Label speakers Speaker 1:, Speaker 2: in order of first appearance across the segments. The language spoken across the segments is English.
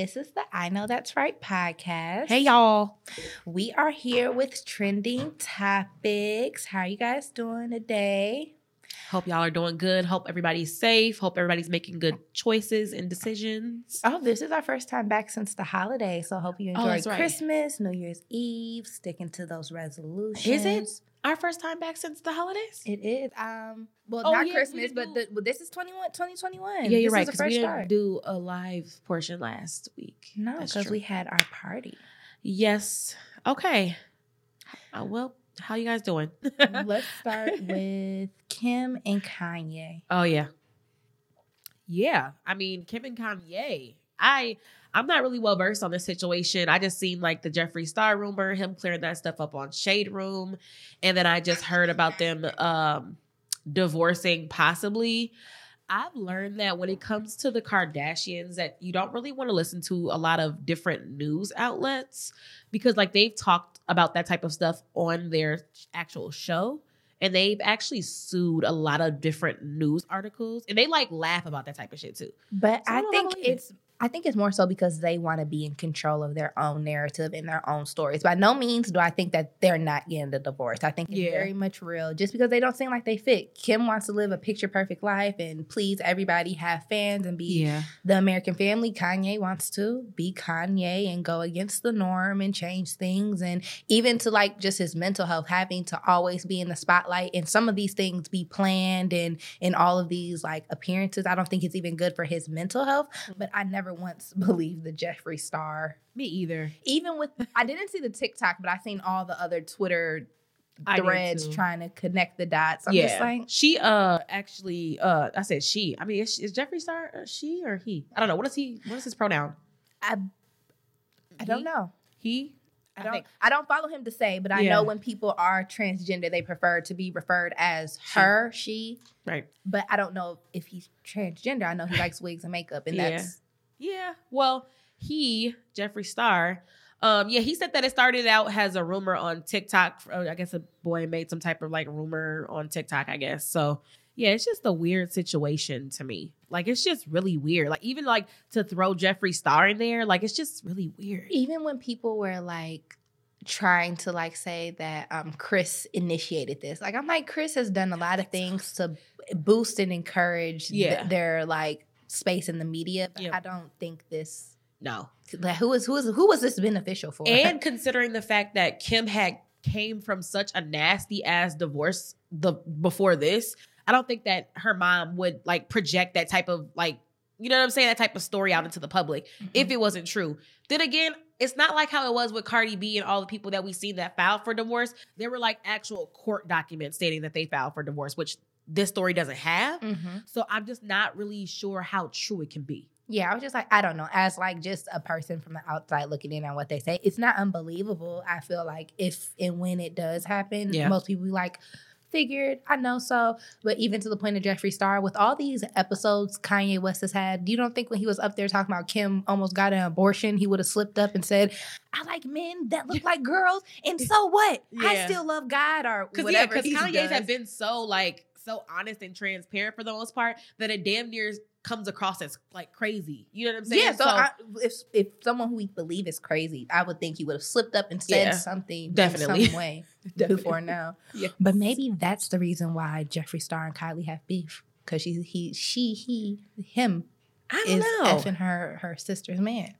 Speaker 1: This is the I Know That's Right podcast.
Speaker 2: Hey, y'all.
Speaker 1: We are here with trending topics. How are you guys doing today?
Speaker 2: Hope y'all are doing good. Hope everybody's safe. Hope everybody's making good choices and decisions.
Speaker 1: Oh, this is our first time back since the holiday. So, hope you
Speaker 2: Oh,
Speaker 1: enjoyed
Speaker 2: that's right.
Speaker 1: Christmas, New Year's Eve, sticking to those resolutions.
Speaker 2: Is it our first time back since the holidays?
Speaker 1: It is. Um, well,
Speaker 2: Oh,
Speaker 1: not
Speaker 2: yeah,
Speaker 1: Christmas, but, the, this is 21, 2021.
Speaker 2: yeah, you're
Speaker 1: This
Speaker 2: right. Because we didn't
Speaker 1: start.
Speaker 2: do a live portion last week.
Speaker 1: no, because we had our party.
Speaker 2: Yes. Okay. Uh, well, how you guys doing?
Speaker 1: Let's start with Kim and Kanye.
Speaker 2: Oh yeah. Yeah. I mean, Kim and Kanye. I I'm not really well versed on this situation. I just seen like the Jeffree Star rumor, him clearing that stuff up on Shade Room. And then I just heard about them um divorcing possibly. I've learned that when it comes to the Kardashians that you don't really want to listen to a lot of different news outlets because like they've talked about that type of stuff on their actual show and they've actually sued a lot of different news articles and they like laugh about that type of shit too
Speaker 1: But
Speaker 2: So I
Speaker 1: I think it's I think it's more so because they want to be in control of their own narrative and their own stories. By no means do I think that they're not getting the divorce. I think it's
Speaker 2: Yeah.
Speaker 1: very much real. Just because they don't seem like they fit. Kim wants to live a picture perfect life and please everybody, have fans and be
Speaker 2: yeah
Speaker 1: the American family. Kanye wants to be Kanye and go against the norm and change things. And even to like just his mental health, having to always be in the spotlight and some of these things be planned and in all of these like appearances. I don't think it's even good for his mental health. Mm. But I never once believed the Jeffree Star.
Speaker 2: me either
Speaker 1: Even with, I didn't see the TikTok, but I seen all the other Twitter threads trying to connect the dots. I'm
Speaker 2: yeah
Speaker 1: just like,
Speaker 2: she uh actually uh i said she i mean is, is jeffree star uh, she or he i don't know what is he what is his pronoun
Speaker 1: I, I don't know.
Speaker 2: he
Speaker 1: I don't.
Speaker 2: think-
Speaker 1: I don't follow him to say, but I
Speaker 2: Yeah.
Speaker 1: know when people are transgender, they prefer to be referred as her, she.
Speaker 2: right
Speaker 1: But I don't know if he's transgender. I know he likes wigs and makeup, and
Speaker 2: Yeah.
Speaker 1: that's
Speaker 2: Yeah. Well, he, Jeffree Star, um, yeah, he said that it started out as a rumor on TikTok. Uh, I guess a boy made some type of like rumor on TikTok, I guess. So yeah, it's just a weird situation to me. Like it's just really weird. Like even like to throw Jeffree Star in there, like it's just really weird.
Speaker 1: even when people were like trying to like say that um Kris initiated this. Like I'm like Kris has done a lot of things to boost and encourage th-
Speaker 2: Yeah.
Speaker 1: their like space in the media. But
Speaker 2: Yeah.
Speaker 1: I don't think this
Speaker 2: No.
Speaker 1: like who is who is who was this beneficial for?
Speaker 2: And considering the fact that Kim had came from such a nasty ass divorce the before this, I don't think that her mom would like project that type of like you know what I'm saying that type of story out into the public mm-hmm. if it wasn't true. Then again, it's not like how it was with Cardi B and all the people that we seen that filed for divorce. There were like actual court documents stating that they filed for divorce, which this story doesn't have.
Speaker 1: Mhm.
Speaker 2: So I'm just not really sure how true it can be.
Speaker 1: Yeah, I was just like, I don't know. As like just a person from the outside looking in on what they say, it's not unbelievable. I feel like if and when it does happen,
Speaker 2: Yeah.
Speaker 1: most people be like, figured, I know so. But even to the point of Jeffree Star, with all these episodes Kanye West has had, you don't think when he was up there talking about Kim almost got an abortion, he would have slipped up and said, I like men that look like girls, and so what? I still love God or whatever.
Speaker 2: because
Speaker 1: he
Speaker 2: Kanye's have been so like so honest and transparent for the most part that it damn near comes across as like crazy. You know what I'm saying?
Speaker 1: Yeah, so, I, if if someone who we believe is crazy, I would think he would have slipped up and said
Speaker 2: Yeah,
Speaker 1: something
Speaker 2: definitely.
Speaker 1: in some way before now.
Speaker 2: yeah.
Speaker 1: But maybe that's the reason why Jeffree Star and Kylie have beef because she he she he him
Speaker 2: I don't
Speaker 1: is
Speaker 2: know.
Speaker 1: effing her her sister's man.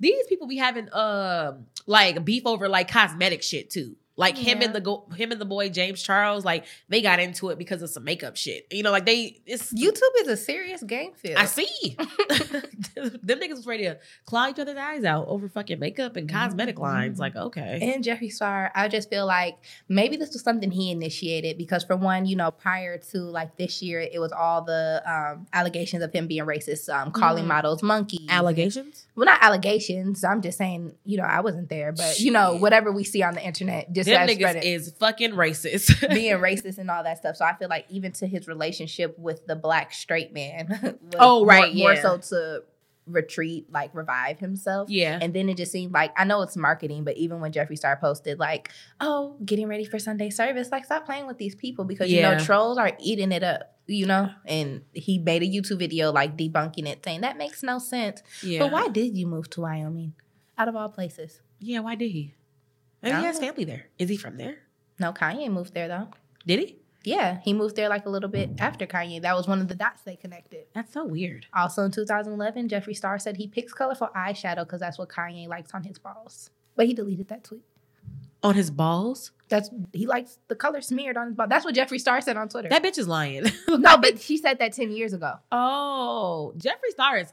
Speaker 2: These people be having um like beef over like cosmetic shit too. Like him and the go- him and the boy James Charles, like they got into it because of some makeup shit. You know, like they it's
Speaker 1: YouTube is a serious game field.
Speaker 2: I see. Them niggas was ready to claw each other's eyes out over fucking makeup and cosmetic
Speaker 1: Mhm.
Speaker 2: lines. Like, okay.
Speaker 1: And Jeffree Star, I just feel like maybe this was something he initiated because, for one, you know, prior to like this year, it was all the um, allegations of him being racist, um, calling
Speaker 2: Mhm.
Speaker 1: models monkeys.
Speaker 2: Allegations?
Speaker 1: well, not allegations. I'm just saying, you know, I wasn't there, but you know, whatever we see on the internet, just
Speaker 2: Them
Speaker 1: as
Speaker 2: niggas
Speaker 1: spread it.
Speaker 2: is fucking racist.
Speaker 1: being racist and all that stuff. So I feel like even to his relationship with the black straight man.
Speaker 2: Oh, right,
Speaker 1: more,
Speaker 2: yeah.
Speaker 1: so to retreat, like revive himself.
Speaker 2: Yeah.
Speaker 1: And then it just seemed like I know it's marketing, but even when Jeffree Star posted like, "Oh, getting ready for Sunday service," like stop playing with these people because you know trolls are eating it up, you know. And he made a YouTube video like debunking it, saying that makes no sense.
Speaker 2: yeah.
Speaker 1: But why did you move to Wyoming, out of all places?
Speaker 2: Yeah, why did he? Maybe he has family there. Is he from there?
Speaker 1: No, Kanye moved there though.
Speaker 2: Did he?
Speaker 1: Yeah, he moved there like a little bit after Kanye. That was one of the dots they connected.
Speaker 2: That's so weird.
Speaker 1: Also in 2011, Jeffree Star said he picks colorful eyeshadow because that's what Kanye likes on his balls. But he deleted that tweet.
Speaker 2: On his balls?
Speaker 1: That's he likes the color smeared on his balls. That's what Jeffree Star said on Twitter.
Speaker 2: That bitch is lying.
Speaker 1: no, but she said that 10 years ago.
Speaker 2: oh, Jeffree Star is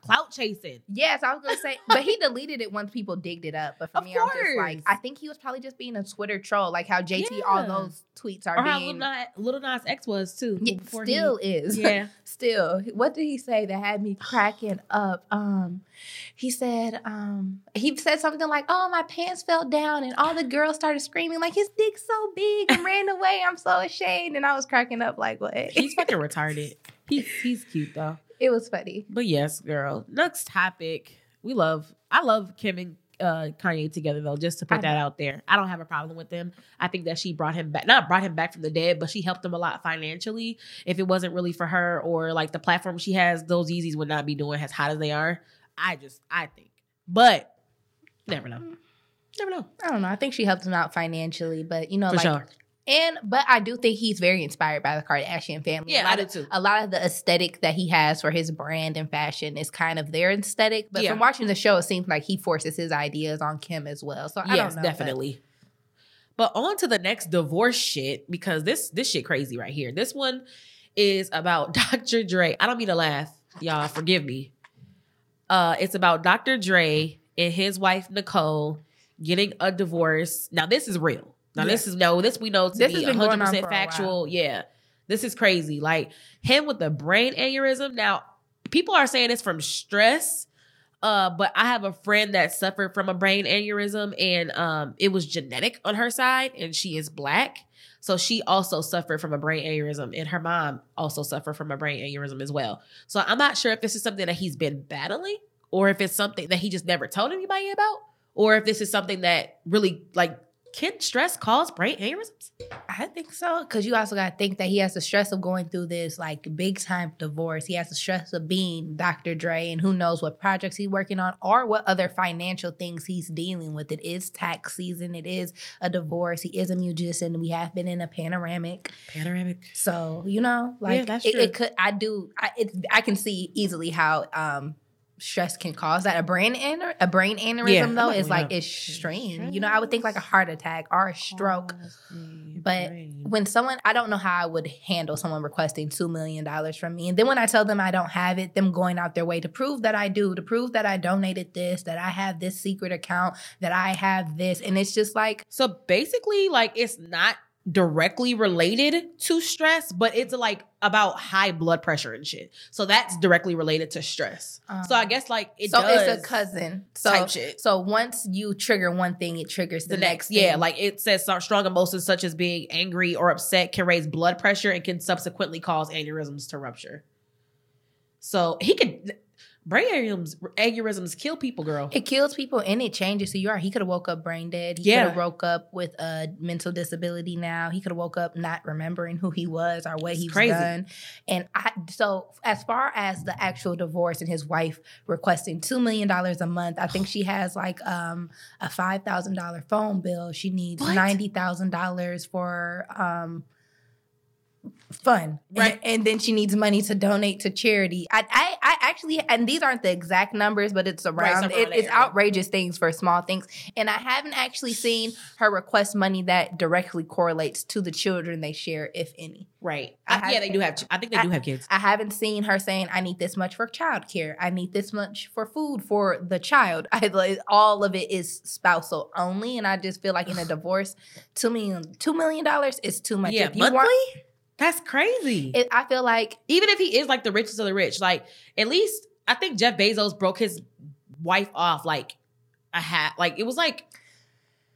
Speaker 2: clout chasing.
Speaker 1: Yes, I was gonna say, but he deleted it once people digged it up. But for
Speaker 2: Of
Speaker 1: me, I'm just like. I think he was probably just being a Twitter troll, like how JT, all those tweets are
Speaker 2: Or how Lil
Speaker 1: being.
Speaker 2: Nas, Lil Nas X was too.
Speaker 1: Yeah, still
Speaker 2: he,
Speaker 1: is.
Speaker 2: Yeah.
Speaker 1: still what did he say that had me cracking up um he said um he said something like oh my pants fell down and all the girls started screaming like his dick's so big and ran away i'm so ashamed and i was cracking up like what
Speaker 2: He's fucking retarded. He's he's cute though.
Speaker 1: It was funny
Speaker 2: But yes, girl. Next topic. We love I love Kim and uh, Kanye together though, just to put
Speaker 1: I
Speaker 2: that out there. I don't have a problem with them. I think that she brought him back, not brought him back from the dead, but she helped him a lot financially. If it wasn't really for her or like the platform she has, those Yeezys would not be doing as hot as they are. I just, I think. But never know. Never know.
Speaker 1: i don't know i think she helped him out financially but you know
Speaker 2: For
Speaker 1: like
Speaker 2: sure.
Speaker 1: And but i do think he's very inspired by the kardashian family
Speaker 2: Yeah,
Speaker 1: a lot
Speaker 2: I
Speaker 1: of
Speaker 2: too.
Speaker 1: a lot of the aesthetic that he has for his brand and fashion is kind of their aesthetic. But
Speaker 2: Yeah.
Speaker 1: from watching the show, it seems like he forces his ideas on Kim as well. So I
Speaker 2: yes,
Speaker 1: don't know. but-
Speaker 2: definitely. But on to the next divorce shit because this this shit crazy right here. This one is about Dr. Dre. I don't mean to laugh, y'all. Forgive me. Uh, it's about Dr. Dre and his wife Nicole getting a divorce. Now this is real. Now this is no, this we know to
Speaker 1: This
Speaker 2: be
Speaker 1: has been
Speaker 2: 100
Speaker 1: going on
Speaker 2: percent factual. Yeah, this is crazy. Like him with the brain aneurysm. Now people are saying it's from stress. Uh, but I have a friend that suffered from a brain aneurysm and um it was genetic on her side and she is black. So she also suffered from a brain aneurysm and her mom also suffered from a brain aneurysm as well. So I'm not sure if this is something that he's been battling or if it's something that he just never told anybody about or if this is something that really like can stress cause brain aneurysms?
Speaker 1: I think so. Because you also got to think that he has the stress of going through this like big time divorce. He has the stress of being Dr. Dre and who knows what projects he's working on or what other financial things he's dealing with. It is tax season, it is a divorce. He is a musician. We have been in a panoramic.
Speaker 2: Panoramic.
Speaker 1: So, you know, like
Speaker 2: that's
Speaker 1: it, it could, I do, I, it, I can see easily how, um, stress can cause that a brain aner- a brain aneurysm
Speaker 2: Yeah.
Speaker 1: though is
Speaker 2: like,
Speaker 1: like
Speaker 2: yeah.
Speaker 1: extreme you know i would think like a heart attack or a stroke But when someone I don't know how I would handle someone requesting two million dollars from me. And then when I tell them I don't have it, them going out their way to prove that I do, to prove that I donated this, that I have this secret account, that I have this. And it's just like
Speaker 2: So basically, like it's not directly related to stress, but it's like about high blood pressure and shit. So that's directly related to stress. so I
Speaker 1: um,
Speaker 2: guess like it
Speaker 1: so
Speaker 2: does
Speaker 1: it's a cousin. So
Speaker 2: type shit.
Speaker 1: so once you trigger one thing, it triggers the,
Speaker 2: The
Speaker 1: next.
Speaker 2: next, yeah, like it says strong emotions such as being angry or upset can raise blood pressure and can subsequently cause aneurysms to rupture. So he could brain aneurysms aneurysms kill people, girl.
Speaker 1: It kills people and it changes who you are. He could have woke up brain dead. He
Speaker 2: Yeah.
Speaker 1: could have woke up with a mental disability now. He could have woke up not remembering who he was or what
Speaker 2: It's
Speaker 1: he's done. And I so as far as the actual divorce and his wife requesting two million dollars a month, I think she has like um a five thousand dollar phone bill. She needs
Speaker 2: What?
Speaker 1: ninety thousand dollars for um fun
Speaker 2: Right.
Speaker 1: and, and then she needs money to donate to charity I, I i actually and these aren't the exact numbers but it's
Speaker 2: Right,
Speaker 1: around
Speaker 2: somewhere
Speaker 1: it, it's outrageous things for small things and i haven't actually seen her request money that directly correlates to the children they share if any
Speaker 2: Right.
Speaker 1: I
Speaker 2: I- yeah, they do have. I think they do have kids.
Speaker 1: I haven't seen her saying, I need this much for childcare. I need this much for food for the child. I like all of it is spousal only. And I just feel like in a divorce, two million two million dollars is too much.
Speaker 2: Yeah,
Speaker 1: If you
Speaker 2: monthly.
Speaker 1: want-
Speaker 2: That's crazy.
Speaker 1: it, I feel like
Speaker 2: even if he is like the richest of the rich, like at least I think Jeff Bezos broke his wife off like a half, like it was like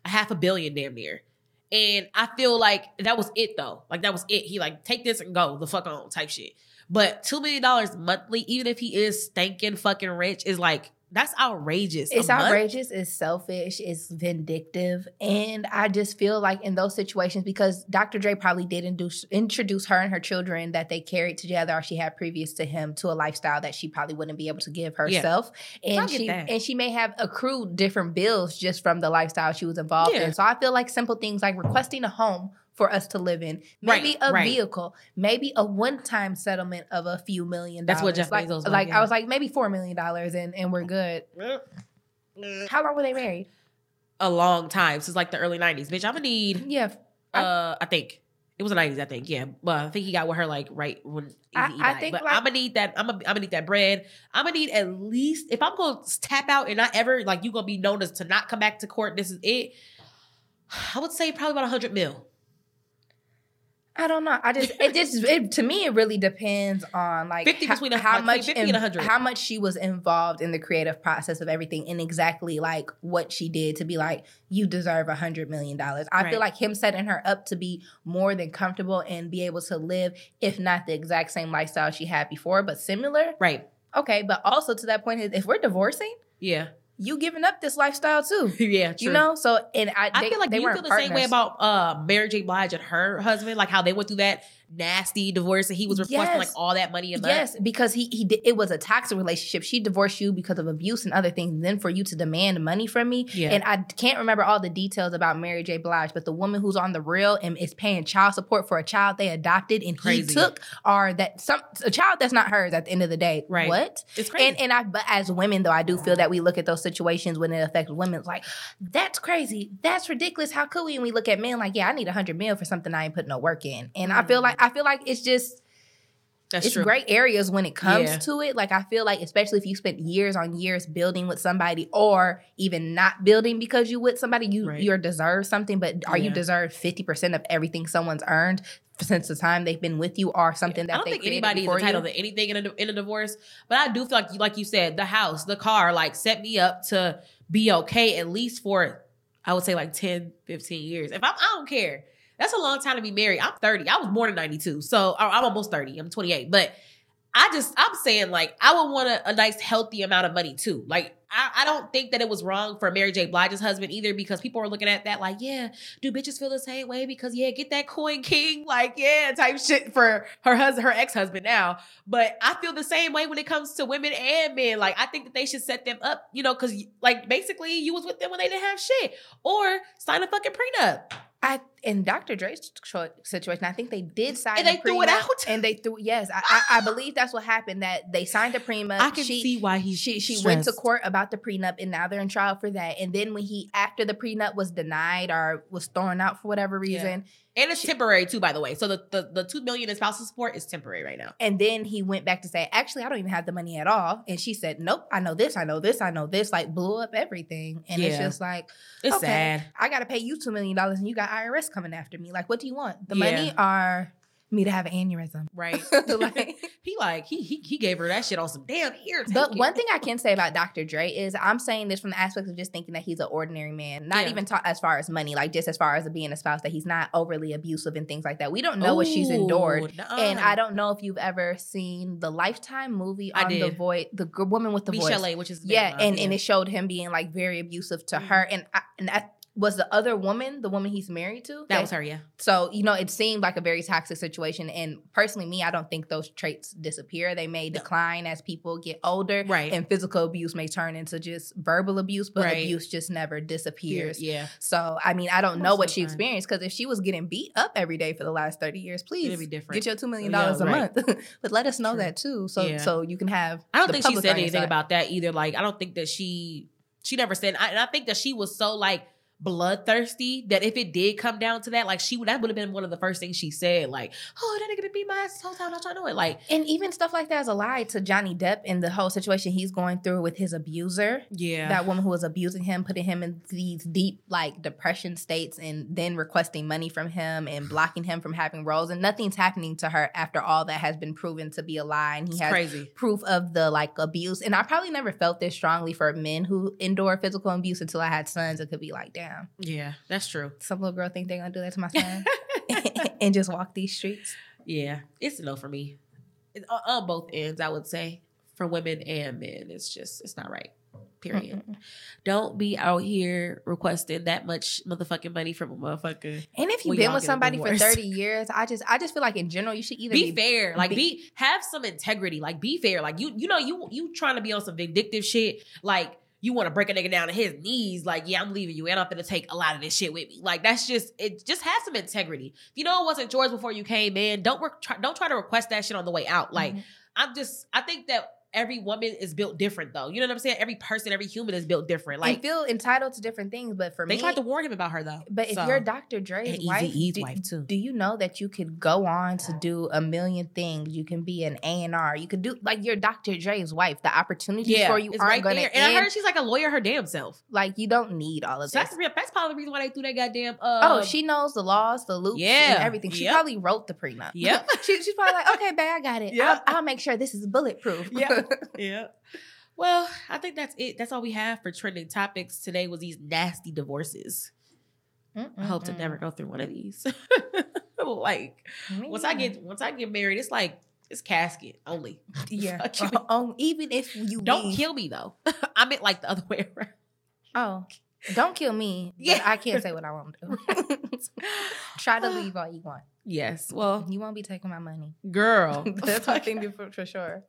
Speaker 2: a half a billion damn near. And I feel like that was it though. Like that was it. He like take this and go the fuck on type shit. But two million dollars monthly, even if he is stinking fucking rich, is like that's outrageous.
Speaker 1: It's outrageous. It's selfish. It's vindictive, and I just feel like in those situations, because Dr. Dre probably did induce, introduce her and her children that they carried together, or she had previous to him, to a lifestyle that she probably wouldn't be able to give herself,
Speaker 2: I
Speaker 1: and she
Speaker 2: that.
Speaker 1: and she may have accrued different bills just from the lifestyle she was involved
Speaker 2: Yeah.
Speaker 1: in. So I feel like simple things like requesting a home. For us to live in, maybe
Speaker 2: Right,
Speaker 1: a
Speaker 2: right.
Speaker 1: vehicle, maybe a one-time settlement of a few million dollars.
Speaker 2: That's what Jeff
Speaker 1: like,
Speaker 2: Bezos was,
Speaker 1: like. I was like, maybe four million dollars, and and we're good. How long were they married?
Speaker 2: A long time since like the early nineties, bitch. I'm gonna need.
Speaker 1: Yeah, I-
Speaker 2: Uh, I think it was the nineties. I think yeah. Well, I think he got with her like right when
Speaker 1: I-
Speaker 2: Eazy-E
Speaker 1: I
Speaker 2: died.
Speaker 1: think,
Speaker 2: but
Speaker 1: like-
Speaker 2: I'm gonna need that. I'm gonna I'm gonna need that bread. I'm gonna need at least if I'm gonna tap out and not ever like you gonna be known as to not come back to court. This is it. I would say probably about a hundred mil.
Speaker 1: I don't know. I just it just it, to me it really depends on like
Speaker 2: 50
Speaker 1: ho-
Speaker 2: between
Speaker 1: how much
Speaker 2: 50 and 100.
Speaker 1: how much she was involved in the creative process of everything and exactly like what she did to be like you deserve a hundred million dollars. I
Speaker 2: Right.
Speaker 1: feel like him setting her up to be more than comfortable and be able to live if not the exact same lifestyle she had before but similar.
Speaker 2: Right.
Speaker 1: Okay, but also to that point if we're divorcing,
Speaker 2: Yeah.
Speaker 1: You giving up this lifestyle too.
Speaker 2: yeah. True.
Speaker 1: You know, so and I,
Speaker 2: I
Speaker 1: they,
Speaker 2: feel like
Speaker 1: they
Speaker 2: you feel the same way about uh Mary J. Blige and her husband, like how they went through that nasty divorce and he was requesting
Speaker 1: Yes.
Speaker 2: like all that money a month.
Speaker 1: Yes, because he he did, it was a toxic relationship. She divorced you because of abuse and other things. Then for you to demand money from me,
Speaker 2: Yeah.
Speaker 1: and I can't remember all the details about Mary J. Blige, but the woman who's on the real and is paying child support for a child they adopted and
Speaker 2: Crazy.
Speaker 1: he took, are that some a child that's not hers at the end of the day.
Speaker 2: Right.
Speaker 1: What?
Speaker 2: It's crazy.
Speaker 1: And and I but as women though, I do feel that we look at those situations when it affects women like, that's crazy. That's ridiculous. How could we? And we look at men like, yeah, I need a hundred mil for something I ain't put no work in. And I feel
Speaker 2: Mhm.
Speaker 1: Like I feel like it's just
Speaker 2: That's
Speaker 1: it's
Speaker 2: true.
Speaker 1: great areas when it comes
Speaker 2: Yeah.
Speaker 1: to it. Like I feel like, especially if you spent years on years building with somebody, or even not building because you with somebody, you
Speaker 2: Right.
Speaker 1: you deserve something. But are you
Speaker 2: Yeah.
Speaker 1: deserve fifty percent of everything someone's earned since the time they've been with you, or something that
Speaker 2: I don't think anybody entitled
Speaker 1: you?
Speaker 2: to anything in a, in a divorce, but I do feel like, like you said, the house, the car, like set me up to be okay at least for, I would say like 10, 15 years. If I'm, I don't care. That's a long time to be married. I'm 30. I was born in 92. So I'm almost 30. I'm 28. But I just, I'm saying like, I would want a, a nice healthy amount of money too. Like, I, I don't think that it was wrong for Mary J. Blige's husband either because people are looking at that like, yeah, do bitches feel the same way? Because yeah, get that coin king, like yeah, type shit for her husband, her ex husband now. But I feel the same way when it comes to women and men. Like I think that they should set them up, you know, because like basically you was with them when they didn't have shit, or sign a fucking prenup.
Speaker 1: I in Dr. Dre's situation, I think they did sign.
Speaker 2: And they threw it out?
Speaker 1: and they threw. Yes, I, I, I believe that's what happened. That they signed a prenup.
Speaker 2: I can
Speaker 1: she,
Speaker 2: see why he's
Speaker 1: she she went to court about the prenup and now they're in trial for that. And then when he after the prenup was denied or was thrown out for whatever
Speaker 2: Yeah.
Speaker 1: reason,
Speaker 2: and it's temporary too, by the way. So the the, the two million in spousal support is temporary right now.
Speaker 1: and then he went back to say, actually, I don't even have the money at all. And she said, Nope, I know this, I know this, I know this. Like blew up everything. And it's just like,
Speaker 2: It's
Speaker 1: Okay.
Speaker 2: sad.
Speaker 1: I gotta pay you two million dollars and you got IRS coming after me. Like, what do you want? The
Speaker 2: Yeah.
Speaker 1: money are me to have an aneurysm?
Speaker 2: Right.
Speaker 1: Like-
Speaker 2: he like he he he gave her that shit on some damn take
Speaker 1: But one thing I can say about Dr. Dre is I'm saying this from the aspect of just thinking that he's an ordinary man, not
Speaker 2: Yeah.
Speaker 1: even ta- as far as money, like just as far as being a spouse, that he's not overly abusive and things like that. We don't know what she's endured.
Speaker 2: Ooh, nuh-uh.
Speaker 1: And I don't know if you've ever seen the Lifetime movie
Speaker 2: I
Speaker 1: on the voice, the woman with the
Speaker 2: Michel'le
Speaker 1: voice.
Speaker 2: Which is
Speaker 1: Yeah, and,
Speaker 2: it,
Speaker 1: and it showed him being like very abusive to
Speaker 2: Mhm.
Speaker 1: her. And I, and that was the other woman, the woman he's married to.
Speaker 2: that was her. Yeah.
Speaker 1: So, you know, it seemed like a very toxic situation. And personally, me, I don't think those traits disappear. They may decline as people get older.
Speaker 2: Right.
Speaker 1: And physical abuse may turn into just verbal abuse, but
Speaker 2: Right.
Speaker 1: abuse just never disappears.
Speaker 2: Yeah.
Speaker 1: So, I mean, I don't know what she experienced because if she was getting beat up every day for the last 30 years, please
Speaker 2: be different.
Speaker 1: get your $2 million
Speaker 2: Yeah,
Speaker 1: a
Speaker 2: right.
Speaker 1: month. but let us know
Speaker 2: True.
Speaker 1: that too. So,
Speaker 2: Yeah.
Speaker 1: so you can have.
Speaker 2: I don't think she said anything about that either. Like, I don't think that she she never said. I, and I think that she was so like bloodthirsty that if it did come down to that, like she would that would have been one of the first things she said. Like, oh, that nigga to beat my ass this whole time. I'm trying to know it. Like,
Speaker 1: And even stuff like that is a lie to Johnny Depp in the whole situation he's going through with his abuser.
Speaker 2: yeah,
Speaker 1: that woman who was abusing him, putting him in these deep like depression states, and then requesting money from him and blocking him from having roles, and nothing's happening to her after all that has been proven to be a lie, and he
Speaker 2: it's
Speaker 1: has
Speaker 2: crazy.
Speaker 1: proof of the like abuse. And I probably never felt this strongly for men who endure physical abuse until I had sons. It could be like, damn,
Speaker 2: Yeah, that's true.
Speaker 1: some little girl think they're gonna do that to my son and just walk these streets.
Speaker 2: Yeah, it's no for me. It's on, on both ends, I would say, for women and men. It's just it's not right. Period.
Speaker 1: Mm-mm.
Speaker 2: Don't be out here requesting that much motherfucking money from a motherfucker.
Speaker 1: And if you've been with somebody for 30 years, I just I just feel like in general you should either
Speaker 2: Be
Speaker 1: be,
Speaker 2: fair, like
Speaker 1: be-
Speaker 2: be have some integrity. Like be fair. Like you you know you you trying to be on some vindictive shit. Like you want to break a nigga down to his knees. Like yeah, I'm leaving you, and I'm gonna take a lot of this shit with me. Like that's just it. Just have some integrity. If you know it wasn't yours before you came in, don't work. Try, don't try to request that shit on the way out. Like
Speaker 1: Mhm.
Speaker 2: I'm just I think that every woman is built different though. You know what I'm saying? Every person, every human is built different. Like
Speaker 1: feel entitled to different things. But for
Speaker 2: they
Speaker 1: me, they
Speaker 2: tried to warn him about her though.
Speaker 1: but if you're Dr. Dre's
Speaker 2: And
Speaker 1: wife, do,
Speaker 2: wife, too.
Speaker 1: do you know that you could go on to do a million things? You can be an A and R. You could do like you're Dr. Dre's wife. The opportunities
Speaker 2: yeah,
Speaker 1: for you aren't
Speaker 2: right
Speaker 1: going to
Speaker 2: And I heard she's like a lawyer her damn self.
Speaker 1: like you don't need all of
Speaker 2: So
Speaker 1: this.
Speaker 2: that's real. That's probably the reason why they threw that goddamn. Uh,
Speaker 1: Oh, she knows the laws, the loops,
Speaker 2: Yeah.
Speaker 1: and everything. She
Speaker 2: Yep.
Speaker 1: probably wrote the prenup.
Speaker 2: Yep.
Speaker 1: she, she's probably like, okay, babe, I got it.
Speaker 2: Yep.
Speaker 1: I'll, I'll make sure this is bulletproof.
Speaker 2: Yeah. yeah. Well, I think that's it. That's all we have for trending topics today. Was these nasty divorces? I hope to never go through one of these. like
Speaker 1: Me
Speaker 2: once I get once I get married, it's like it's casket only.
Speaker 1: yeah. Oh, even if you
Speaker 2: Don't
Speaker 1: leave-
Speaker 2: kill me though. I meant like the other way around.
Speaker 1: Oh, don't kill me.
Speaker 2: Yeah,
Speaker 1: I can't say what I want to do. Try to leave all you want.
Speaker 2: Yes. Well,
Speaker 1: You won't be taking my money.
Speaker 2: girl,
Speaker 1: That's one thing for, for sure.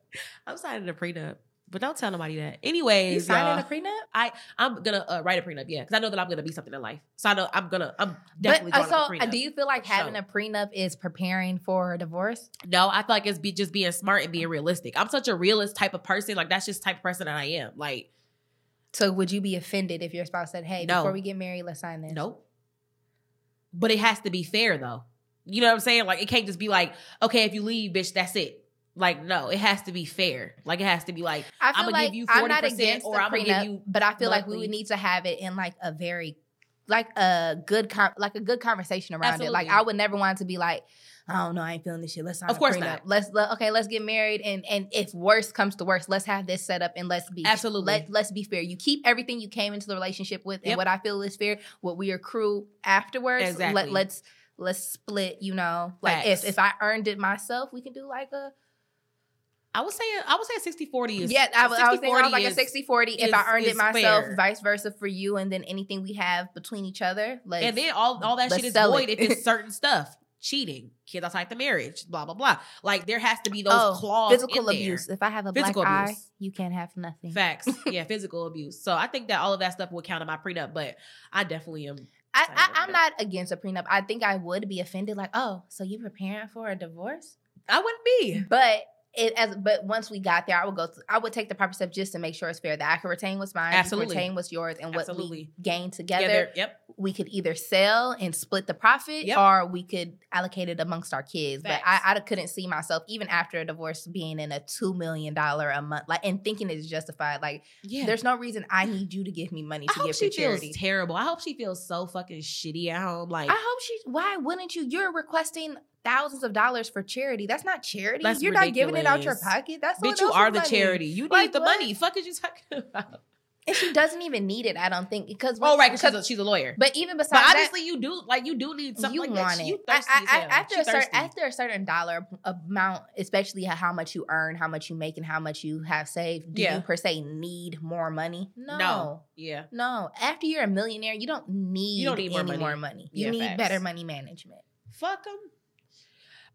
Speaker 2: I'm signing a prenup, but don't tell nobody that.
Speaker 1: You
Speaker 2: Anyways,
Speaker 1: signing
Speaker 2: y'all,
Speaker 1: a prenup?
Speaker 2: I I'm gonna uh, write a prenup. Yeah, because I know that I'm gonna be something in life. So I know I'm gonna I'm
Speaker 1: But
Speaker 2: definitely
Speaker 1: uh, so, uh,
Speaker 2: a prenup.
Speaker 1: do you feel like having
Speaker 2: sure.
Speaker 1: a prenup is preparing for a divorce?
Speaker 2: No, I feel like it's be just being smart and being realistic. I'm such a realist type of person. Like that's just the type of person that I am. Like,
Speaker 1: So, would you be offended if your spouse said, "Hey,
Speaker 2: No.
Speaker 1: before we get married, let's sign this"?
Speaker 2: nope. But it has to be fair though. You know what I'm saying? Like it can't just be like, okay, if you leave, bitch, that's it. Like, no, it has to be fair. Like it has to be like,
Speaker 1: I feel
Speaker 2: I'ma
Speaker 1: like
Speaker 2: give you
Speaker 1: I'm
Speaker 2: 40%
Speaker 1: against
Speaker 2: or I'ma give you
Speaker 1: but I feel like we would need to have it in like a very, like a good, con- like a good conversation around it. Like I would never want to be like, I don't know, I ain't feeling this shit. Let's sign
Speaker 2: Of course not.
Speaker 1: Let's let, okay, let's get married, and and if worse comes to worse, let's have this set up and let's be
Speaker 2: Absolutely.
Speaker 1: Let let's be fair. You keep everything you came into the relationship with, and
Speaker 2: Yep.
Speaker 1: what I feel is fair. What we accrue afterwards,
Speaker 2: Exactly.
Speaker 1: let let's let's split. You know, like if
Speaker 2: Facts.
Speaker 1: if I earned it myself, we can do like a
Speaker 2: I was saying, I was saying 60 40 is
Speaker 1: yeah, I, was- I was thinking I was like a
Speaker 2: 60-40 is-
Speaker 1: 60 40. If
Speaker 2: is-
Speaker 1: I earned it myself,
Speaker 2: fair.
Speaker 1: vice versa for you, and then anything we have between each other. Let's,
Speaker 2: and then all all that shit is void
Speaker 1: it.
Speaker 2: if it's certain stuff. Cheating, kids outside the marriage, blah blah blah. Like there has to be those
Speaker 1: oh,
Speaker 2: clause
Speaker 1: physical
Speaker 2: in there.
Speaker 1: abuse. If I have a
Speaker 2: Physical
Speaker 1: black eye,
Speaker 2: abuse.
Speaker 1: you can't have nothing.
Speaker 2: Facts. Yeah, physical abuse. So I think that all of that stuff would count in my prenup, but I definitely am.
Speaker 1: I,
Speaker 2: Sign
Speaker 1: I,
Speaker 2: up
Speaker 1: I'm not against a prenup. I think I would be offended, like, oh, so you preparing for a divorce?
Speaker 2: I wouldn't be.
Speaker 1: But it as but once we got there, I would go. Through, I would take the proper step just to make sure it's fair that I can retain what's mine,
Speaker 2: Absolutely.
Speaker 1: retain what's yours, and what
Speaker 2: Absolutely.
Speaker 1: we gain together.
Speaker 2: Together. Yep.
Speaker 1: we could either sell and split the profit
Speaker 2: Yep.
Speaker 1: or we could allocate it amongst our kids.
Speaker 2: Facts.
Speaker 1: But I, I couldn't see myself, even after a divorce, being in a $2 million a month, like, and thinking it's justified. Like,
Speaker 2: Yeah.
Speaker 1: there's no reason I need you to give me money
Speaker 2: I
Speaker 1: to
Speaker 2: hope
Speaker 1: give
Speaker 2: she
Speaker 1: to charity.
Speaker 2: feels terrible. I hope she feels so fucking shitty at home. Like
Speaker 1: I hope she, why wouldn't you? You're requesting thousands of dollars for charity. That's not charity.
Speaker 2: That's
Speaker 1: You're not giving it out your pocket. That's
Speaker 2: bitch, you are the
Speaker 1: money.
Speaker 2: charity. You need
Speaker 1: Like,
Speaker 2: the
Speaker 1: what?
Speaker 2: money. Fuck is you talking about?
Speaker 1: And she doesn't even need it, I don't think. Because
Speaker 2: Oh, right, because she's a, she's a lawyer.
Speaker 1: but even besides
Speaker 2: But
Speaker 1: that,
Speaker 2: obviously, you do like you do need something
Speaker 1: you
Speaker 2: like
Speaker 1: want
Speaker 2: that.
Speaker 1: it.
Speaker 2: You thirsty
Speaker 1: I-
Speaker 2: as
Speaker 1: I- after
Speaker 2: She
Speaker 1: a certain after a certain dollar amount, especially how much you earn, how much you make, and how much you have saved, do
Speaker 2: Yeah.
Speaker 1: you per se need more money? No.
Speaker 2: No. yeah.
Speaker 1: No. After you're a millionaire, you don't need you
Speaker 2: don't need more
Speaker 1: any
Speaker 2: money.
Speaker 1: more money. You
Speaker 2: Yeah,
Speaker 1: need
Speaker 2: facts.
Speaker 1: better money management.
Speaker 2: Fuck them.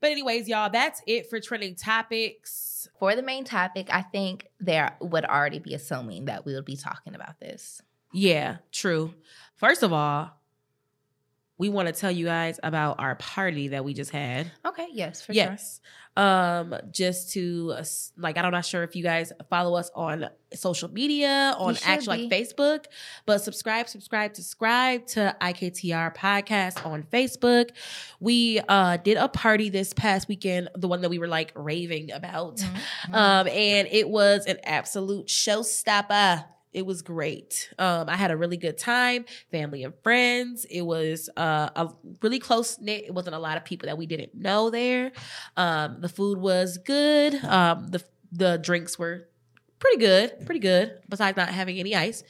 Speaker 2: But anyways, y'all, that's it for trending topics.
Speaker 1: For the main topic, I think there would already be assuming that we would be talking about this.
Speaker 2: Yeah, true. First of all, we want to tell you guys about our party that we just had.
Speaker 1: Okay, yes, for sure.
Speaker 2: yes. Um, just to uh, like, I'm not sure if you guys follow us on social media, on actual like. Facebook, but subscribe, subscribe, subscribe to IKTR podcast on Facebook. We uh did a party this past weekend, the one that we were like raving about.
Speaker 1: Mhm.
Speaker 2: Um, and it was an absolute showstopper. It was great. Um, I had a really good time, family and friends. It was uh, a really close knit. It wasn't a lot of people that we didn't know there. Um, the food was good. Um, the the drinks were pretty good, pretty good. Besides not having any ice,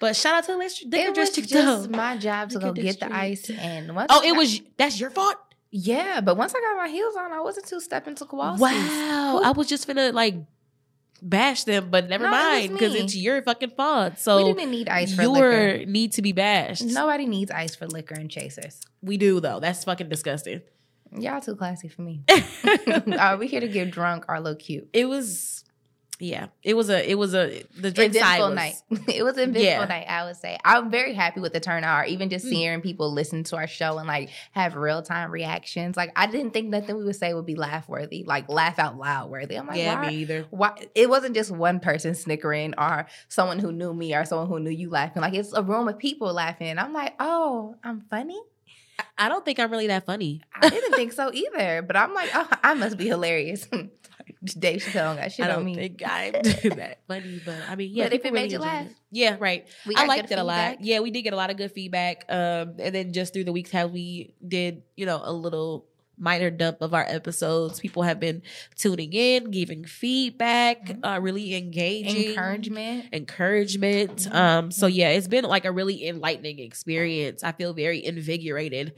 Speaker 2: but shout out to the Liquor
Speaker 1: it was
Speaker 2: District.
Speaker 1: just
Speaker 2: though.
Speaker 1: my job to go get the ice and once
Speaker 2: Oh, it
Speaker 1: got-
Speaker 2: was that's your fault.
Speaker 1: Yeah, but once I got my heels on, I wasn't two stepping to Kowalski's.
Speaker 2: Wow. I was just gonna like bash them, but never
Speaker 1: No,
Speaker 2: mind because it's your fucking fault. So we
Speaker 1: didn't need ice for
Speaker 2: your
Speaker 1: liquor.
Speaker 2: need to be bashed.
Speaker 1: Nobody needs ice for liquor and chasers.
Speaker 2: We do though. That's fucking disgusting.
Speaker 1: Y'all too classy for me. Are uh, we here to get drunk or look cute?
Speaker 2: it was yeah. It was a it was a the drink side was,
Speaker 1: night. it was an eventful
Speaker 2: Yeah.
Speaker 1: night, I would say. I'm very happy with the turnout, or even just
Speaker 2: Mm.
Speaker 1: seeing people listen to our show and like have real time reactions. Like I didn't think nothing we would say would be laugh worthy, like laugh out loud worthy. I'm like,
Speaker 2: Yeah,
Speaker 1: why?
Speaker 2: me either.
Speaker 1: Why it wasn't just one person snickering or someone who knew me or someone who knew you laughing. Like it's a room of people laughing. I'm like, oh, I'm funny.
Speaker 2: I don't think I'm really that funny.
Speaker 1: I didn't think so either, but I'm like, oh, I must be hilarious. Dave Chappelle got shit
Speaker 2: I don't
Speaker 1: me.
Speaker 2: think I'm that funny, but I mean, yeah.
Speaker 1: But if it made you laugh.
Speaker 2: it. yeah, right.
Speaker 1: We
Speaker 2: I liked it a lot. Yeah, we did get a lot of good feedback. Um, and then just through the weeks, how we did, you know, a little minor dump of our episodes. People have been tuning in, giving feedback,
Speaker 1: Mhm.
Speaker 2: uh, really engaging,
Speaker 1: Encouragement.
Speaker 2: encouragement.
Speaker 1: Mhm.
Speaker 2: Um, so yeah, it's been like a really enlightening experience. I feel very invigorated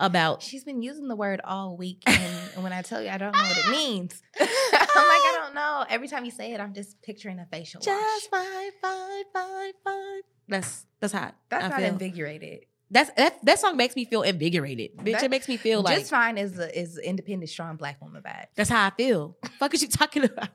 Speaker 2: about.
Speaker 1: She's been using the word all week, and when I tell you I don't know what it ah! means, I'm like I don't know. Every time you say it, I'm just picturing a facial wash.
Speaker 2: Just fine, fine, fine, fine. That's that's hot.
Speaker 1: That's
Speaker 2: I
Speaker 1: not
Speaker 2: feel.
Speaker 1: invigorated.
Speaker 2: That's that that song makes me feel invigorated. Bitch,
Speaker 1: That-
Speaker 2: it makes me feel like
Speaker 1: just fine is a, is independent, strong black woman vibe.
Speaker 2: that's how I feel. Fuck is you talking about?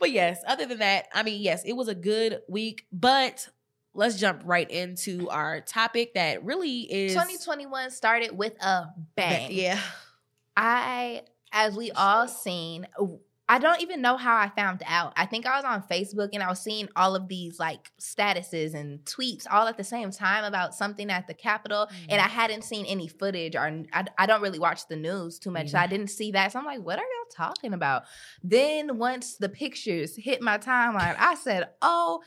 Speaker 2: but yes, other than that, I mean, yes, it was a good week, but let's jump right into our topic that really is
Speaker 1: 2021 started with a bang.
Speaker 2: Yeah.
Speaker 1: I, as we all seen, I don't even know how I found out. I think I was on Facebook and I was seeing all of these like statuses and tweets all at the same time about something at the Capitol, and I mm. hadn't seen any footage or I, I don't really watch the news too much, so I didn't see that. So I'm like, what are y'all talking about? Then once the pictures hit my timeline, I said, oh.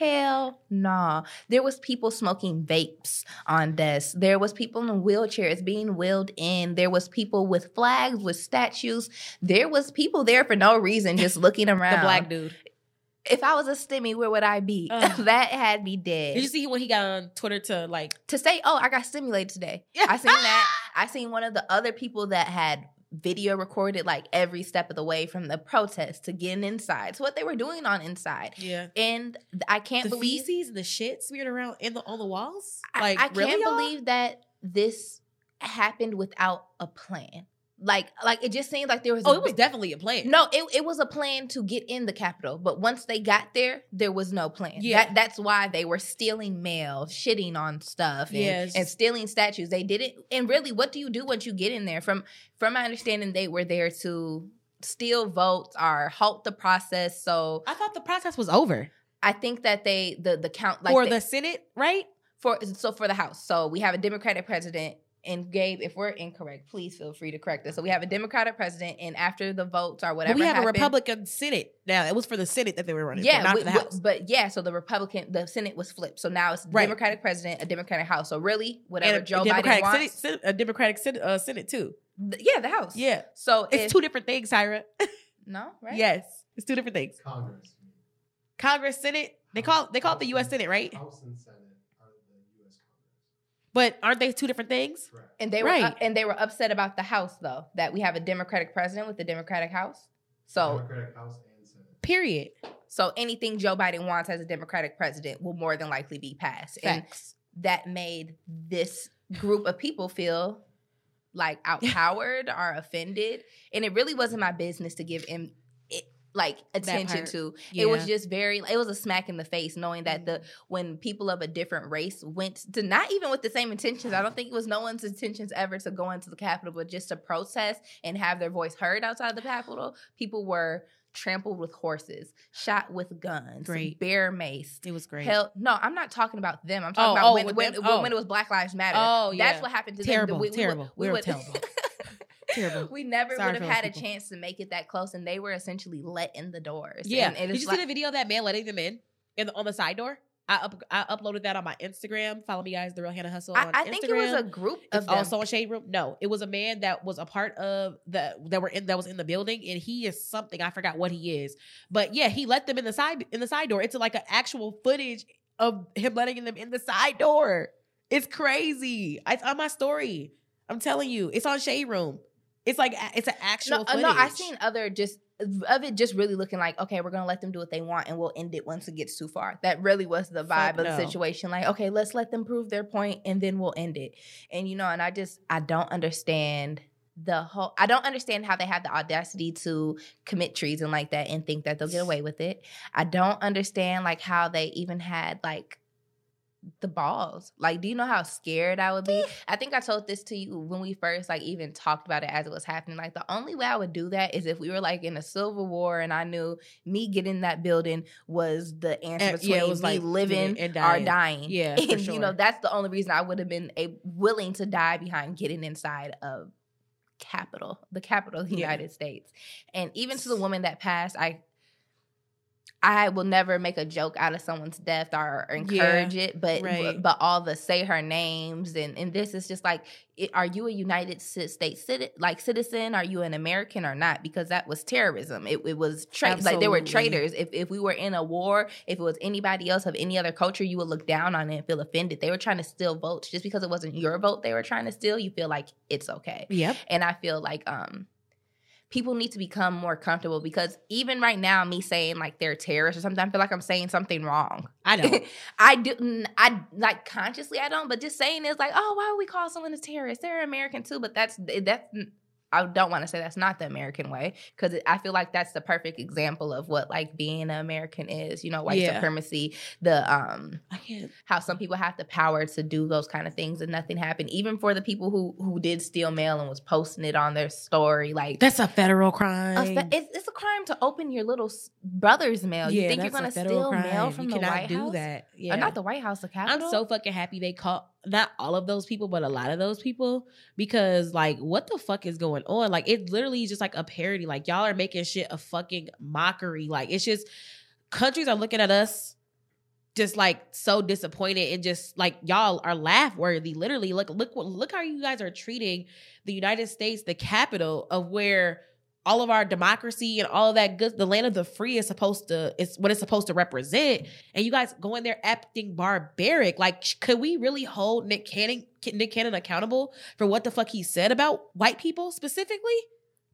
Speaker 1: Hell no. There was people smoking vapes on desks. There was people in wheelchairs being wheeled in. There was people with flags, with statues. There was people there for no reason, just looking around.
Speaker 2: The black dude.
Speaker 1: If I was a stimmy, where would I be? Uh.
Speaker 2: Ugh.
Speaker 1: that had me dead.
Speaker 2: Did you see when he got on Twitter to like
Speaker 1: to say, oh, I got stimulated today. Yeah. I seen that. I seen one of the other people that had video recorded like every step of the way from the protest to getting inside. to what they were doing on inside.
Speaker 2: Yeah.
Speaker 1: And I can't
Speaker 2: the
Speaker 1: believe
Speaker 2: feces the shit smeared around in the on the walls?
Speaker 1: I-
Speaker 2: Like
Speaker 1: I, can't
Speaker 2: y'all?
Speaker 1: believe that this happened without a plan. Like, like it just seemed like there was.
Speaker 2: Oh, it was
Speaker 1: big-
Speaker 2: definitely a plan.
Speaker 1: no, it, it was a plan to get in the Capitol, but once they got there, there was no plan.
Speaker 2: Yeah.
Speaker 1: That, that's why they were stealing mail, shitting on stuff, and,
Speaker 2: it's
Speaker 1: and stealing statues. They didn't. And really, what do you do once you get in there? From from my understanding, they were there to steal votes or halt the process. So
Speaker 2: I thought the process was over.
Speaker 1: I think that they the the count like
Speaker 2: For
Speaker 1: they-
Speaker 2: the Senate, right?
Speaker 1: for so for the House. So we have a Democratic president. And Gabe, if we're incorrect, please feel free to correct us. So we have a Democratic president, and after the votes or whatever,
Speaker 2: But we have
Speaker 1: happened-
Speaker 2: a Republican Senate now. It was for the Senate that they were running.
Speaker 1: Yeah,
Speaker 2: but not
Speaker 1: we-
Speaker 2: the
Speaker 1: but-
Speaker 2: House.
Speaker 1: But, yeah, so the Republican, the Senate was flipped. So now it's
Speaker 2: Right.
Speaker 1: Democratic president, a Democratic House. So really, whatever
Speaker 2: and a,
Speaker 1: Joe
Speaker 2: a
Speaker 1: Biden
Speaker 2: Democratic
Speaker 1: wants,
Speaker 2: Senate, Senate- a Democratic Senate, uh, Senate too.
Speaker 1: th- yeah, the House.
Speaker 2: Yeah,
Speaker 1: So
Speaker 2: it's
Speaker 1: if,
Speaker 2: two different things, Tyra.
Speaker 1: no, right?
Speaker 2: Yes, it's two different things.
Speaker 3: Congress.
Speaker 2: Congress, Senate. They call they call it the U.S. Senate, right?
Speaker 3: House and Senate are the U.S.
Speaker 2: But aren't they two different things?
Speaker 3: Congress. Correct.
Speaker 1: And they were uh,
Speaker 2: Right.
Speaker 1: and they were upset about the House though that we have a Democratic president with the Democratic House. So
Speaker 3: Democratic House and Senate.
Speaker 2: Period.
Speaker 1: so anything Joe Biden wants as a Democratic president will more than likely be passed. And
Speaker 2: Facts.
Speaker 1: that made this group of people feel like outpowered or offended and it really wasn't my business to give him it, like attention to
Speaker 2: Yeah.
Speaker 1: it was just very it was a smack in the face knowing that the mm. when people of a different race went to not even with the same intentions i don't think it was no one's intentions ever to go into the capitol but just to protest and have their voice heard outside the capitol people were trampled with horses shot with guns
Speaker 2: Great.
Speaker 1: bear maced
Speaker 2: It was great.
Speaker 1: Hell, no, I'm not talking about them. I'm oh, talking
Speaker 2: Oh,
Speaker 1: about
Speaker 2: oh,
Speaker 1: when, when,
Speaker 2: Oh.
Speaker 1: when it was Black Lives Matter.
Speaker 2: Oh,
Speaker 1: That's
Speaker 2: yeah.
Speaker 1: what happened to
Speaker 2: Terrible,
Speaker 1: them. We, we
Speaker 2: terrible.
Speaker 1: would-
Speaker 2: We
Speaker 1: we
Speaker 2: were
Speaker 1: would-
Speaker 2: terrible. Terrible.
Speaker 1: we never
Speaker 2: Sorry
Speaker 1: would have had a
Speaker 2: people.
Speaker 1: chance to make it that close, and they were essentially let in the doors.
Speaker 2: Yeah. Did you
Speaker 1: like,
Speaker 2: see the video of that man letting them in, in the, on the side door? I up, I uploaded that on my Instagram. Follow me guys, the real Hannah Hustle.
Speaker 1: I,
Speaker 2: on
Speaker 1: I think it was a group
Speaker 2: It's
Speaker 1: of them.
Speaker 2: also a Shade Room. No, it was a man that was a part of the that were in that was in the building, and he is something I forgot what he is. But yeah, he let them in the side in the side door. It's like an actual footage of him letting them in the side door. It's crazy. It's on my story. I'm telling you, it's on Shade Room. It's like it's an actual.
Speaker 1: No, uh,
Speaker 2: footage.
Speaker 1: no, I seen other just of it just really looking like okay, we're gonna let them do what they want and we'll end it once it gets too far. That really was the vibe
Speaker 2: Fuck
Speaker 1: of the
Speaker 2: no.
Speaker 1: situation. Like, okay, let's let them prove their point and then we'll end it. And you know, and I just I don't understand the whole I don't understand how they have the audacity to commit treason like that and think that they'll get away with it. I don't understand like how they even had like the balls. Like, do you know how scared I would be? I think I told this to you when we first like even talked about it as it was happening. Like, the only way I would do that is if we were like in a civil war and I knew me getting that building was the answer
Speaker 2: Eh,
Speaker 1: between
Speaker 2: yeah, it was
Speaker 1: me
Speaker 2: like
Speaker 1: living
Speaker 2: and
Speaker 1: or
Speaker 2: dying.
Speaker 1: dying.
Speaker 2: Yeah, for
Speaker 1: and you know that's the only reason I would have been a, willing to die behind getting inside of capital, the capital of the
Speaker 2: Yeah.
Speaker 1: United States. And even to the woman that passed, I I will never make a joke out of someone's death or encourage it, but,
Speaker 2: right.
Speaker 1: but but all the say her names and and this is just like, it, are you a United States citi- like citizen? Are you an American or not? Because that was terrorism. It, it was tra- like there were traitors. If if we were in a war, if it was anybody else of any other culture, you would look down on it and feel offended. They were trying to steal votes just because it wasn't your vote. They were trying to steal. You feel like it's okay
Speaker 2: Yep.
Speaker 1: and i feel like um people need to become more comfortable because even right now me saying like they're terrorists or something i feel like i'm saying something wrong
Speaker 2: I don't.
Speaker 1: i do I like consciously i don't but just saying it's like oh why would we call someone a terrorist they're american too but that's that's I don't want to say that's not the American way because I feel like that's the perfect example of what like being an American is. You know, white
Speaker 2: Yeah.
Speaker 1: supremacy, the um
Speaker 2: I can't.
Speaker 1: how some people have the power to do those kind of things and nothing happened. Even for the people who who did steal mail and was posting it on their story, like
Speaker 2: That's a federal
Speaker 1: a
Speaker 2: crime.
Speaker 1: fe- it's, it's a crime to open your little brother's mail. you think you're
Speaker 2: a
Speaker 1: gonna steal mail
Speaker 2: crime.
Speaker 1: from
Speaker 2: you
Speaker 1: the White
Speaker 2: do
Speaker 1: House?
Speaker 2: that.
Speaker 1: Or
Speaker 2: Yeah.
Speaker 1: not the White House, the Capitol.
Speaker 2: I'm so fucking happy they caught not all of those people, but a lot of those people because like what the fuck is going on? Like it literally is just like a parody. Like y'all are making shit a fucking mockery. Like it's just countries are looking at us just like so disappointed and just like y'all are laugh worthy. Literally, look look what look how you guys are treating the United States, the capital of where all of our democracy and all of that good the land of the free is supposed to it's what it's supposed to represent. And you guys going there acting barbaric. Like could we really hold nick cannon nick cannon accountable for what the fuck he said about white people specifically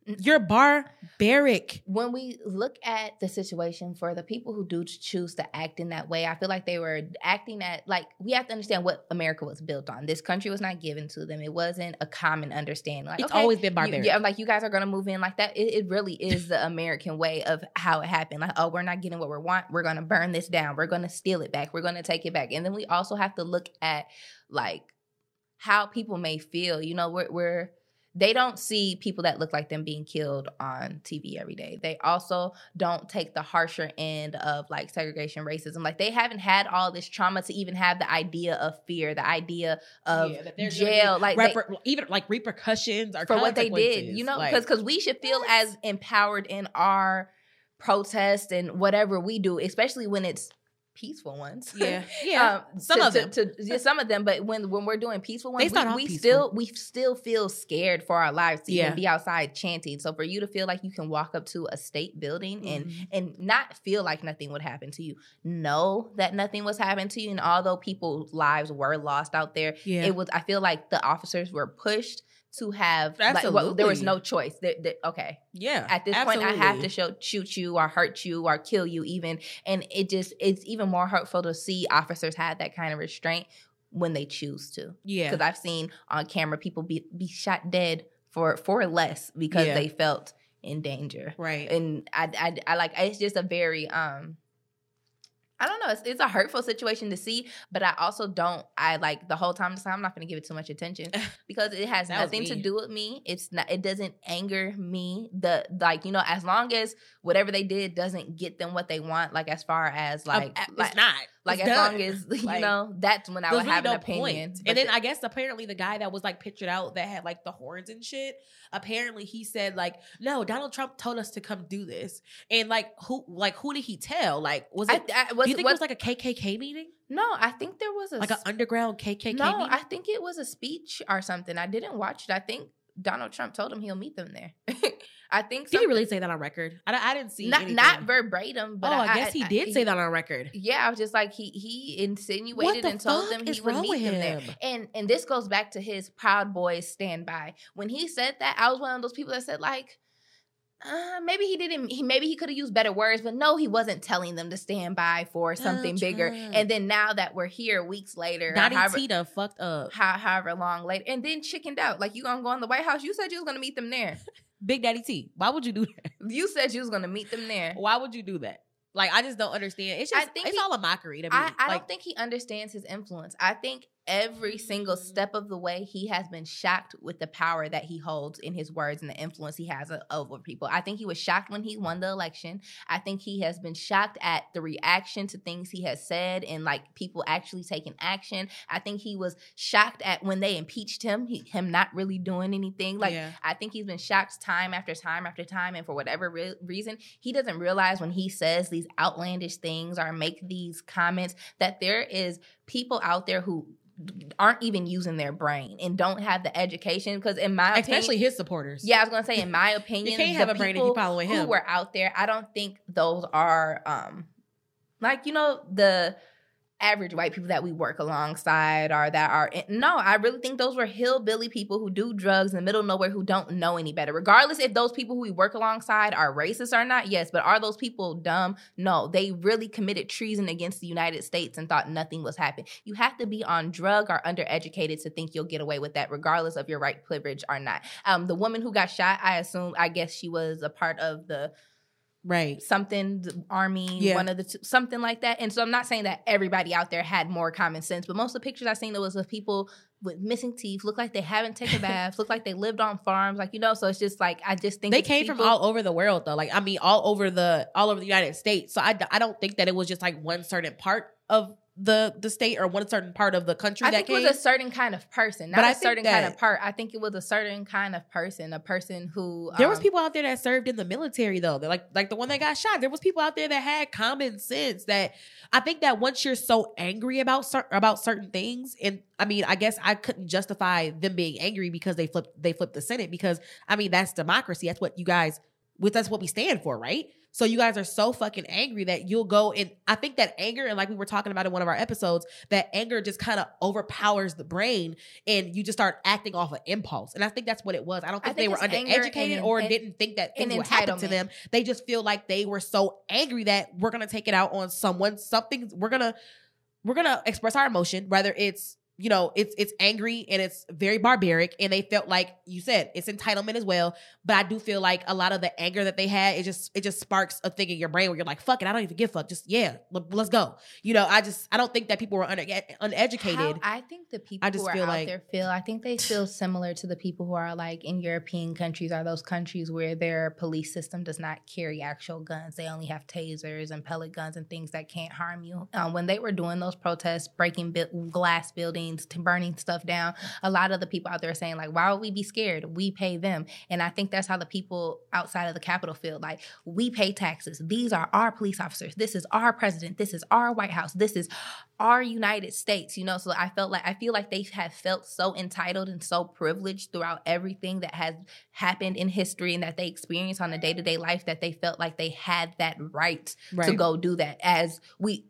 Speaker 2: you're barbaric
Speaker 1: when we look at the situation for the people who do choose to act in that way, I feel like they were acting at like we have to understand what America was built on. This country was not given to them. It wasn't a common understanding. Like
Speaker 2: it's
Speaker 1: okay,
Speaker 2: always been
Speaker 1: you-
Speaker 2: barbaric
Speaker 1: yeah, like you guys are gonna move in like that. It, it really is the American way of how it happened. Like, oh, we're not getting what we want. We're gonna burn this down. We're gonna steal it back. We're gonna take it back. And then we also have to look at like how people may feel. You know, we're, we're they don't see people that look like them being killed on TV every day. They also don't take the harsher end of like segregation, racism. Like they haven't had all this trauma to even have the idea of fear, the idea of
Speaker 2: Yeah,
Speaker 1: jail, like they-
Speaker 2: even like repercussions or
Speaker 1: for what they did, you know,
Speaker 2: Like,
Speaker 1: because because we should feel as empowered in our protest and whatever we do, especially when it's peaceful ones.
Speaker 2: yeah yeah
Speaker 1: Um,
Speaker 2: some
Speaker 1: to-
Speaker 2: of them
Speaker 1: to- yeah, some of them, but when when we're doing peaceful ones, we, we still we still feel scared for our lives to
Speaker 2: Yeah.
Speaker 1: even be outside chanting. So for you to feel like you can walk up to a state building and
Speaker 2: Mhm.
Speaker 1: and not feel like nothing would happen to you, know that nothing was happening to you, and although people's lives were lost out there,
Speaker 2: yeah
Speaker 1: it was. I feel like the officers were pushed to have like well, there was no choice. There- there- okay,
Speaker 2: yeah
Speaker 1: at this point, I have to show shoot you or hurt you or kill you even, and it just it's even more hurtful to see officers have that kind of restraint when they choose to.
Speaker 2: yeah
Speaker 1: Because I've seen on camera people be be shot dead for for less because
Speaker 2: Yeah.
Speaker 1: they felt in danger,
Speaker 2: right
Speaker 1: and I, I I like it's just a very um. I don't know. It's, it's a hurtful situation to see, but I also don't. I like the whole time. I'm not going to give it too much attention because it has nothing to do with me. It's not. It doesn't anger me. The like you know, as long as whatever they did doesn't get them what they want. Like as far as like
Speaker 2: uh, it's
Speaker 1: like,
Speaker 2: not
Speaker 1: like
Speaker 2: It's
Speaker 1: as
Speaker 2: done.
Speaker 1: long as you
Speaker 2: Like,
Speaker 1: know, that's when I would
Speaker 2: really
Speaker 1: have an opinion.
Speaker 2: point. And then
Speaker 1: the-
Speaker 2: I guess apparently the guy that was like pictured out that had like the horns and shit. Apparently he said like, no, Donald Trump told us to come do this. And like who like who did he tell? Like was it?
Speaker 1: I, I, was,
Speaker 2: do you think
Speaker 1: was,
Speaker 2: it was like a KKK meeting,
Speaker 1: no? I think there was a
Speaker 2: like an underground KKK
Speaker 1: no.
Speaker 2: meeting?
Speaker 1: I think it was a speech or something. I didn't watch it. I think Donald Trump told him he'll meet them there. I think
Speaker 2: Did he really say that on record? I, I didn't see.
Speaker 1: not
Speaker 2: anything.
Speaker 1: not verbatim, but
Speaker 2: oh, I, guess he did say that on record.
Speaker 1: Yeah, I was just like he he insinuated and told them he would meet them there. And and this goes back to his Proud Boys standby. When he said that, I was one of those people that said like. Uh, maybe he didn't. He maybe he could have used better words, but no, he wasn't telling them to stand by for something bigger.
Speaker 2: Trump.
Speaker 1: And then now that we're here, weeks later, or
Speaker 2: Donnie
Speaker 1: however,
Speaker 2: T done fucked up.
Speaker 1: how, however long later, and then chickened out. Like you gonna go in the White House? You said you was gonna meet them there.
Speaker 2: Big Daddy T. Why would you do that?
Speaker 1: You said you was gonna meet them there.
Speaker 2: Why would you do that? Like I just don't understand. It's
Speaker 1: I
Speaker 2: just
Speaker 1: think
Speaker 2: it's
Speaker 1: he-
Speaker 2: all a mockery to me.
Speaker 1: I, I
Speaker 2: like,
Speaker 1: don't think he understands his influence. I think every single step of the way he has been shocked with the power that he holds in his words and the influence he has over people. I think he was shocked when he won the election. I think he has been shocked at the reaction to things he has said and like people actually taking action. I think he was shocked at when they impeached him, he, him not really doing anything. Like
Speaker 2: yeah.
Speaker 1: I think he's been shocked time after time after time, and for whatever re- reason, he doesn't realize when he says these outlandish things or make these comments that there is people out there who aren't even using their brain and don't have the education. Because in my
Speaker 2: especially
Speaker 1: opinion,
Speaker 2: his supporters.
Speaker 1: yeah, I was gonna say in my opinion,
Speaker 2: you can't
Speaker 1: the
Speaker 2: have a brain if
Speaker 1: people
Speaker 2: you following
Speaker 1: who were out there, I don't think those are um like you know the average white people that we work alongside or that are no i really think those were hillbilly people who do drugs in the middle of nowhere who don't know any better. Regardless if those people who we work alongside are racist or not yes but are those people dumb? No they really committed treason against the united states and thought nothing was happening. You have to be on drug or undereducated to think you'll get away with that regardless of your right privilege or not. Um the woman who got shot i assume i guess she was a part of the
Speaker 2: right.
Speaker 1: something the army
Speaker 2: Yeah.
Speaker 1: one of the two, something like that and so i'm not saying that everybody out there had more common sense but most of the pictures i've seen there was of people with missing teeth look like they haven't taken baths look like they lived on farms like you know so it's just like i just think
Speaker 2: They came from all over the world though. Like I mean, all over the all over the United States. So I, I don't think that it was just like one certain part of the the state or one certain part of the country
Speaker 1: I
Speaker 2: that
Speaker 1: think
Speaker 2: came.
Speaker 1: it was a certain kind of person, not
Speaker 2: But I
Speaker 1: a
Speaker 2: think
Speaker 1: certain kind of part. I think it was a certain kind of person, a person who
Speaker 2: there was
Speaker 1: um,
Speaker 2: people out there that served in the military though. They're like like the one that got shot. There was people out there that had common sense. That I think that once you're so angry about cer- about certain things, and I mean, I guess I couldn't justify them being angry because they flipped they flipped the Senate because I mean that's democracy. That's what you guys with that's what we stand for, right? So you guys are so fucking angry that you'll go and I think that anger and like we were talking about in one of our episodes, that anger just kind of overpowers the brain and you just start acting off of impulse. And I think that's what it was. I don't
Speaker 1: I
Speaker 2: think, they were undereducated
Speaker 1: and-
Speaker 2: or
Speaker 1: and-
Speaker 2: didn't think that things would happen to them. They just feel like they were so angry that we're gonna take it out on someone. Something we're gonna we're gonna express our emotion, whether it's you know it's it's angry and it's very barbaric, and they felt like you said it's entitlement as well. But I do feel like a lot of the anger that they had, it just it just sparks a thing in your brain where you're like, fuck it, I don't even give fuck. Just yeah, l- let's go. You know, I just I don't think that people were under, uneducated.
Speaker 1: How- I think the people
Speaker 2: I just
Speaker 1: who are
Speaker 2: feel
Speaker 1: out
Speaker 2: like-
Speaker 1: there feel. I think they feel similar to the people who are like in European countries, are those countries where their police system does not carry actual guns. They only have tasers and pellet guns and things that can't harm you. Um, when they were doing those protests, breaking bu- glass buildings, to burning stuff down, a lot of the people out there are saying like, "Why would we be scared? We pay them." And I think that's how the people outside of the Capitol feel. Like we pay taxes. These are our police officers. This is our president. This is our White House. This is our United States, you know. So I felt like I feel like they have felt so entitled and so privileged throughout everything that has happened in history and that they experience on a day to day life that they felt like they had that right, to go do that. As we,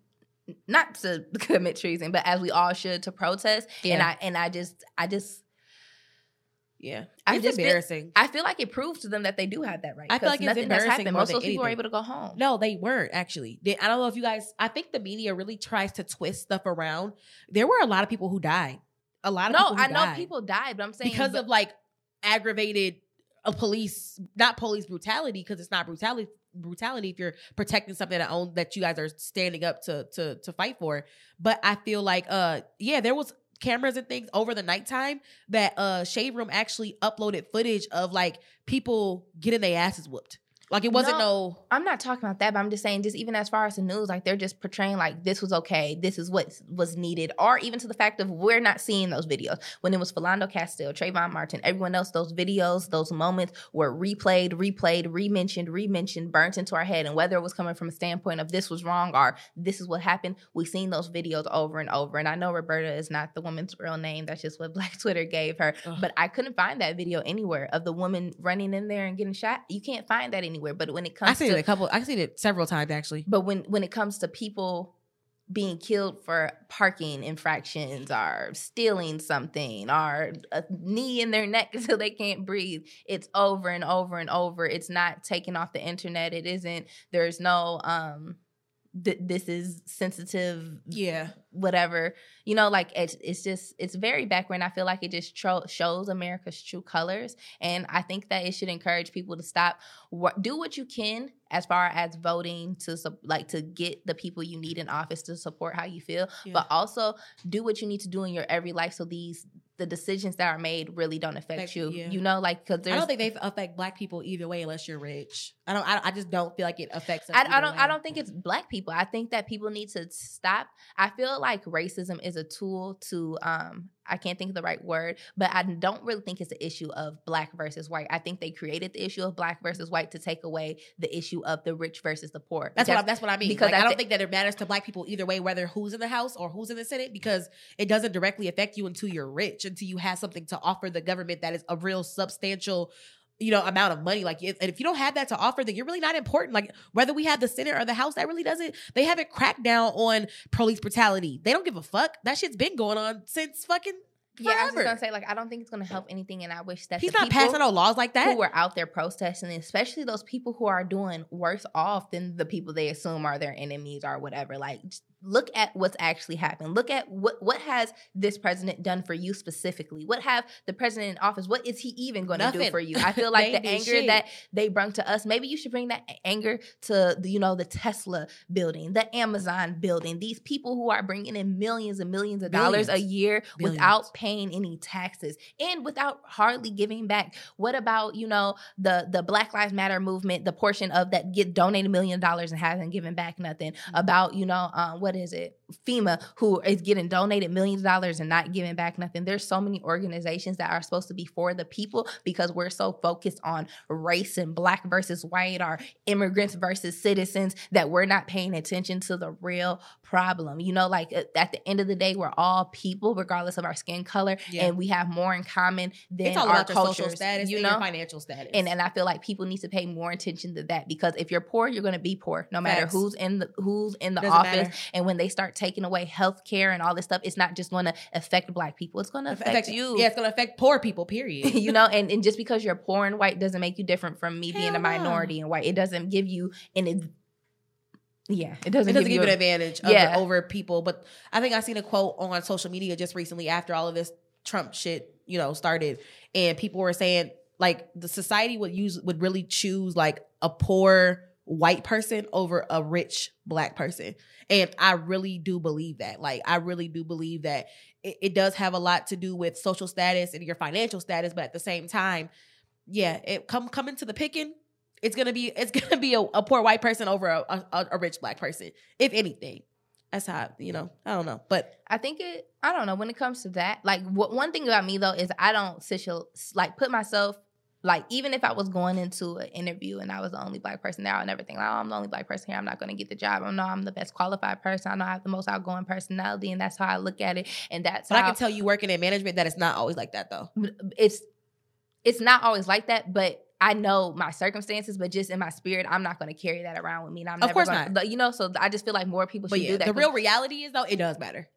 Speaker 1: not to commit treason, but as we all should to protest. And I and I just I just
Speaker 2: yeah,
Speaker 1: I
Speaker 2: it's
Speaker 1: just feel-
Speaker 2: embarrassing.
Speaker 1: I feel like it proves to them that they do have that right.
Speaker 2: I feel like it's embarrassing.
Speaker 1: Most of those people
Speaker 2: were
Speaker 1: able to go home.
Speaker 2: No, they weren't actually. They, I don't know if you guys. I think the media really tries to twist stuff around. There were a lot of people who died. A lot of
Speaker 1: no, I know
Speaker 2: died
Speaker 1: people died, but I'm saying
Speaker 2: because
Speaker 1: but-
Speaker 2: of like aggravated a police, not police brutality, because it's not brutality. Brutality if you're protecting something that own that you guys are standing up to to to fight for. But I feel like uh yeah, there was cameras and things over the nighttime that uh Shade Room actually uploaded footage of like people getting their asses whooped. Like it wasn't
Speaker 1: No.
Speaker 2: no.
Speaker 1: I'm not talking about that, but I'm just saying, just even as far as the news, like they're just portraying like this was okay, this is what was needed, or even to the fact of we're not seeing those videos. When it was Philando Castile, Trayvon Martin, everyone else, those videos, those moments were replayed, replayed, re-mentioned, re-mentioned, burnt into our head. And whether it was coming from a standpoint of this was wrong or this is what happened, we've seen those videos over and over. And I know Roberta is not the woman's real name, that's just what Black Twitter gave her.
Speaker 2: Ugh.
Speaker 1: But I couldn't find that video anywhere of the woman running in there and getting shot. You can't find that anywhere. But when it comes
Speaker 2: I seen
Speaker 1: to
Speaker 2: it a couple. I've seen it several times actually.
Speaker 1: but when when it comes to people being killed for parking infractions or stealing something or a knee in their neck so they can't breathe, it's over and over and over. It's not taken off the internet. It isn't. There's no um. Th- this is sensitive
Speaker 2: Yeah.
Speaker 1: whatever you know like it's, it's just it's very backward and i feel like it just tro- shows america's true colors and i think that it should encourage people to stop wha- do what you can as far as voting to sup- like to get the people you need in office to support how you feel
Speaker 2: Yeah.
Speaker 1: but also do what you need to do in your every life so these the decisions that are made really don't affect
Speaker 2: Affect-
Speaker 1: you
Speaker 2: yeah.
Speaker 1: you know like because
Speaker 2: I don't think they affect black people either way unless you're rich. I don't. I, I just don't feel like it affects.
Speaker 1: I, I don't.
Speaker 2: way.
Speaker 1: I don't think it's black people. I think that people need to stop. I feel like racism is a tool to. Um, I can't think of the right word, but I don't really think it's an issue of black versus white. I think they created the issue of black versus white to take away the issue of the rich versus the poor.
Speaker 2: That's what I, that's what I mean.
Speaker 1: because
Speaker 2: Because I don't think that it matters to black people either way, whether who's in the house or who's in the Senate, because it doesn't directly affect you until you're rich, until you have something to offer the government that is a real substantial, you know, amount of money. Like, if, and if you don't have that to offer, then you're really not important. Like, whether we have the Senate or the House, that really doesn't. They haven't cracked down on police brutality. They don't give a fuck. That shit's been going on since fucking.
Speaker 1: yeah, I was gonna say like I don't think it's gonna help anything, and I wish that
Speaker 2: He's not
Speaker 1: people
Speaker 2: passing no laws like that.
Speaker 1: who are out there protesting, especially those people who are doing worse off than the people they assume are their enemies or whatever. Like, look at what's actually happened. Look at what what has this president done for you specifically. What have the president in office? What is he even going to do for you? I feel like the anger
Speaker 2: shit.
Speaker 1: that they bring to us. Maybe you should bring that anger to the, you know the Tesla building, the Amazon building. These people who are bringing in millions and millions of dollars a year
Speaker 2: Billions.
Speaker 1: without paying any taxes and without hardly giving back. What about you know the the Black Lives Matter movement, the portion of that get donated a million dollars and hasn't given back nothing? About you know uh, what is it? FEMA, who is getting donated millions of dollars and not giving back nothing. There's so many organizations that are supposed to be for the people because we're so focused on race and black versus white or immigrants versus citizens that we're not paying attention to the real problem. You know, like at at the end of the day, we're all people, regardless of our skin color,
Speaker 2: Yeah.
Speaker 1: and we have more in common than our
Speaker 2: about your
Speaker 1: cultures.
Speaker 2: social status,
Speaker 1: you
Speaker 2: and
Speaker 1: know,
Speaker 2: your financial status.
Speaker 1: and and I feel like people need to pay more attention to that because if you're poor, you're going to be poor, no matter
Speaker 2: Facts.
Speaker 1: who's in the who's in the
Speaker 2: Doesn't
Speaker 1: office.
Speaker 2: matter.
Speaker 1: And when they start taking away health care and all this stuff, it's not just going to affect Black people; it's going to affect,
Speaker 2: affect
Speaker 1: you.
Speaker 2: Yeah, it's gonna affect poor people. Period.
Speaker 1: you know, and, and just because you're poor and white doesn't make you different from me being
Speaker 2: Hell
Speaker 1: a
Speaker 2: no.
Speaker 1: minority and white. It doesn't give you an ad- yeah, it doesn't,
Speaker 2: it doesn't
Speaker 1: give you
Speaker 2: an
Speaker 1: a-
Speaker 2: advantage over, over people. But I think I seen a quote on social media just recently after all of this Trump shit, you know, started, and people were saying like the society would use would really choose like a poor white person over a rich black person. And I really do believe that. Like I really do believe that it, it does have a lot to do with social status and your financial status, but at the same time, yeah, it come come into the picking. It's gonna be it's gonna be a, a poor white person over a, a, a rich black person, if anything. That's how you know. I don't know, but
Speaker 1: I think it. I don't know when it comes to that. Like wh- one thing about me though is I don't situ- like put myself like even if I was going into an interview and I was the only black person there, and everything, like, oh, I'm the only black person here. I'm not going to get the job. Oh, I know I'm the best qualified person. I know I have the most outgoing personality, and that's how I look at it. And that's
Speaker 2: but I can tell you working in management that it's not always like that though.
Speaker 1: it's it's not always like that, but I know my circumstances, but just in my spirit, I'm not going to carry that around with me. And I'm
Speaker 2: Of
Speaker 1: never
Speaker 2: course
Speaker 1: gonna,
Speaker 2: not.
Speaker 1: You know, so I just feel like more people
Speaker 2: But
Speaker 1: should
Speaker 2: yeah,
Speaker 1: do that.
Speaker 2: The real reality is though, it does matter.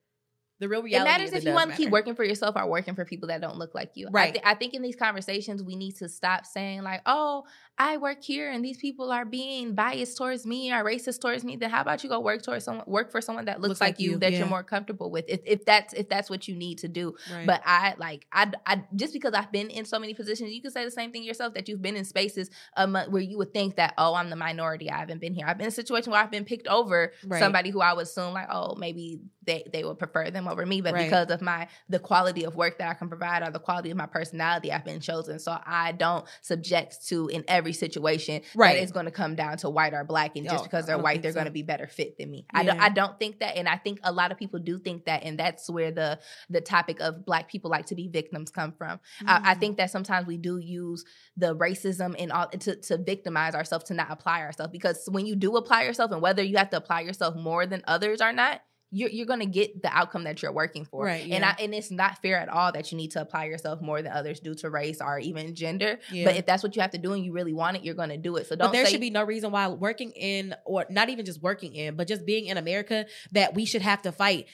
Speaker 2: The real
Speaker 1: it matters
Speaker 2: is
Speaker 1: if
Speaker 2: it
Speaker 1: you want to keep working for yourself or working for people that don't look like you. I,
Speaker 2: Right.
Speaker 1: I think in these conversations, we need to stop saying like, "Oh, I work here, and these people are being biased towards me or racist towards me." Then how about you go work towards someone, work for someone that looks,
Speaker 2: Looks
Speaker 1: like,
Speaker 2: like
Speaker 1: you, that
Speaker 2: yeah.
Speaker 1: you're more comfortable with. If, if that's if that's what you need to do.
Speaker 2: Right.
Speaker 1: But I like I, I just because I've been in so many positions, you can say the same thing yourself that you've been in spaces um, where you would think that oh I'm the minority, I haven't been here. I've been in a situation where I've been picked over
Speaker 2: Right.
Speaker 1: somebody who I would assume like oh maybe they they would prefer them over me. But
Speaker 2: Right.
Speaker 1: because of my the quality of work that I can provide or the quality of my personality, I've been chosen. So I don't subject to in every situation
Speaker 2: Right.
Speaker 1: that it's going to come down to white or black, and just
Speaker 2: Oh,
Speaker 1: because they're white, they're
Speaker 2: so.
Speaker 1: going to be better fit than me. I don't I don't think that, and I think a lot of people do think that, and that's where the the topic of black people like to be victims come from. I, I
Speaker 2: Mm.
Speaker 1: think that sometimes we do use the racism and all to, to victimize ourselves to not apply ourselves because when you do apply yourself and whether you have to apply yourself more than others or not you're, you're going to get the outcome that you're working for
Speaker 2: Right,
Speaker 1: and. I, and it's not fair at all that you need to apply yourself more than others due to race or even gender
Speaker 2: Yeah.
Speaker 1: but if that's what you have to do and you really want it you're going to do it so don't
Speaker 2: but there
Speaker 1: say
Speaker 2: should be no reason why working in, or not even just working in, but just being in America, that we should have to fight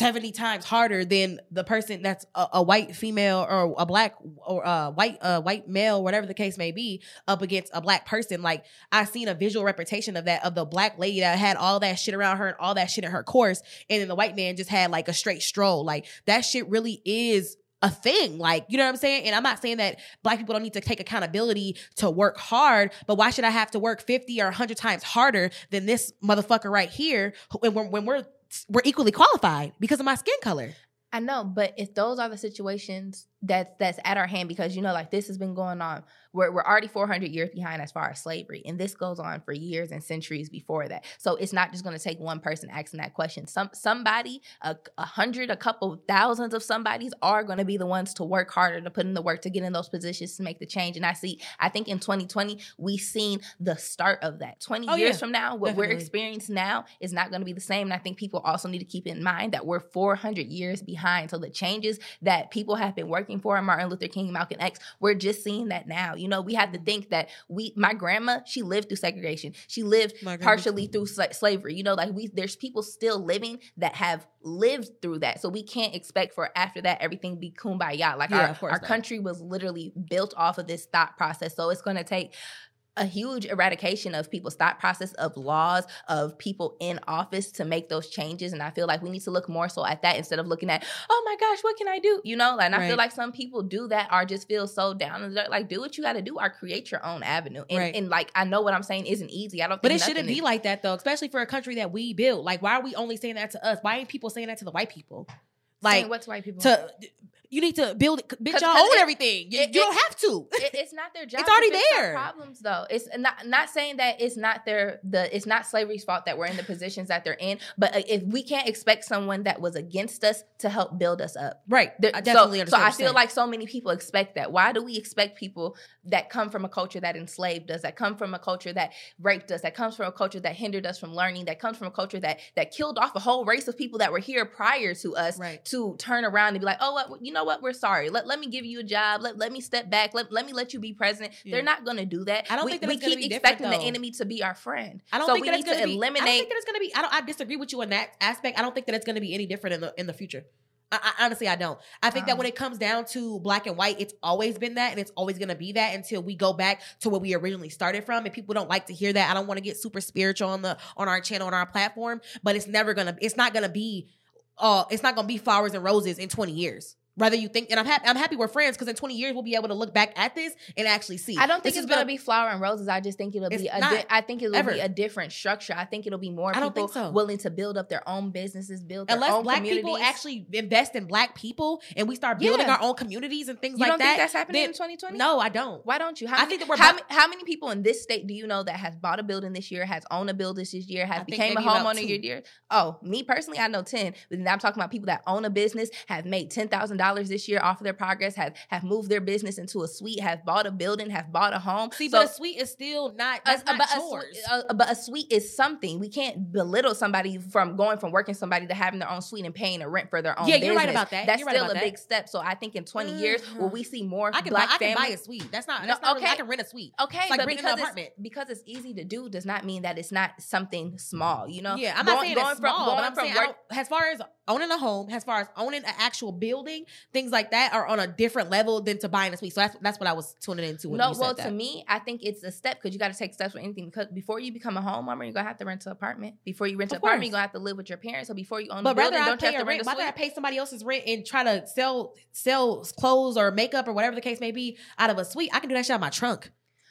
Speaker 2: 70 times harder than the person that's a, a white female or a black or a white uh, white male, whatever the case may be, up against a black person. Like I seen a visual representation of that of the black lady that had all that shit around her and all that shit in her course, and then the white man just had like a straight stroll. Like that shit really is a thing. Like, you know what I'm saying? And I'm not saying that black people don't need to take accountability to work hard, but why should I have to work 50 or 100 times harder than this motherfucker right here when we're, when we're we're equally qualified because of my skin color?
Speaker 1: I know, but if those are the situations that that's at our hand, because you know, like this has been going on, we're we're already 400 years behind as far as slavery, and this goes on for years and centuries before that. So it's not just going to take one person asking that question. Some somebody, a, a hundred, a couple thousands of somebodies are going to be the ones to work harder, to put in the work, to get in those positions, to make the change. And I see, I think in 2020 we've seen the start of that. 20
Speaker 2: Oh,
Speaker 1: years
Speaker 2: yeah,
Speaker 1: from now, what we're experiencing now is not going to be the same. And I think people also need to keep in mind that we're 400 years behind. So the changes that people have been working for, Martin Luther King, Malcolm X, we're just seeing that now. You know, we have to think that we, my grandma, she lived through segregation. She lived partially through sla- slavery. You know, like we, there's people still living that have lived through that. So we can't expect for after that everything be kumbaya. Like
Speaker 2: Yeah,
Speaker 1: our, our
Speaker 2: not.
Speaker 1: country was literally built off of this thought process. So it's going to take a huge eradication of people's thought process of laws of people in office to make those changes and i feel like we need to look more so at that instead of looking at oh my gosh what can i do you know and i
Speaker 2: Right.
Speaker 1: feel like some people do that or just feel so down and like do what you got to do or create your own avenue and,
Speaker 2: Right.
Speaker 1: and like i know what i'm saying isn't easy i don't
Speaker 2: But it shouldn't be
Speaker 1: is-
Speaker 2: like that though, especially for a country that we built. Like, why are we only saying that to us? Why ain't people saying that to the white people?
Speaker 1: saying
Speaker 2: Like,
Speaker 1: what's white people
Speaker 2: to you need to build it. Bitch,
Speaker 1: 'Cause-
Speaker 2: y'all
Speaker 1: 'cause
Speaker 2: own
Speaker 1: it-
Speaker 2: everything. You,
Speaker 1: it-
Speaker 2: you don't have to.
Speaker 1: it, it's not their job.
Speaker 2: It's already
Speaker 1: to fix our
Speaker 2: there.
Speaker 1: Problems though. It's not not saying that it's not their the it's not slavery's fault that we're in the positions that they're in. But uh, if we can't expect someone that was against us to help build us up.
Speaker 2: Right.
Speaker 1: There-
Speaker 2: I definitely
Speaker 1: so,
Speaker 2: understand.
Speaker 1: so I feel like so many people expect that. Why do we expect people that come from a culture that enslaved us, that come from a culture that raped us, that comes from a culture that hindered us from learning, that comes from a culture that that killed off a whole race of people that were here prior to us
Speaker 2: Right.
Speaker 1: to turn around and be like, oh, what, you know what? We're sorry. Let, let me give you a job. Let, let me step back. Let, let me let you be president.
Speaker 2: Yeah.
Speaker 1: They're not going to do that.
Speaker 2: I don't
Speaker 1: we,
Speaker 2: think that
Speaker 1: we
Speaker 2: it's
Speaker 1: keep expecting the enemy to be our friend.
Speaker 2: I don't
Speaker 1: so
Speaker 2: think
Speaker 1: we
Speaker 2: that
Speaker 1: need
Speaker 2: it's gonna
Speaker 1: to
Speaker 2: be. I don't think that it's gonna be. I don't. I disagree with you on that aspect. I don't think that it's gonna be any different in the in the future. I, I, honestly, I don't. I think that
Speaker 1: Um.
Speaker 2: when it comes down to black and white, it's always been that, and it's always gonna be that until we go back to where we originally started from. And people don't like to hear that. I don't want to get super spiritual on the on our channel on our platform, but it's never gonna. It's not gonna be. Uh, it's not gonna be flowers and roses in twenty years. Rather you think, and I'm happy. I'm happy we're friends because in 20 years we'll be able to look back at this and actually see.
Speaker 1: I don't think
Speaker 2: This
Speaker 1: it's going to be flower and roses. I just think it'll be a di- I think it'll
Speaker 2: ever.
Speaker 1: be a different structure. I think it'll be more
Speaker 2: I don't
Speaker 1: people
Speaker 2: think so.
Speaker 1: willing to build up their own businesses, build their
Speaker 2: unless
Speaker 1: own
Speaker 2: black people actually invest in black people and we start building
Speaker 1: Yeah.
Speaker 2: our own communities and things
Speaker 1: you
Speaker 2: like
Speaker 1: don't
Speaker 2: that.
Speaker 1: think that's happening
Speaker 2: then-
Speaker 1: in 2020?
Speaker 2: No, I don't.
Speaker 1: Why don't you? How
Speaker 2: I
Speaker 1: many,
Speaker 2: think that we're
Speaker 1: how, how many people in this state do you know that has bought a building this year, has owned a building this year, has
Speaker 2: I
Speaker 1: became a homeowner your year? Oh, me personally, I know 10. But then I'm talking about people that own a business, have made $10,000 this year off of their progress, have, have moved their business into a suite, have bought a building, have bought a home.
Speaker 2: See,
Speaker 1: So-
Speaker 2: but a suite is still not.
Speaker 1: a, a-
Speaker 2: not
Speaker 1: but, a
Speaker 2: yours.
Speaker 1: suite, a- but a suite is something. We can't belittle somebody from going from working somebody to having their own suite and paying a rent for their own.
Speaker 2: Yeah, you're right about that.
Speaker 1: That's
Speaker 2: You're
Speaker 1: still
Speaker 2: about
Speaker 1: a
Speaker 2: that.
Speaker 1: big step. So I think in 20 years, will mm-hmm. we see more
Speaker 2: I can
Speaker 1: black
Speaker 2: buy. I can buy a suite. That's not.
Speaker 1: No,
Speaker 2: That's not. really-
Speaker 1: okay.
Speaker 2: I can rent a suite.
Speaker 1: Okay,
Speaker 2: It's like
Speaker 1: but because it's, because it's easy to do does not mean that it's not something small. You know?
Speaker 2: Yeah, I'm
Speaker 1: Going-
Speaker 2: not saying
Speaker 1: going
Speaker 2: it's
Speaker 1: from-
Speaker 2: small, but I'm
Speaker 1: from
Speaker 2: saying
Speaker 1: work-
Speaker 2: as far as owning a home, as far as owning an actual building, things like that are on a different level than to buying a suite. So that's that's what I was tuning into. When
Speaker 1: No,
Speaker 2: you said
Speaker 1: well, to me, I think it's a step because you got to take steps with anything. Because before you become a homeowner, you're gonna have to rent an apartment. Before you rent an
Speaker 2: Of
Speaker 1: apartment, you're gonna have to live with your parents. So before you own
Speaker 2: But
Speaker 1: a building,
Speaker 2: rather I
Speaker 1: don't
Speaker 2: pay
Speaker 1: have to rent
Speaker 2: rather I pay somebody else's rent and try to sell sell clothes or makeup or whatever the case may be out of a suite. I can do that shit out of my trunk.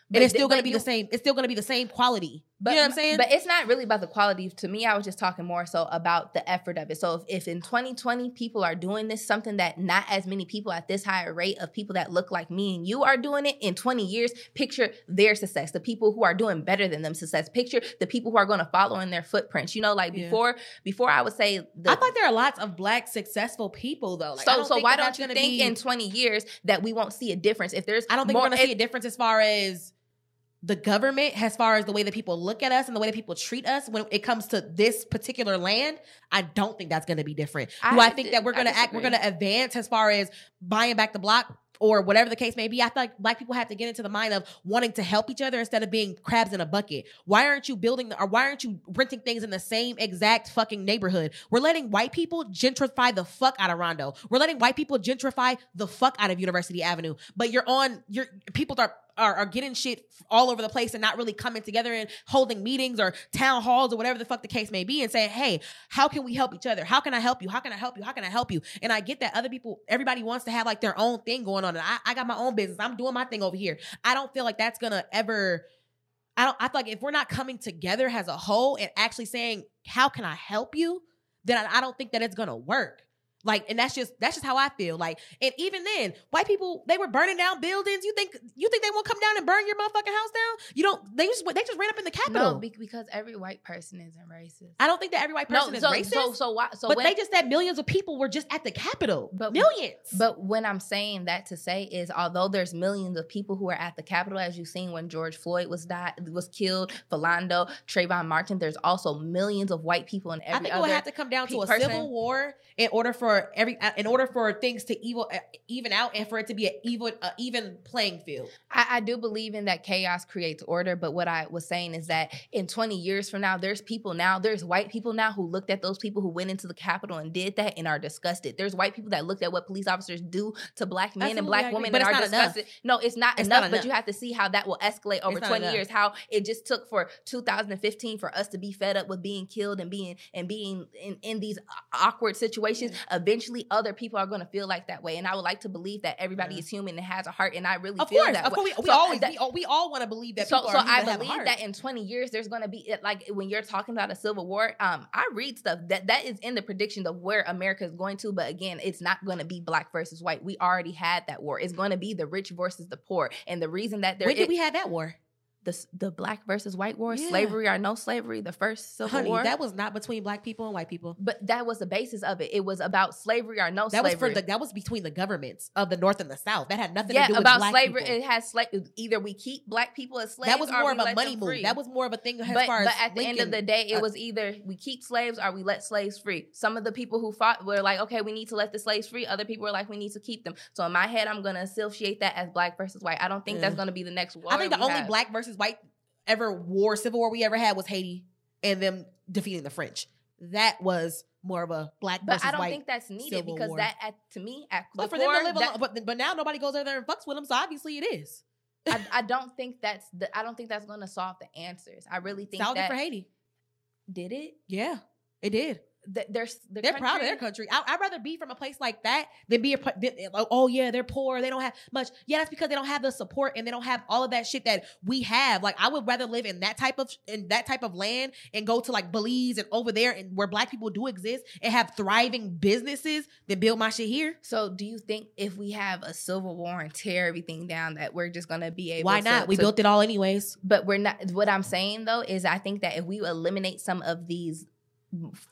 Speaker 1: But
Speaker 2: and it's still gonna be
Speaker 1: you-
Speaker 2: the same. It's still gonna be the same quality.
Speaker 1: But,
Speaker 2: you know what I'm saying?
Speaker 1: But it's not really about the quality. To me, I was just talking more so about the effort of it. So if, if in 2020 people are doing this, something that not as many people at this higher rate of people that look like me and you are doing it in 20 years, picture their success. The people who are doing better than them success. Picture the people who are going to follow in their footprints. You know, like
Speaker 2: Yeah.
Speaker 1: before, before I would say the,
Speaker 2: I thought there are lots of black successful people though. Like,
Speaker 1: so so why don't you think
Speaker 2: be-
Speaker 1: in 20 years that we won't see a difference if there's
Speaker 2: I don't think
Speaker 1: more,
Speaker 2: we're gonna see a difference as far as the government, as far as the way that people look at us and the way that people treat us when it comes to this particular land. I don't think that's gonna be different. Do I,
Speaker 1: I
Speaker 2: think
Speaker 1: di-
Speaker 2: that we're gonna act, we're gonna advance as far as buying back the block or whatever the case may be. I feel like black people have to get into the mind of wanting to help each other instead of being crabs in a bucket. Why aren't you building or why aren't you renting things in the same exact fucking neighborhood? We're letting white people gentrify the fuck out of Rondo. We're letting white people gentrify the fuck out of University Avenue. But you're on your people are are, are getting shit all over the place and not really coming together and holding meetings or town halls or whatever the fuck the case may be and saying, hey, how can we help each other? How can I help you? How can I help you? How can I help you? And I get that other people, everybody wants to have like their own thing going on. And I, I got my own business. I'm doing my thing over here. I don't feel like that's gonna ever. I don't. I feel like if we're not coming together as a whole and actually saying, how can I help you? Then I, I don't think that it's gonna work. Like, and that's just that's just how I feel. Like, and even then, white people they were burning down buildings. You think you think they won't come down and burn your motherfucking house down? You don't. They just they just ran up in the Capitol.
Speaker 1: no because every white person isn't racist.
Speaker 2: I don't think that every white person is
Speaker 1: so,
Speaker 2: racist.
Speaker 1: so so why so
Speaker 2: but
Speaker 1: when,
Speaker 2: they just said millions of people were just at the Capitol.
Speaker 1: But-
Speaker 2: millions.
Speaker 1: But when I'm saying that to say is, although there's millions of people who are at the Capitol, as you've seen when George Floyd was died, was killed, Philando, Trayvon Martin, there's also millions of white people in every.
Speaker 2: I think it would have to come down to a
Speaker 1: person.
Speaker 2: civil war in order for every uh, in order for things to evil uh, even out and for it to be an even uh, even playing field.
Speaker 1: I, I do believe in that chaos creates order, but what I was saying is that in 20 years from now, there's people now, there's white people now who looked at those people who went into the Capitol and did that and are disgusted. There's white people that looked at what police officers do to black men
Speaker 2: Absolutely,
Speaker 1: and black women
Speaker 2: But
Speaker 1: and are
Speaker 2: not enough.
Speaker 1: disgusted. No, it's not
Speaker 2: It's
Speaker 1: enough,
Speaker 2: not
Speaker 1: but
Speaker 2: enough.
Speaker 1: you have to see how that will escalate over 20
Speaker 2: enough.
Speaker 1: years. How it just took for 2015 for us to be fed up with being killed and being and being in, in these awkward situations. Eventually, other people are going to feel like that way, and I would like to believe that everybody
Speaker 2: Yeah.
Speaker 1: is human and has a heart, and I really
Speaker 2: Of
Speaker 1: feel
Speaker 2: course,
Speaker 1: that
Speaker 2: of
Speaker 1: way.
Speaker 2: course, we, we
Speaker 1: So,
Speaker 2: always
Speaker 1: that-
Speaker 2: we, all- we all want to believe that.
Speaker 1: so,
Speaker 2: people
Speaker 1: so
Speaker 2: are
Speaker 1: I
Speaker 2: human, have a
Speaker 1: believe that in 20 years there's going to be like when you're talking about a civil war. Um, I read stuff that that is in the prediction of where America is going to, but again, it's not going to be black versus white. We already had that war. It's going to be the rich versus the poor, and the reason that there
Speaker 2: when did
Speaker 1: it-
Speaker 2: we have that war?
Speaker 1: The the black versus white war,
Speaker 2: Yeah.
Speaker 1: slavery or no slavery, the first civil
Speaker 2: Honey,
Speaker 1: war.
Speaker 2: that was not between black people and white people.
Speaker 1: but that was the basis of it. It was about slavery or no
Speaker 2: That was
Speaker 1: slavery.
Speaker 2: for the that was between the governments of the North and the South. That had nothing
Speaker 1: yeah,
Speaker 2: to do with
Speaker 1: about
Speaker 2: black
Speaker 1: slavery.
Speaker 2: people.
Speaker 1: It has slave. Either we keep black people as slaves.
Speaker 2: That was more of a money move. That was more of a thing as
Speaker 1: but,
Speaker 2: far as
Speaker 1: but at the end of the day, it
Speaker 2: uh,
Speaker 1: was either we keep slaves or we let slaves free. Some of the people who fought were like, okay, we need to let the slaves free. Other people were like, we need to keep them. So in my head, I'm gonna associate that as black versus white. I don't think that's gonna be the next war.
Speaker 2: I think the only
Speaker 1: have.
Speaker 2: black versus white ever war, civil war we ever had was Haiti and them defeating the French. That was more of a black
Speaker 1: But I don't think that's needed because
Speaker 2: war.
Speaker 1: that, at, to me, at
Speaker 2: but for them to live
Speaker 1: that-
Speaker 2: alone, but but now nobody goes over there and fucks with them, so obviously it is.
Speaker 1: I, I don't think that's the. I don't think that's gonna solve the answers. I really think
Speaker 2: Solved it
Speaker 1: that
Speaker 2: for Haiti.
Speaker 1: did it.
Speaker 2: Yeah, it did.
Speaker 1: Th- There's the
Speaker 2: they're proud of their country. I, I'd rather be from a place like that than be a. like, oh, oh yeah, they're poor. They don't have much. Yeah, that's because they don't have the support and they don't have all of that shit that we have. Like I would rather live in that type of in that type of land and go to like Belize and over there and where black people do exist and have thriving businesses than build my shit here.
Speaker 1: So, do you think if we have a civil war and tear everything down, that we're just gonna be able?
Speaker 2: Why
Speaker 1: to-
Speaker 2: not? We
Speaker 1: to-
Speaker 2: built it all anyways.
Speaker 1: but we're not. What I'm saying though is, I think that if we eliminate some of these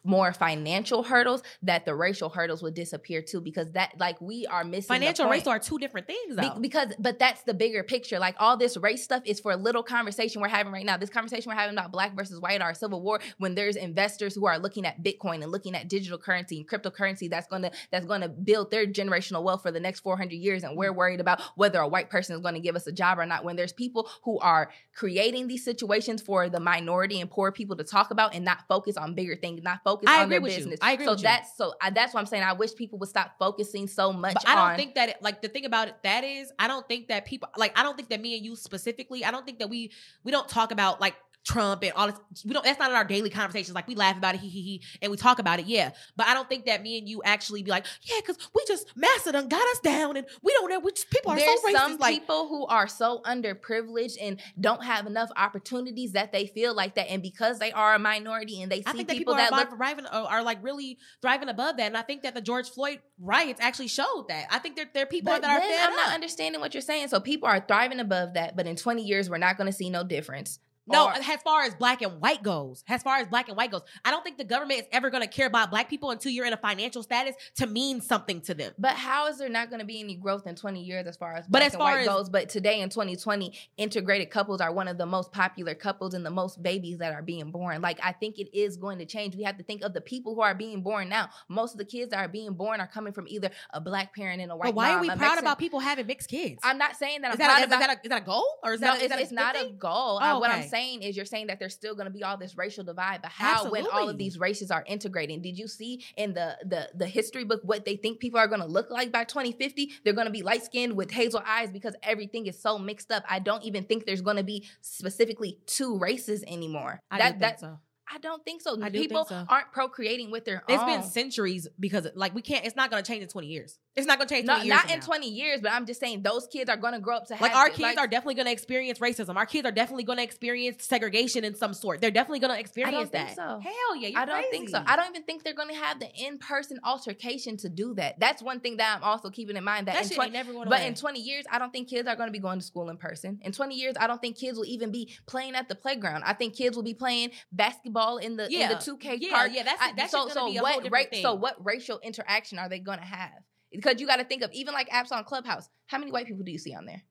Speaker 1: more financial hurdles, that the racial hurdles would disappear too, because that like we are missing
Speaker 2: Financial race are two different things
Speaker 1: Be- because, but that's the bigger picture. Like all this race stuff is for a little conversation we're having right now. This conversation we're having about black versus white or civil war. When there's investors who are looking at Bitcoin and looking at digital currency and cryptocurrency, that's gonna that's gonna build their generational wealth for the next 400 years, and we're worried about whether a white person is going to give us a job or not. When there's people who are creating these situations for the minority and poor people to talk about and not focus on bigger things, not focus
Speaker 2: I
Speaker 1: on
Speaker 2: agree
Speaker 1: their
Speaker 2: with you.
Speaker 1: business.
Speaker 2: I agree
Speaker 1: so
Speaker 2: with you.
Speaker 1: that's so I, that's what I'm saying. I wish people would stop focusing so much.
Speaker 2: But I don't
Speaker 1: on,
Speaker 2: think that it, like the thing about it that is I don't think that people like I don't think that me and you specifically I don't think that we we don't talk about like Trump and all this. We don't. That's not in our daily conversations. Like we laugh about it, he he he, and we talk about it. Yeah, but I don't think that me and you actually be like, yeah, because we just massa done got us down, and we don't know. which people are
Speaker 1: There's
Speaker 2: so racist.
Speaker 1: some
Speaker 2: like
Speaker 1: people who are so underprivileged and don't have enough opportunities that they feel like that, and because they are a minority and they see
Speaker 2: I think that
Speaker 1: people,
Speaker 2: people,
Speaker 1: that
Speaker 2: are,
Speaker 1: look
Speaker 2: thriving, are, are like really thriving above that, and I think that the George Floyd riots actually showed that. I think there there are people
Speaker 1: But
Speaker 2: that are
Speaker 1: I'm not understanding what you're saying. So people are thriving above that, but in 20 years, we're not going to see no difference.
Speaker 2: No,
Speaker 1: Or-
Speaker 2: as far as black and white goes, as far as black and white goes, I don't think the government is ever going to care about black people until you're in a financial status to mean something to them.
Speaker 1: but how is there not going to be any growth in 20 years as far as
Speaker 2: But
Speaker 1: black
Speaker 2: as
Speaker 1: and
Speaker 2: far
Speaker 1: white
Speaker 2: as-
Speaker 1: goes? But today in 2020, integrated couples are one of the most popular couples and the most babies that are being born. Like I think it is going to change. We have to think of the people who are being born now. Most of the kids that are being born are coming from either a black parent and a white.
Speaker 2: But why are we proud
Speaker 1: Mexican-
Speaker 2: about people having mixed kids?
Speaker 1: I'm not saying that.
Speaker 2: Is I'm that
Speaker 1: proud
Speaker 2: a, is,
Speaker 1: about
Speaker 2: that a, is that a goal or is
Speaker 1: no,
Speaker 2: that a,
Speaker 1: it's,
Speaker 2: that
Speaker 1: it's not a goal.
Speaker 2: Oh,
Speaker 1: Uh, What I'm
Speaker 2: okay.
Speaker 1: Saying is, you're saying that there's still going to be all this racial divide, but how when all of these races are integrating? Did you see in the the the history book what they think people are going to look like by 2050? They're going to be light skinned with hazel eyes because everything is so mixed up. I don't even think there's going to be specifically two races anymore.
Speaker 2: I
Speaker 1: that that
Speaker 2: think so.
Speaker 1: I don't think so.
Speaker 2: I
Speaker 1: people
Speaker 2: so.
Speaker 1: aren't procreating with their
Speaker 2: It's
Speaker 1: own.
Speaker 2: been centuries because like we can't. It's not going to change in 20 years. It's not going to change.
Speaker 1: No,
Speaker 2: years
Speaker 1: not in
Speaker 2: now.
Speaker 1: 20 years, but I'm just saying those kids are going to grow up to have
Speaker 2: Like our
Speaker 1: it,
Speaker 2: kids
Speaker 1: like-
Speaker 2: are definitely going to experience racism. Our kids are definitely going to experience segregation in some sort. They're definitely going to experience that.
Speaker 1: so.
Speaker 2: Hell yeah, you're
Speaker 1: I don't think so. I don't even think they're going to have the in-person altercation to do that. That's one thing that I'm also keeping in mind. That,
Speaker 2: that
Speaker 1: in
Speaker 2: shit
Speaker 1: 20,
Speaker 2: never
Speaker 1: but
Speaker 2: away.
Speaker 1: in 20 years, I don't think kids are going to be going to school in person. In 20 years, I don't think kids will even be playing at the playground. I think kids will be playing basketball in the in
Speaker 2: Yeah.
Speaker 1: the 2K
Speaker 2: Yeah,
Speaker 1: park.
Speaker 2: yeah, that's-
Speaker 1: I-
Speaker 2: that
Speaker 1: so so
Speaker 2: be a
Speaker 1: what ra- so what racial interaction are they going to have? Because you got to think of even like apps on Clubhouse. How many white people do you see on there?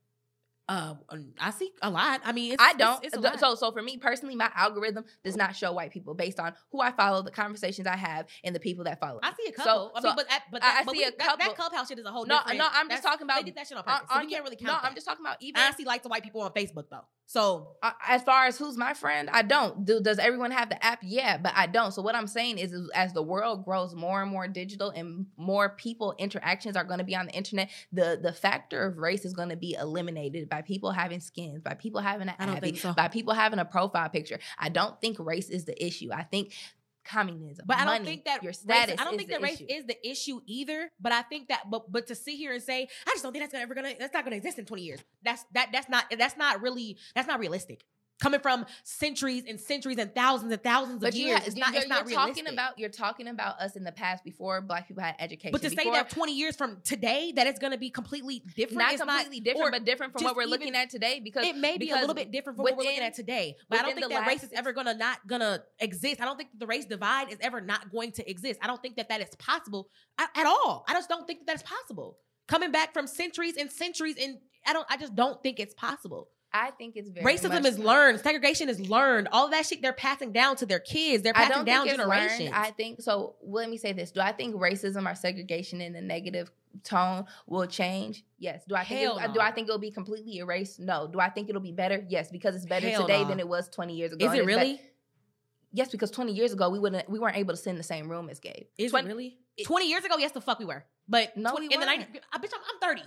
Speaker 2: Uh, I see a lot. I mean, it's,
Speaker 1: I don't.
Speaker 2: It's, it's a
Speaker 1: Th-
Speaker 2: lot.
Speaker 1: so, so for me personally, my algorithm does not show white people based on who I follow, the conversations I have, and the people that follow. Me.
Speaker 2: I see a
Speaker 1: So-
Speaker 2: couple. I
Speaker 1: so
Speaker 2: mean, but that, but
Speaker 1: I-
Speaker 2: that,
Speaker 1: I
Speaker 2: but
Speaker 1: see
Speaker 2: we,
Speaker 1: a couple.
Speaker 2: That, clubhouse shit is a whole
Speaker 1: No,
Speaker 2: different.
Speaker 1: no, I'm just talking about
Speaker 2: They did that shit on
Speaker 1: on,
Speaker 2: purpose. so we can't really count.
Speaker 1: no,
Speaker 2: count.
Speaker 1: I'm just talking about even
Speaker 2: I see like the white people on Facebook though. So
Speaker 1: uh, as far as who's my friend, I don't. Do does everyone have the app? Yeah, but I don't. So what I'm saying is, is as the world grows more and more digital and more people interactions are going to be on the internet, the the factor of race is going to be eliminated by people having skins, by people having an Abby,
Speaker 2: so.
Speaker 1: by people having a profile picture. I don't think race is the issue. I think communism,
Speaker 2: But I don't think that
Speaker 1: your
Speaker 2: race-
Speaker 1: status.
Speaker 2: I don't
Speaker 1: is
Speaker 2: think that race
Speaker 1: issue.
Speaker 2: is the issue either. But I think that, but but to sit here and say, I just don't think that's gonna ever gonna that's not gonna exist in twenty years. That's that that's not that's not really that's not realistic. Coming from centuries and centuries and thousands and thousands
Speaker 1: But
Speaker 2: of years,
Speaker 1: ha-
Speaker 2: it's
Speaker 1: you're,
Speaker 2: not it's
Speaker 1: you're
Speaker 2: not realistic.
Speaker 1: talking about you're talking about us in the past before black people had education.
Speaker 2: but to say that twenty years from today that it's gonna be completely different,
Speaker 1: not completely
Speaker 2: not,
Speaker 1: different, but different from what we're looking
Speaker 2: even-
Speaker 1: at today because
Speaker 2: it may be a little bit different from what we're looking at today. But I don't think that race is ever gonna not gonna exist. I don't think the race divide is ever not going to exist. I don't think that that is possible at, at all. I just don't think that that's possible. Coming back from centuries and centuries, and I don't. I just don't think it's possible.
Speaker 1: I think it's very
Speaker 2: Racism is learned. Segregation is learned. All that shit they're passing down to their kids. They're passing down generations.
Speaker 1: learned. I think so. Let me say this: Do I think racism or segregation in a negative tone will change? Yes. Do I think?
Speaker 2: Hell
Speaker 1: it,
Speaker 2: no.
Speaker 1: Do I think it'll be completely erased? No. Do I think it'll be better? Yes, because it's better
Speaker 2: Hell
Speaker 1: today
Speaker 2: no.
Speaker 1: than it was twenty years ago.
Speaker 2: is it really?
Speaker 1: yes, because twenty years ago we wouldn't we weren't able to sit in the same room as Gabe.
Speaker 2: Is
Speaker 1: 20
Speaker 2: it really?
Speaker 1: it-
Speaker 2: Twenty years ago, yes, the fuck we were. But
Speaker 1: No,
Speaker 2: 20,
Speaker 1: we
Speaker 2: in the 90s, I bitch, I'm, I'm thirty.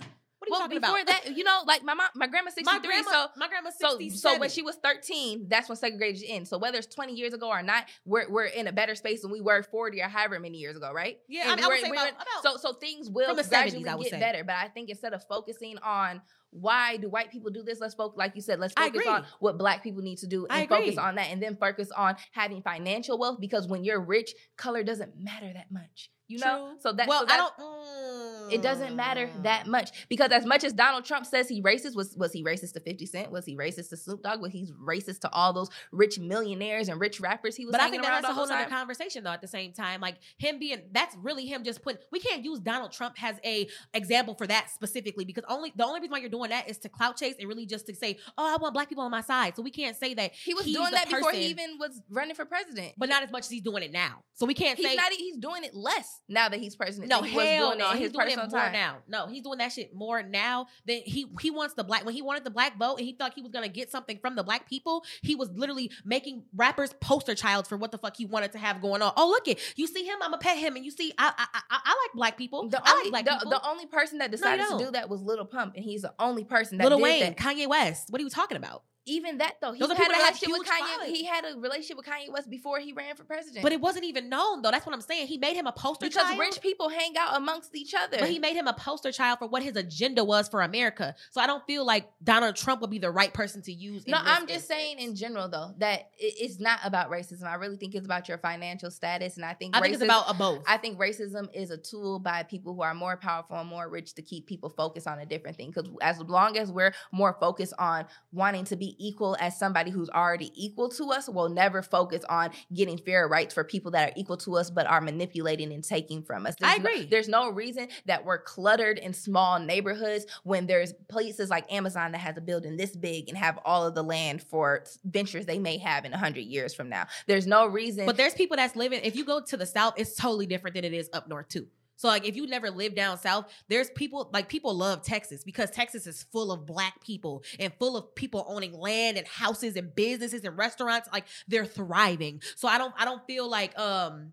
Speaker 2: You
Speaker 1: Well,
Speaker 2: talking
Speaker 1: before
Speaker 2: about?
Speaker 1: that, you know, like my mom, my grandma's 63.
Speaker 2: my grandma,
Speaker 1: so
Speaker 2: my grandma's
Speaker 1: So,
Speaker 2: 67.
Speaker 1: so when she was 13, that's when segregation ends. So whether it's 20 years ago or not, we're, we're in a better space than we were 40 or however many years ago, right?
Speaker 2: Yeah,
Speaker 1: And
Speaker 2: I mean, I would
Speaker 1: we're-
Speaker 2: say
Speaker 1: we're
Speaker 2: about- about-
Speaker 1: so so things will gradually
Speaker 2: 70s, I would
Speaker 1: get
Speaker 2: say.
Speaker 1: better. But I think instead of focusing on why do white people do this, let's focus, like you said, let's focus on what black people need to do and focus on that, and then focus on having financial wealth because when you're rich, color doesn't matter that much. You know,
Speaker 2: True.
Speaker 1: so that
Speaker 2: well,
Speaker 1: so
Speaker 2: I don't.
Speaker 1: it doesn't matter
Speaker 2: mm.
Speaker 1: that much because as much as Donald Trump says he racist, was was he racist to Fifty Cent? Was he racist to Snoop Dogg? Was he racist to all those rich millionaires and rich rappers he was?
Speaker 2: But I think that's a whole other conversation though. At the same time, like him being that's really him just putting. We can't use Donald Trump as a example for that specifically because only the only reason why you're doing that is to clout chase and really just to say, oh, I want black people on my side. So we can't say that
Speaker 1: He was doing that before he even was running for president.
Speaker 2: but not as much as he's doing it now. So we can't
Speaker 1: he's
Speaker 2: say
Speaker 1: not. He's doing it less now that he's president.
Speaker 2: No,
Speaker 1: he
Speaker 2: hell
Speaker 1: doing
Speaker 2: no. He's
Speaker 1: his
Speaker 2: doing it more
Speaker 1: time.
Speaker 2: now. No, he's doing that shit more now than he he wants the black when he wanted the black vote and he thought he was gonna get something from the black people. He was literally making rappers poster childs for what the fuck he wanted to have going on. Oh look it, you see him, I'ma pet him, and you see I I I, I like black people.
Speaker 1: The
Speaker 2: I
Speaker 1: only
Speaker 2: like black
Speaker 1: the,
Speaker 2: people.
Speaker 1: the only person that decided to
Speaker 2: don't.
Speaker 1: that was Little Pump, and he's the only person that
Speaker 2: Little Wayne,
Speaker 1: that.
Speaker 2: Kanye West. What are you talking about?
Speaker 1: Even that though, he had a
Speaker 2: people that have
Speaker 1: relationship with Kanye. He had a relationship with Kanye West before he ran for president.
Speaker 2: But it wasn't even known though. That's what I'm saying. He made him a poster
Speaker 1: because
Speaker 2: child.
Speaker 1: rich people hang out amongst each other.
Speaker 2: But he made him a poster child for what his agenda was for America. So I don't feel like Donald Trump would be the right person to use.
Speaker 1: no, I'm just
Speaker 2: instance.
Speaker 1: saying in general though that it's not about racism. I really think it's about your financial status, and I think
Speaker 2: I
Speaker 1: racism,
Speaker 2: think it's about a both.
Speaker 1: I think racism is a tool by people who are more powerful and more rich to keep people focused on a different thing. Because as long as we're more focused on wanting to be equal as somebody who's already equal to us, we'll never focus on getting fair rights for people that are equal to us but are manipulating and taking from us.
Speaker 2: I
Speaker 1: There's no-
Speaker 2: agree.
Speaker 1: there's no reason that we're cluttered in small neighborhoods when there's places like Amazon that has a building this big and have all of the land for ventures they may have in 100 years from now. There's no reason
Speaker 2: But there's people that's living. If you go to the south, it's totally different than it is up north too. So like if you never lived down south, there's people like people love Texas because Texas is full of black people and full of people owning land and houses and businesses and restaurants. Like they're thriving. So I don't I don't feel like um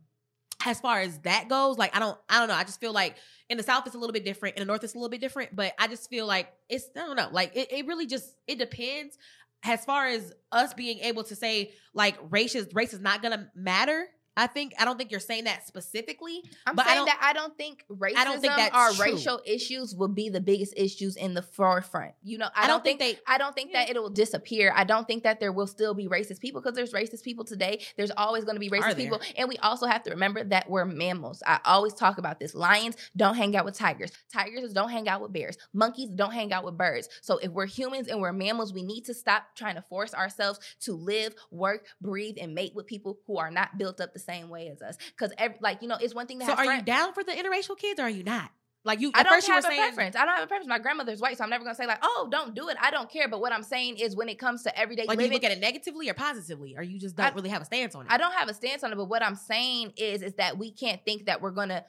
Speaker 2: as far as that goes, like I don't I don't know. I just feel like in the south it's a little bit different, in the north it's a little bit different. But I just feel like it's I don't know, like it, it really just it depends. As far as us being able to say like race is race is not gonna matter, I think I don't think you're saying that specifically.
Speaker 1: I'm
Speaker 2: But
Speaker 1: saying
Speaker 2: don't-
Speaker 1: that I don't think racism
Speaker 2: I don't think
Speaker 1: or
Speaker 2: true.
Speaker 1: racial issues will be the biggest issues in the forefront. You know, I,
Speaker 2: I
Speaker 1: don't,
Speaker 2: don't
Speaker 1: think,
Speaker 2: think
Speaker 1: I don't think that it will disappear. I don't think that there will still be racist people because there's racist people today. There's always going to be racist people, and we also have to remember that we're mammals. I always talk about this. Lions don't hang out with tigers. Tigers don't hang out with bears. Monkeys don't hang out with birds. So if we're humans and we're mammals, we need to stop trying to force ourselves to live, work, breathe, and mate with people who are not built up the same way as us. Because like you know, it's one thing to
Speaker 2: So
Speaker 1: have
Speaker 2: are you down for the interracial kids or are you not? Like you
Speaker 1: I don't
Speaker 2: first you were
Speaker 1: have a
Speaker 2: saying
Speaker 1: preference. I don't have a preference. My grandmother's white, so I'm never gonna say like, "Oh, don't do it." I don't care. But what I'm saying is, when it comes to everyday
Speaker 2: like do you look at it negatively or positively? Or you just don't
Speaker 1: I-
Speaker 2: really have a stance on it?
Speaker 1: I don't have a stance on it. But what I'm saying is, is that we can't think that we're gonna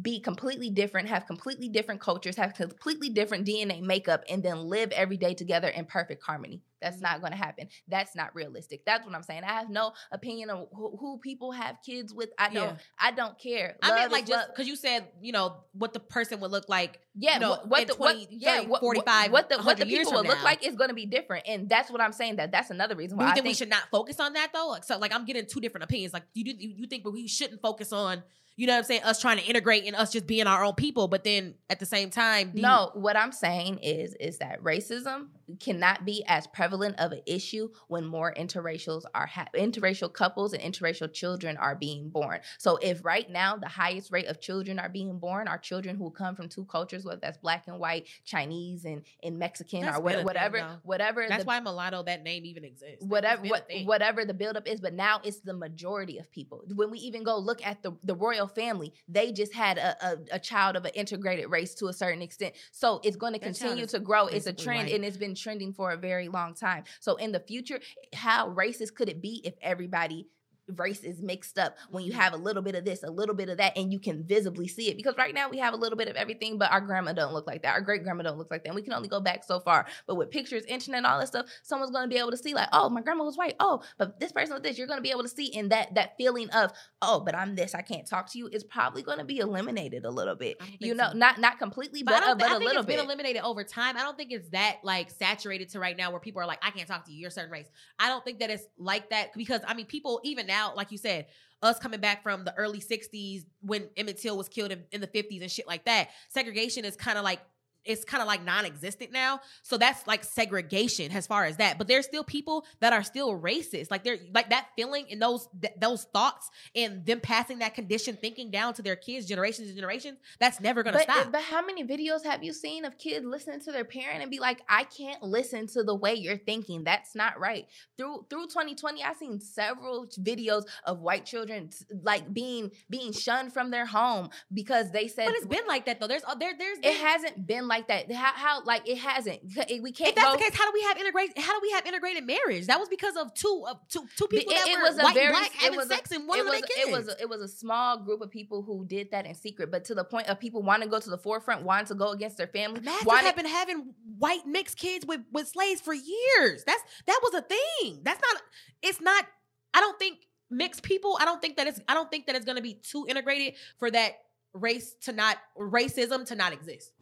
Speaker 1: be completely different, have completely different cultures, have completely different DNA makeup, and then live every day together in perfect harmony. That's mm-hmm. not going to happen. That's not realistic. That's what I'm saying. I have no opinion of who, who people have kids with. I don't.
Speaker 2: Yeah.
Speaker 1: I don't care.
Speaker 2: I
Speaker 1: Love
Speaker 2: meant
Speaker 1: is
Speaker 2: like just because you said, you know, what the person would look like.
Speaker 1: yeah,
Speaker 2: you know,
Speaker 1: what, what the
Speaker 2: 20,
Speaker 1: what, yeah,
Speaker 2: 30,
Speaker 1: what,
Speaker 2: 45,
Speaker 1: what the what the people would look
Speaker 2: now.
Speaker 1: like is going to be different, and that's what I'm saying. That that's another reason
Speaker 2: Do
Speaker 1: why
Speaker 2: you
Speaker 1: I
Speaker 2: think,
Speaker 1: think
Speaker 2: we should not focus on that though? Like, so like I'm getting two different opinions. Like you do you, you think we shouldn't focus on, you know what I'm saying, us trying to integrate and us just being our own people, but then at the same time,
Speaker 1: No, what I'm saying is is that racism cannot be as prevalent of an issue when more interracials are ha- interracial couples and interracial children are being born. So if right now the highest rate of children are being born are children who come from two cultures, whether that's black and white, Chinese and, and Mexican
Speaker 2: That's
Speaker 1: or what, whatever,
Speaker 2: though.
Speaker 1: whatever.
Speaker 2: that's
Speaker 1: the,
Speaker 2: why mulatto that name even exists.
Speaker 1: Whatever what, whatever the buildup is, but now it's the majority of people. When we even go look at the the royal family, they just had a, a, a child of an integrated race to a certain extent. So it's going to
Speaker 2: That
Speaker 1: continue to grow. It's a trend,
Speaker 2: white.
Speaker 1: and it's been trending for a very long time. So in the future, how racist could it be if everybody race is mixed up when you
Speaker 2: Mhm.
Speaker 1: have a little bit of this a little bit of that and you can visibly see it because right now we have a little bit of everything but our grandma don't look like that our great grandma don't look like that and we can only go back so far but with pictures internet all that stuff someone's going to be able to see like oh my grandma was white oh but this person with this you're going to be able to see in that that feeling of oh but i'm this i can't talk to you is probably going to be eliminated a little bit you know
Speaker 2: so.
Speaker 1: not not completely
Speaker 2: But,
Speaker 1: but, uh, but
Speaker 2: I
Speaker 1: a little
Speaker 2: it's
Speaker 1: bit
Speaker 2: been eliminated over time. I don't think it's that like saturated to right now where people are like, I can't talk to you. You're a certain race. I don't think that it's like that because I mean, people even now, like you said, us coming back from the early '60s when Emmett Till was killed in, in the '50s and shit like that. Segregation is kind of like it's kind of like non-existent now. So that's like segregation as far as that. But there's still people that are still racist. Like they're like that feeling and those th- those thoughts and them passing that condition thinking down to their kids, generations and generations. That's never gonna
Speaker 1: but,
Speaker 2: stop.
Speaker 1: but how many videos have you seen of kids listening to their parent and be like, I can't listen to the way you're thinking. That's not right. Through through 2020, I've seen several videos of white children like being being shunned from their home because they said
Speaker 2: But it's been like that though. There's uh, there there's
Speaker 1: it hasn't been like that. How, how like it hasn't. We can't
Speaker 2: if that's
Speaker 1: go.
Speaker 2: the case, how do we have integrate? How do we have integrated marriage? That was because of two of two two people
Speaker 1: It-
Speaker 2: that
Speaker 1: it
Speaker 2: were
Speaker 1: was a
Speaker 2: white
Speaker 1: very-
Speaker 2: and black having
Speaker 1: a-
Speaker 2: sex and one
Speaker 1: it
Speaker 2: of
Speaker 1: was
Speaker 2: their kids.
Speaker 1: it was a, it was a small group of people who did that in secret, but to the point of people wanting to go to the forefront, wanting to go against their family, wanting,
Speaker 2: have been having white mixed kids with with slaves for years. That's that was a thing. That's not. It's not. I don't think mixed people. I don't think that it's. I don't think that it's going to be too integrated for that race to not racism to not exist.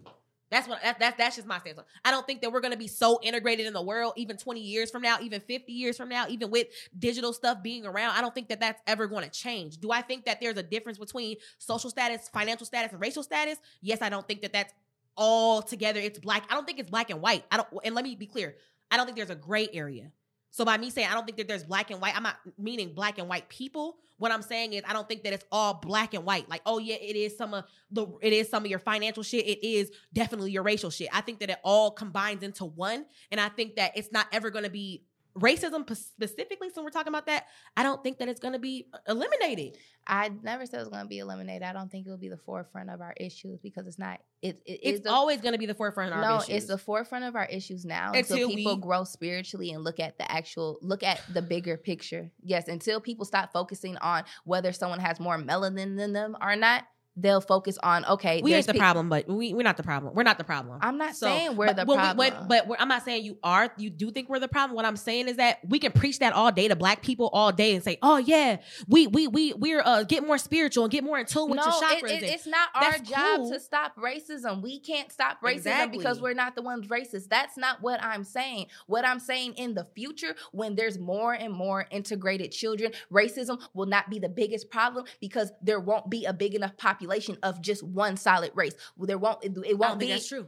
Speaker 2: That's what that, that that's just my stance. I don't think that we're gonna be so integrated in the world, even 20 years from now, even 50 years from now, even with digital stuff being around. I don't think that that's ever going to change. Do I think that there's a difference between social status, financial status, and racial status? Yes, I don't think that that's all together. It's black. I don't think it's black and white. I don't. And let me be clear. I don't think there's a gray area. So by me saying I don't think that there's black and white, I'm not meaning black and white people. What I'm saying is I don't think that it's all black and white. Like, oh yeah, it is some of the it is some of your financial shit. It is definitely your racial shit. I think that it all combines into one. And I think that it's not ever gonna be racism specifically, so we're talking about that, I don't think that it's going to be uh, eliminated.
Speaker 1: I never said it was going to be eliminated. I don't think it will be the forefront of our issues because it's not. It, it
Speaker 2: it's
Speaker 1: is the,
Speaker 2: always going to be the forefront of
Speaker 1: no,
Speaker 2: our issues.
Speaker 1: it's the forefront of our issues now
Speaker 2: Until
Speaker 1: until people
Speaker 2: we-
Speaker 1: grow spiritually and look at the actual, look at the bigger picture. Yes, until people stop focusing on whether someone has more melanin than them or not, they'll focus on okay.
Speaker 2: we ain't the
Speaker 1: pe-
Speaker 2: problem, but we we're not the problem. We're not the problem.
Speaker 1: I'm not
Speaker 2: So,
Speaker 1: saying we're
Speaker 2: but
Speaker 1: the
Speaker 2: we-
Speaker 1: problem.
Speaker 2: when- but we're, I'm not saying you are. You do think we're the problem. What I'm saying is that we can preach that all day to black people all day and say, "Oh yeah, we we we we're uh get more spiritual and get more in tune with
Speaker 1: no,
Speaker 2: your
Speaker 1: it-
Speaker 2: chakras."
Speaker 1: it-
Speaker 2: and-
Speaker 1: it's not our job
Speaker 2: cool.
Speaker 1: to stop racism. We can't stop racism
Speaker 2: Exactly.
Speaker 1: because we're not the ones racist. That's not what I'm saying. What I'm saying in the future, when there's more and more integrated children, racism will not be the biggest problem because there won't be a big enough population of just one solid race. There won't. It, it
Speaker 2: I don't
Speaker 1: won't
Speaker 2: think
Speaker 1: be.
Speaker 2: that's true.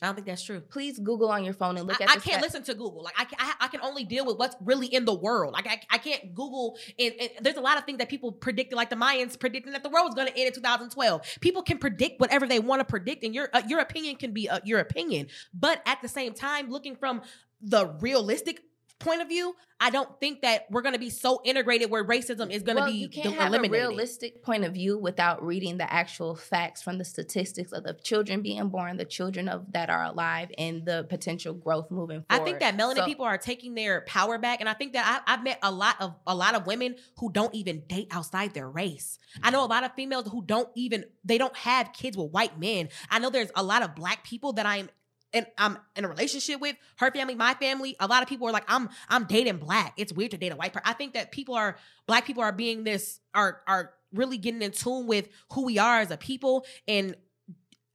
Speaker 2: I don't think that's true.
Speaker 1: Please Google on your phone and look
Speaker 2: I,
Speaker 1: at.
Speaker 2: I can't listen to Google. Like I, can, I, I can only deal with what's really in the world. Like I, I can't Google. And, and there's a lot of things that people predicted, like the Mayans predicting that the world was going to end in 2012. People can predict whatever they want to predict, and your uh, your opinion can be uh, your opinion. But at the same time, looking from the realistic point of view, I don't think that we're going to be so integrated where racism is going to
Speaker 1: well,
Speaker 2: be
Speaker 1: you can't
Speaker 2: de-
Speaker 1: have
Speaker 2: eliminated.
Speaker 1: a realistic point of view without reading the actual facts from the statistics of the children being born, the children of that are alive, and the potential growth moving forward.
Speaker 2: I think that melanin
Speaker 1: So-
Speaker 2: people are taking their power back, and I think that I, I've met a lot of a lot of women who don't even date outside their race. I know a lot of females who don't even they don't have kids with white men. I know there's a lot of black people that I'm and I'm in a relationship with her family, my family. A lot of people are like, I'm I'm dating black. It's weird to date a white person. I think that people are black people are being this are are really getting in tune with who we are as a people and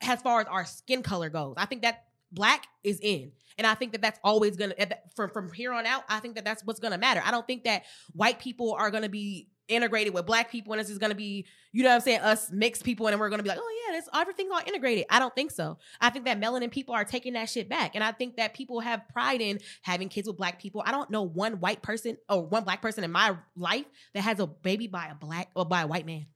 Speaker 2: as far as our skin color goes. I think that black is in. And I think that that's always going to, from, from here on out, I think that that's what's going to matter. I don't think that white people are going to be integrated with black people and it's just going to be, you know what I'm saying, us mixed people and we're going to be like, oh yeah, this, everything's all integrated. I don't think so. I think that melanin people are taking that shit back. And I think that people have pride in having kids with black people. I don't know one white person or one black person in my life that has a baby by a black or by a white man.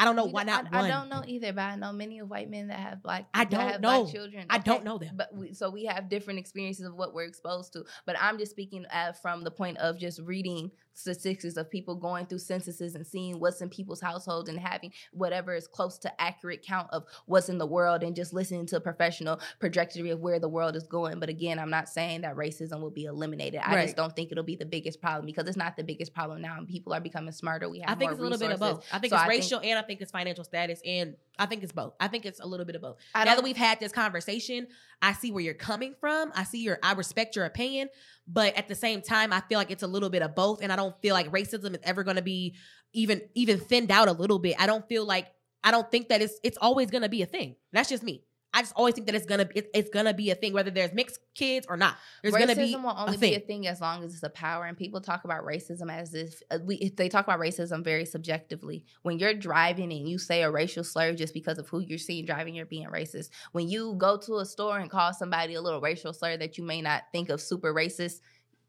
Speaker 2: I don't know
Speaker 1: You
Speaker 2: why
Speaker 1: know,
Speaker 2: not
Speaker 1: I,
Speaker 2: one.
Speaker 1: I don't know either, but I know many of white men that have black.
Speaker 2: I don't
Speaker 1: have
Speaker 2: know.
Speaker 1: Black children.
Speaker 2: I don't know them.
Speaker 1: But we, so we have different experiences of what we're exposed to. But I'm just speaking uh, from the point of just reading statistics of people going through censuses and seeing what's in people's households and having whatever is close to accurate count of what's in the world and just listening to a professional trajectory of where the world is going. But again, I'm not saying that racism will be eliminated. I
Speaker 2: Right.
Speaker 1: just don't think it'll be the biggest problem because it's not the biggest problem now. People are becoming smarter. We have
Speaker 2: I think
Speaker 1: more
Speaker 2: it's a little bit of both. I think
Speaker 1: So
Speaker 2: it's
Speaker 1: I think-
Speaker 2: racial and I think it's financial status and I think it's both. I think it's a little bit of both. Now that we've had this conversation, I see where you're coming from. I see your I respect your opinion, but at the same time, I feel like it's a little bit of both and I don't feel like racism is ever going to be even even thinned out a little bit. I don't feel like I don't think that it's it's always going to be a thing. That's just me. I just always think that it's gonna it, it's gonna be a thing whether there's mixed kids or not. There's
Speaker 1: racism
Speaker 2: gonna be
Speaker 1: will only
Speaker 2: a
Speaker 1: be a thing as long as it's a power. And people talk about racism as if uh, we if they talk about racism very subjectively. When you're driving and you say a racial slur just because of who you're seeing driving, you're being racist. When you go to a store and call somebody a little racial slur that you may not think of super racist.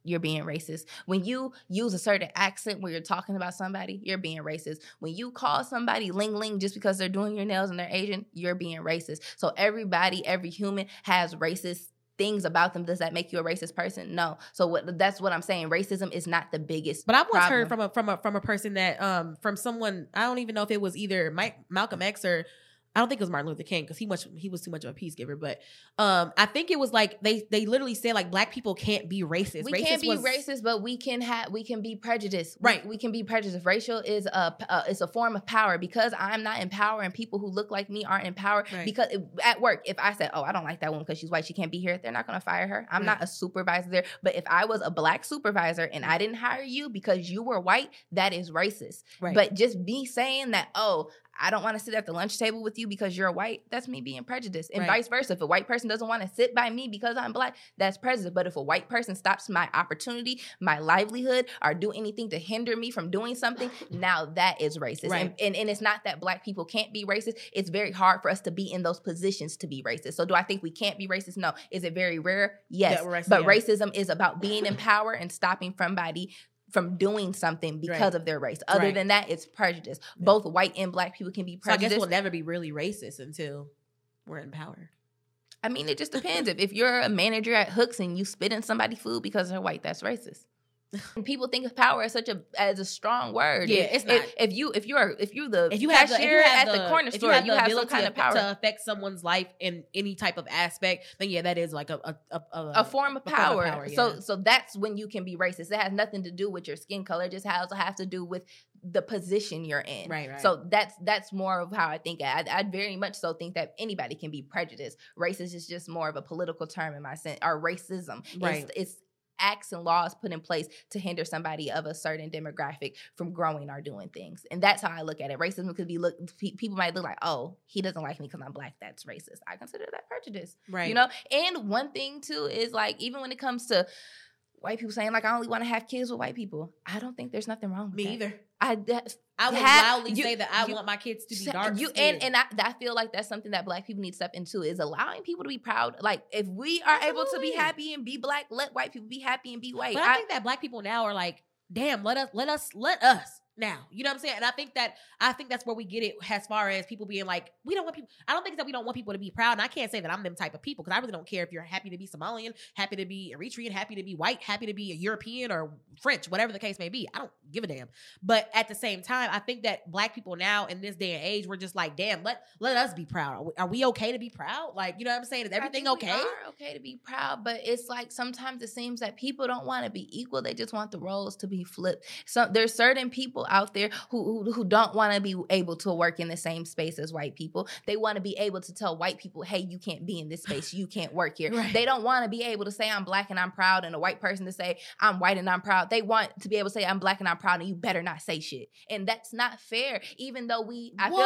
Speaker 1: You're being racist. When you use a certain accent when you're talking about somebody, you're being racist. When you call somebody ling ling just because they're doing your nails and they're Asian, you're being racist. So everybody, every human has racist things about them. Does that make you a racist person? No. So what that's what I'm saying. Racism is not the biggest.
Speaker 2: But I once heard from a from a from a person that um from someone I don't even know if it was either Mike Malcolm X or I don't think it was Martin Luther King because he much he was too much of a peace giver. But um I think it was like they they literally said like black people can't be racist.
Speaker 1: we
Speaker 2: racist
Speaker 1: can't be
Speaker 2: was-
Speaker 1: racist, but we can have we can be prejudiced. We-
Speaker 2: Right.
Speaker 1: We, can be prejudiced. Racial is a uh, it's a form of power because I'm not in power and people who look like me aren't in power.
Speaker 2: Right.
Speaker 1: Because it- at work, if I said, "Oh, I don't like that woman because she's white, she can't be here," they're not going to fire her. I'm
Speaker 2: Right.
Speaker 1: not a supervisor there. But if I was a black supervisor and I didn't hire you because you were white, that is racist.
Speaker 2: Right.
Speaker 1: But just me saying that, oh, I don't want to sit at the lunch table with you because you're white, that's me being prejudiced. And
Speaker 2: Right.
Speaker 1: vice versa. If a white person doesn't want to sit by me because I'm black, that's prejudice. But if a white person stops my opportunity, my livelihood, or do anything to hinder me from doing something, now that is racist.
Speaker 2: Right.
Speaker 1: And, and, and it's not that black people can't be racist. It's very hard for us to be in those positions to be racist. So do I think we can't be racist? No. Is it very rare? Yes.
Speaker 2: Racist,
Speaker 1: but
Speaker 2: yeah.
Speaker 1: racism is about being in power and stopping somebody from doing something because
Speaker 2: Right.
Speaker 1: of their race. Other
Speaker 2: Right.
Speaker 1: than that, it's prejudice. Both white and black people can be
Speaker 2: So I guess we'll never be really racist until we're in power.
Speaker 1: I mean, it just depends. if if you're a manager at Hooks and you spit in somebody's food because they're white, that's racist. People think of power as such a as a strong word.
Speaker 2: Yeah,
Speaker 1: If-
Speaker 2: it's
Speaker 1: if,
Speaker 2: not.
Speaker 1: If you if you're if you're the
Speaker 2: If you have the, you have
Speaker 1: at the, corner
Speaker 2: if
Speaker 1: store, you have, some kind of power.
Speaker 2: to affect someone's life in any type of aspect, then yeah, that is like a a a, a,
Speaker 1: form of
Speaker 2: a form of
Speaker 1: power.
Speaker 2: power,
Speaker 1: So so that's when you can be racist. It has nothing to do with your skin color. It just has to have to do with the position you're in.
Speaker 2: Right, right.
Speaker 1: So that's that's more of how I think. I I very much so think that anybody can be prejudiced. Racist is just more of a political term in my sense. Or racism.
Speaker 2: Right.
Speaker 1: It's, it's acts and laws put in place to hinder somebody of a certain demographic from growing or doing things. And that's how I look at it. Racism could be look people might look like, "Oh, he doesn't like me because I'm black." That's racist. I consider that prejudice.
Speaker 2: right.
Speaker 1: You know, and one thing too is like even when it comes to white people saying like I only want to have kids with white people, I don't think there's nothing wrong with
Speaker 2: me
Speaker 1: that.
Speaker 2: either.
Speaker 1: I that,
Speaker 2: I would
Speaker 1: Have-
Speaker 2: loudly
Speaker 1: you-
Speaker 2: say that I
Speaker 1: you-
Speaker 2: want my kids to be dark.
Speaker 1: you and and I, I feel like that's something that black people need to step into is allowing people to be proud. Like if we are able to be happy and be black, let white people be happy and be white.
Speaker 2: But I, think that black people now are like, damn, let us, let us, let us now. You know what I'm saying? And I think that I think that's where we get it as far as people being like, we don't want people. I don't think that we don't want people to be proud. And I can't say that I'm them type of people because I really don't care if you're happy to be Somalian, happy to be Eritrean, happy to be white, happy to be a European or French, whatever the case may be. I don't give a damn. But at the same time, I think that black people now in this day and age, we're just like, damn, let let us be proud. Are we, are we okay to be proud? Like, you know what I'm saying? Is everything okay?
Speaker 1: are okay to be proud, but it's like sometimes it seems that people don't want to be equal. They just want the roles to be flipped. So there's certain people out there who who, who don't want to be able to work in the same space as white people. They want to be able to tell white people, "Hey, you can't be in this space. You can't work here."
Speaker 2: Right.
Speaker 1: They don't want to be able to say I'm black and I'm proud, and a white person to say I'm white and I'm proud. They want to be able to say I'm black and I'm proud, and you better not say shit. And that's not fair. Even though we, I feel,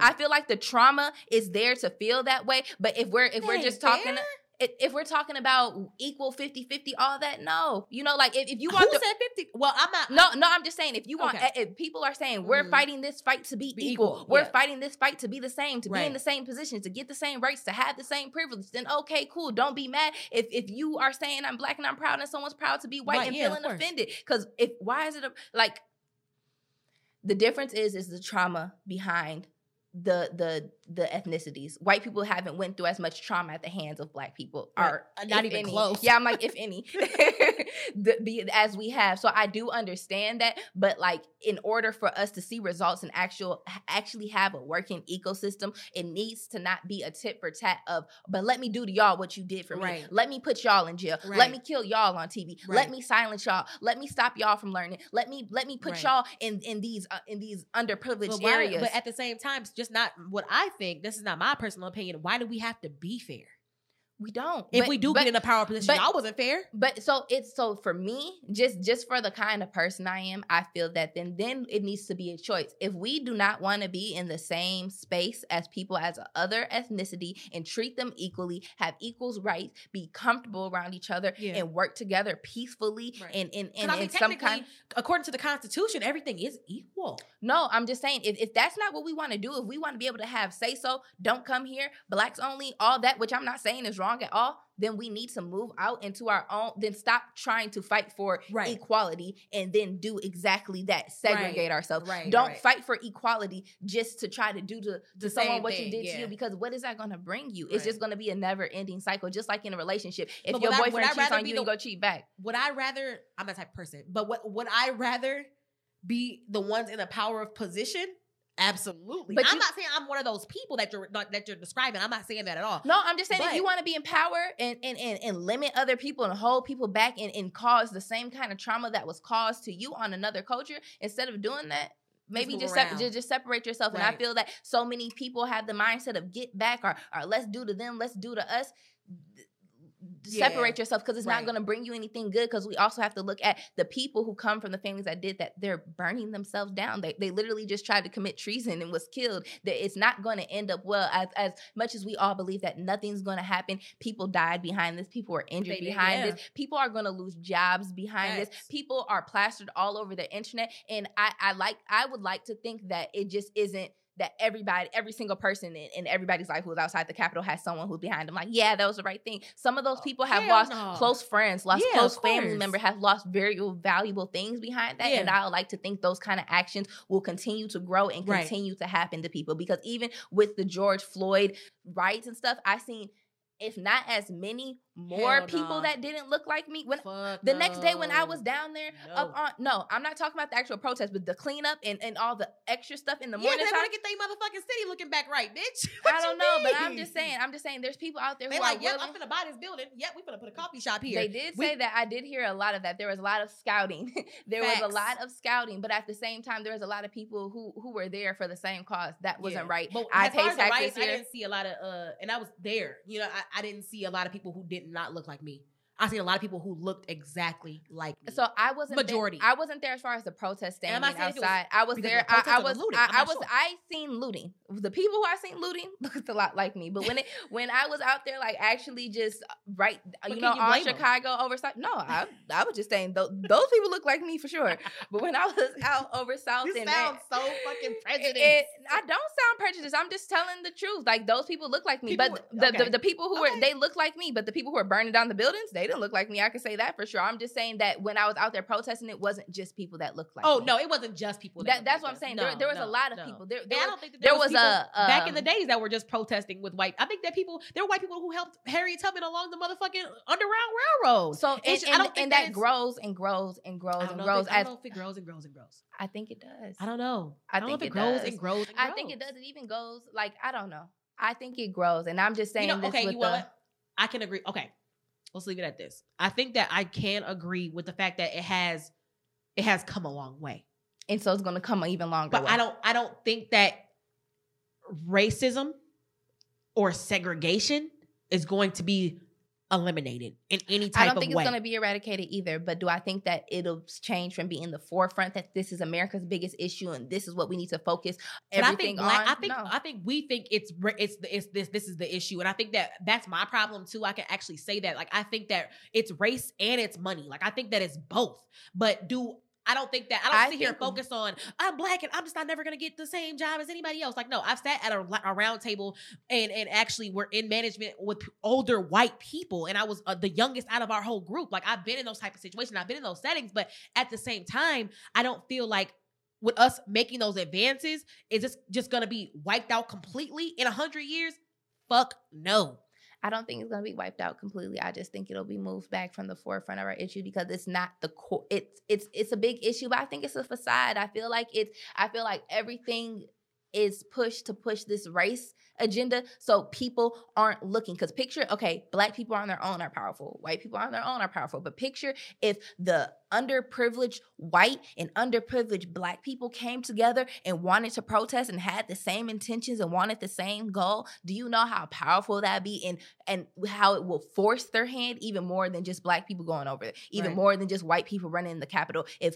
Speaker 1: I, I feel like the trauma is there to feel that way. But if we're if we're just talking
Speaker 2: fair.
Speaker 1: If, if we're talking about equal 50-50 all that no you know like if, if you
Speaker 2: Who
Speaker 1: want the,
Speaker 2: said 50? Well, I'm not.
Speaker 1: no no i'm just saying if you want
Speaker 2: Okay.
Speaker 1: if people are saying we're
Speaker 2: Mhm.
Speaker 1: fighting this fight to be,
Speaker 2: Be
Speaker 1: equal,
Speaker 2: equal,
Speaker 1: we're
Speaker 2: yeah.
Speaker 1: fighting this fight to be the same to be in the same position to get the same rights to have the same privilege then okay cool don't be mad if if you are saying i'm black and i'm proud and someone's proud to be white
Speaker 2: Right,
Speaker 1: and
Speaker 2: yeah,
Speaker 1: feeling offended because if why is it a, like the difference is is the trauma behind the the the ethnicities. White people haven't went through as much trauma at the hands of black people,
Speaker 2: Right.
Speaker 1: or
Speaker 2: Uh, not even
Speaker 1: any.
Speaker 2: close.
Speaker 1: Yeah, I'm like if any, the, be, as we have. So I do understand that, but like in order for us to see results and actual actually have a working ecosystem, it needs to not be a tit for tat of. But let me do to y'all what you did for me. Let me put y'all in jail. Let me kill y'all on TV.
Speaker 2: Right.
Speaker 1: Let me silence y'all. Let me stop y'all from learning. Let me let me put
Speaker 2: Right.
Speaker 1: y'all in in these uh, in these underprivileged
Speaker 2: But,
Speaker 1: areas.
Speaker 2: but at the same time, just not what I think. This is not my personal opinion. Why do we have to be fair?
Speaker 1: We don't.
Speaker 2: If
Speaker 1: But-
Speaker 2: we do
Speaker 1: but,
Speaker 2: get in a power position,
Speaker 1: but-
Speaker 2: y'all wasn't fair.
Speaker 1: But so it's so for me, just just for the kind of person I am, I feel that then then it needs to be a choice. If we do not want to be in the same space as people as a other ethnicity and treat them equally, have equals rights, be comfortable around each other,
Speaker 2: Yeah.
Speaker 1: and work together peacefully
Speaker 2: Right.
Speaker 1: and in
Speaker 2: Because
Speaker 1: in,
Speaker 2: I mean,
Speaker 1: in some kind.
Speaker 2: according to the Constitution, everything is equal.
Speaker 1: No, I'm just saying if, if that's not what we want to do, if we want to be able to have say so, don't come here, blacks only, all that, which I'm not saying is wrong at all, then we need to move out into our own, then stop trying to fight for
Speaker 2: Right.
Speaker 1: equality and then do exactly that, segregate
Speaker 2: Right.
Speaker 1: ourselves.
Speaker 2: Right,
Speaker 1: Don't fight for equality just to try to do to, to someone what you
Speaker 2: thing,
Speaker 1: did to you because what is that going to bring you? It's just going to be a never ending cycle, just like in a relationship. If
Speaker 2: But
Speaker 1: your boyfriend
Speaker 2: I
Speaker 1: cheats on you,
Speaker 2: the-
Speaker 1: you go cheat back.
Speaker 2: Would I rather? I'm that type of person. But what would I rather be the ones in a power of position? Absolutely.
Speaker 1: But
Speaker 2: I'm
Speaker 1: you-
Speaker 2: not saying I'm one of those people that you're that you're describing. I'm not saying that at all.
Speaker 1: No, I'm just saying if you want to be in power and, and and and limit other people and hold people back and, and cause the same kind of trauma that was caused to you on another culture, instead of doing that, maybe just sep- just, just separate yourself. And I feel that so many people have the mindset of get back or or let's do to them, let's do to us.
Speaker 2: Yeah.
Speaker 1: separate yourself because it's
Speaker 2: Right.
Speaker 1: not going to bring you anything good. Because we also have to look at the people who come from the families that did that. They're burning themselves down. They, they literally just tried to commit treason and was killed. That it's not going to end up well. As as much as we all believe that nothing's going to happen, people died behind this. People were injured
Speaker 2: They
Speaker 1: behind
Speaker 2: yeah.
Speaker 1: this. People are going to lose jobs behind this. People are plastered all over the internet. And I I like I would like to think that it just isn't that everybody, every single person in, in everybody's life who's outside the Capitol has someone who's behind them. Like, yeah, that was the right thing. Some of those oh, people have
Speaker 2: Oh, Hell
Speaker 1: lost
Speaker 2: no.
Speaker 1: close friends, lost
Speaker 2: Yeah,
Speaker 1: close family member, have lost very valuable things behind that.
Speaker 2: Yeah.
Speaker 1: And I would like to think those kind of actions will continue to grow and
Speaker 2: Right.
Speaker 1: continue to happen to people. Because even with the George Floyd riots and stuff, I've seen if not as many more
Speaker 2: Hell
Speaker 1: people
Speaker 2: nah.
Speaker 1: that didn't look like me. When
Speaker 2: Fuck
Speaker 1: the next day when I was down there
Speaker 2: No.
Speaker 1: up on no, I'm not talking about the actual protest, but the cleanup and, and all the extra stuff in the
Speaker 2: yeah,
Speaker 1: morning
Speaker 2: they want to get their motherfucking city looking back right, bitch.
Speaker 1: I don't know, but I'm just saying. I'm just saying. There's people out there
Speaker 2: They
Speaker 1: who
Speaker 2: like, yep,
Speaker 1: willing.
Speaker 2: I'm gonna buy this building. Yep, we gonna put a coffee shop here.
Speaker 1: They did
Speaker 2: We-
Speaker 1: say that. I did hear a lot of that. There was a lot of scouting. there was a lot of scouting, but at the same time, there was a lot of people who who were there for the same cause. That wasn't
Speaker 2: Yeah.
Speaker 1: right.
Speaker 2: But
Speaker 1: I
Speaker 2: as far as the
Speaker 1: taxes
Speaker 2: riots, I didn't see a lot of uh and I was there. You know, I, I didn't see a lot of people who did not look like me. I seen a lot of people who looked exactly like me.
Speaker 1: So I wasn't
Speaker 2: Majority.
Speaker 1: There, I wasn't there as far as the protest
Speaker 2: And I'm
Speaker 1: standing
Speaker 2: not saying if it was
Speaker 1: outside. I was there.
Speaker 2: the
Speaker 1: I, I was.
Speaker 2: looting.
Speaker 1: I,
Speaker 2: I'm
Speaker 1: I
Speaker 2: not
Speaker 1: was.
Speaker 2: sure.
Speaker 1: I seen looting. The people who I seen looting looked a lot like me. But when it when I was out there, like actually just uh, right, uh,
Speaker 2: But
Speaker 1: you know,
Speaker 2: you
Speaker 1: on
Speaker 2: blame 'em?
Speaker 1: Chicago over South. No, I I was just saying those those people look like me for sure. But when I was out over South
Speaker 2: you
Speaker 1: and
Speaker 2: sound so fucking prejudiced.
Speaker 1: it- I don't sound prejudiced. I'm just telling the truth. Like those people look like me,
Speaker 2: People
Speaker 1: but
Speaker 2: were-
Speaker 1: the, the the people who
Speaker 2: Okay.
Speaker 1: were they look like me, but the people who are burning down the buildings, they didn't look like me. I can say that for sure. I'm just saying that when I was out there protesting, it wasn't just people that looked like.
Speaker 2: oh
Speaker 1: me.
Speaker 2: no, it wasn't just people.
Speaker 1: That,
Speaker 2: looked
Speaker 1: that's what I'm saying.
Speaker 2: No,
Speaker 1: there, there was
Speaker 2: no,
Speaker 1: a lot of
Speaker 2: no.
Speaker 1: people. There, there
Speaker 2: I
Speaker 1: was,
Speaker 2: don't think that
Speaker 1: there
Speaker 2: was,
Speaker 1: was a,
Speaker 2: back in the
Speaker 1: um,
Speaker 2: days that were just protesting with white. I think that people there were white people who helped Harriet Tubman along the motherfucking Underground Railroad.
Speaker 1: so and, and,
Speaker 2: don't think
Speaker 1: and
Speaker 2: that
Speaker 1: that grows and grows and grows and grows.
Speaker 2: I don't know if it grows and grows and grows.
Speaker 1: I think it does.
Speaker 2: I don't know.
Speaker 1: I
Speaker 2: I don't
Speaker 1: think
Speaker 2: know if
Speaker 1: it
Speaker 2: grows and grows.
Speaker 1: I think it does. It even goes like I don't know. I think it grows, and I'm just saying
Speaker 2: You know,
Speaker 1: this
Speaker 2: okay,
Speaker 1: with
Speaker 2: you know what? I can agree. Okay, let's leave it at this. I think that I can agree with the fact that it has, it has come a long way.
Speaker 1: and so it's going to come an even longer.
Speaker 2: But
Speaker 1: way.
Speaker 2: I don't I don't think that racism or segregation is going to be eliminated in any type
Speaker 1: I don't think it's going to be eradicated either. But do I think that it'll change from being the forefront that this is America's biggest issue and this is what we need to focus
Speaker 2: but I
Speaker 1: everything
Speaker 2: think
Speaker 1: on?
Speaker 2: I think
Speaker 1: no.
Speaker 2: I think we think it's it's it's this this is the issue, and I think that that's my problem too. I can actually say that. Like I think that it's race and it's money. Like I think that it's both. But do I don't think that I don't
Speaker 1: I
Speaker 2: sit here
Speaker 1: think-
Speaker 2: focus on I'm black and I'm just not never gonna get the same job as anybody else. Like no, I've sat at a, a round table and and actually we're in management with older white people, and I was uh, the youngest out of our whole group. Like I've been in those type of situations, I've been in those settings, but at the same time, I don't feel like with us making those advances, is this just gonna be wiped out completely in a hundred years? Fuck no.
Speaker 1: I don't think it's going to be wiped out completely. I just think it'll be moved back from the forefront of our issue because it's not the core. It's it's it's a big issue, but I think it's a facade. I feel like it's. I feel like everything is pushed to push this race agenda so people aren't looking because picture okay black people on their own are powerful white people on their own are powerful but picture if the underprivileged white and underprivileged black people came together and wanted to protest and had the same intentions and wanted the same goal do you know how powerful that'd be and and how it will force their hand even more than just black people going over there even
Speaker 2: Right.
Speaker 1: more than just white people running the capital if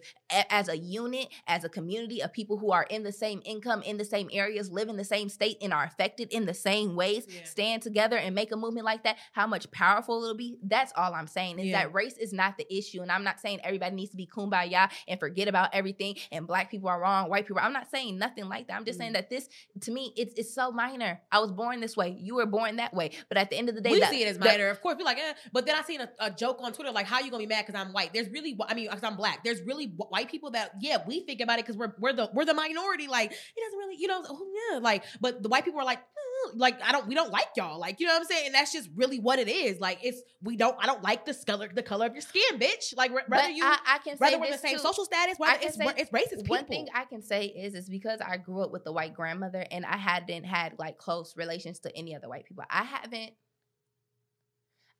Speaker 1: as a unit as a community of people who are in the same income in the same areas live in the same state and are affected in the same ways
Speaker 2: Yeah.
Speaker 1: stand together and make a movement like that how much powerful it'll be that's all i'm saying is
Speaker 2: Yeah.
Speaker 1: that race is not the issue and i'm not saying everybody needs to be kumbaya and forget about everything and black people are wrong white people i'm not saying nothing like that i'm just
Speaker 2: Mm.
Speaker 1: saying that this to me it's it's so minor i was born this way you were born that way but at the end of the day
Speaker 2: we
Speaker 1: that-
Speaker 2: see it as
Speaker 1: the-
Speaker 2: minor, of course. We're like, eh. but then I seen a, a joke on Twitter like, "How you gonna be mad because I'm white?" There's really, I mean, because I'm black. There's really white people that, yeah, we think about it because we're we're the we're the minority. Like, it doesn't really, you know, oh, yeah, like, but the white people are like, eh, like, I don't, we don't like y'all, like, you know what I'm saying? And that's just really what it is. Like, it's we don't, I don't like the color, the color of your skin, bitch. Like,
Speaker 1: but
Speaker 2: whether you,
Speaker 1: I, I can
Speaker 2: whether
Speaker 1: say
Speaker 2: we're the same
Speaker 1: too.
Speaker 2: social status, whether it's
Speaker 1: say
Speaker 2: it's racist people.
Speaker 1: One thing I can say is is because I grew up with a white grandmother and I hadn't had like close relations to any other white people. I haven't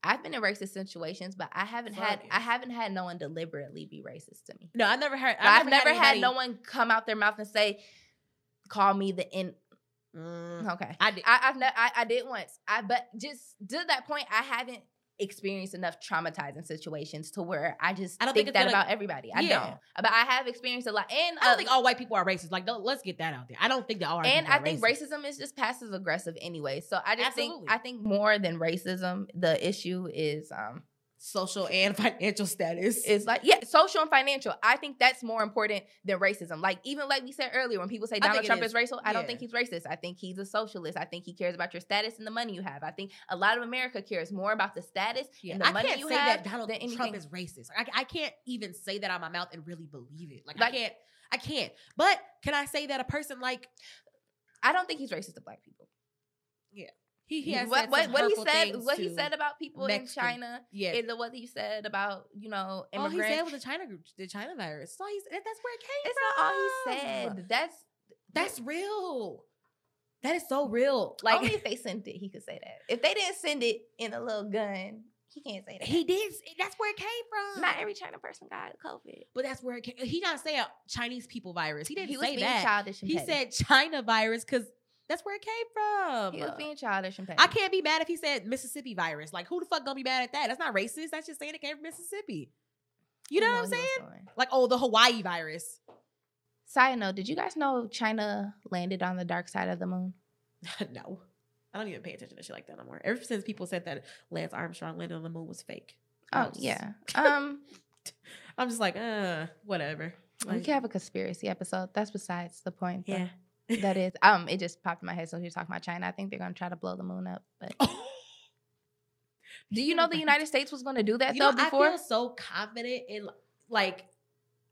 Speaker 1: I've been in racist situations, but I haven't had
Speaker 2: Fuck
Speaker 1: I haven't had no one deliberately be racist to me.
Speaker 2: no, I never heard.
Speaker 1: I've, never, had,
Speaker 2: anybody-
Speaker 1: no one come out their mouth and say, "Call me the in."
Speaker 2: Mm,
Speaker 1: Okay,
Speaker 2: I did.
Speaker 1: I, I've ne- I, I did once. I but just to that point, I haven't experienced enough traumatizing situations to where I just
Speaker 2: I don't
Speaker 1: think,
Speaker 2: think
Speaker 1: that
Speaker 2: gonna-
Speaker 1: about everybody. I
Speaker 2: Yeah.
Speaker 1: don't. But I have experienced a lot, and
Speaker 2: I don't
Speaker 1: uh,
Speaker 2: think all white people are racist. Like, let's get that out there. I don't think that all
Speaker 1: and I think
Speaker 2: racist.
Speaker 1: racism is just passive aggressive anyway. So I just
Speaker 2: Absolutely.
Speaker 1: think I think more than racism, the issue is um
Speaker 2: social and financial status.
Speaker 1: is like yeah, social and financial. I think that's more important than racism. Like even like we said earlier, when people say Donald Trump
Speaker 2: is.
Speaker 1: is. racial, I don't think he's racist. I think he's a socialist. I think he cares about your status and the money you have. I think a lot of America cares more about the status
Speaker 2: Yeah,
Speaker 1: and the
Speaker 2: I
Speaker 1: money
Speaker 2: can't
Speaker 1: you
Speaker 2: say
Speaker 1: have
Speaker 2: that Donald
Speaker 1: than anything.
Speaker 2: Trump is racist. I, I can't even say that out of my mouth and really believe it. Like,
Speaker 1: Like-
Speaker 2: I can't. I can't. But can I say that a person like
Speaker 1: I don't think he's racist to black people.
Speaker 2: He, he has
Speaker 1: what
Speaker 2: said
Speaker 1: what, what he said what he said about people
Speaker 2: Mexican-
Speaker 1: in China
Speaker 2: Yeah.
Speaker 1: is what he said about you know
Speaker 2: all he said was the China group, the China virus. That's all he said. That's where it came
Speaker 1: it's
Speaker 2: from.
Speaker 1: not all he said. That's
Speaker 2: That's real. That is so real.
Speaker 1: like only if they sent it, he could say that. If they didn't send it in a little gun, he can't say that.
Speaker 2: he did. That's where it came from.
Speaker 1: not every China person got COVID.
Speaker 2: But that's where it came. He not saying Chinese people virus. He didn't
Speaker 1: He was
Speaker 2: say
Speaker 1: being
Speaker 2: that.
Speaker 1: childish and
Speaker 2: He
Speaker 1: petty.
Speaker 2: said China virus because that's where it came from.
Speaker 1: he was being childish and petty.
Speaker 2: I can't be mad if he said Mississippi virus. Like, who the fuck gonna be mad at that? That's not racist. That's just saying it came from Mississippi. You know
Speaker 1: Who
Speaker 2: what I'm saying? Like, oh, the Hawaii virus.
Speaker 1: Side note: Did you guys know China landed on the dark side of the moon?
Speaker 2: no. I don't even pay attention to shit like that no more. Ever since people said that Lance Armstrong landed on the moon was fake.
Speaker 1: Oh
Speaker 2: was-
Speaker 1: yeah. Um,
Speaker 2: I'm just like, uh, whatever.
Speaker 1: we
Speaker 2: Like,
Speaker 1: could have a conspiracy episode. That's besides the point. though.
Speaker 2: yeah.
Speaker 1: That is. Um, it just popped in my head So you're talking about China. I think they're gonna try to blow the moon up. But do you know the United States was gonna do that
Speaker 2: you
Speaker 1: though
Speaker 2: know,
Speaker 1: before?
Speaker 2: I feel so confident in like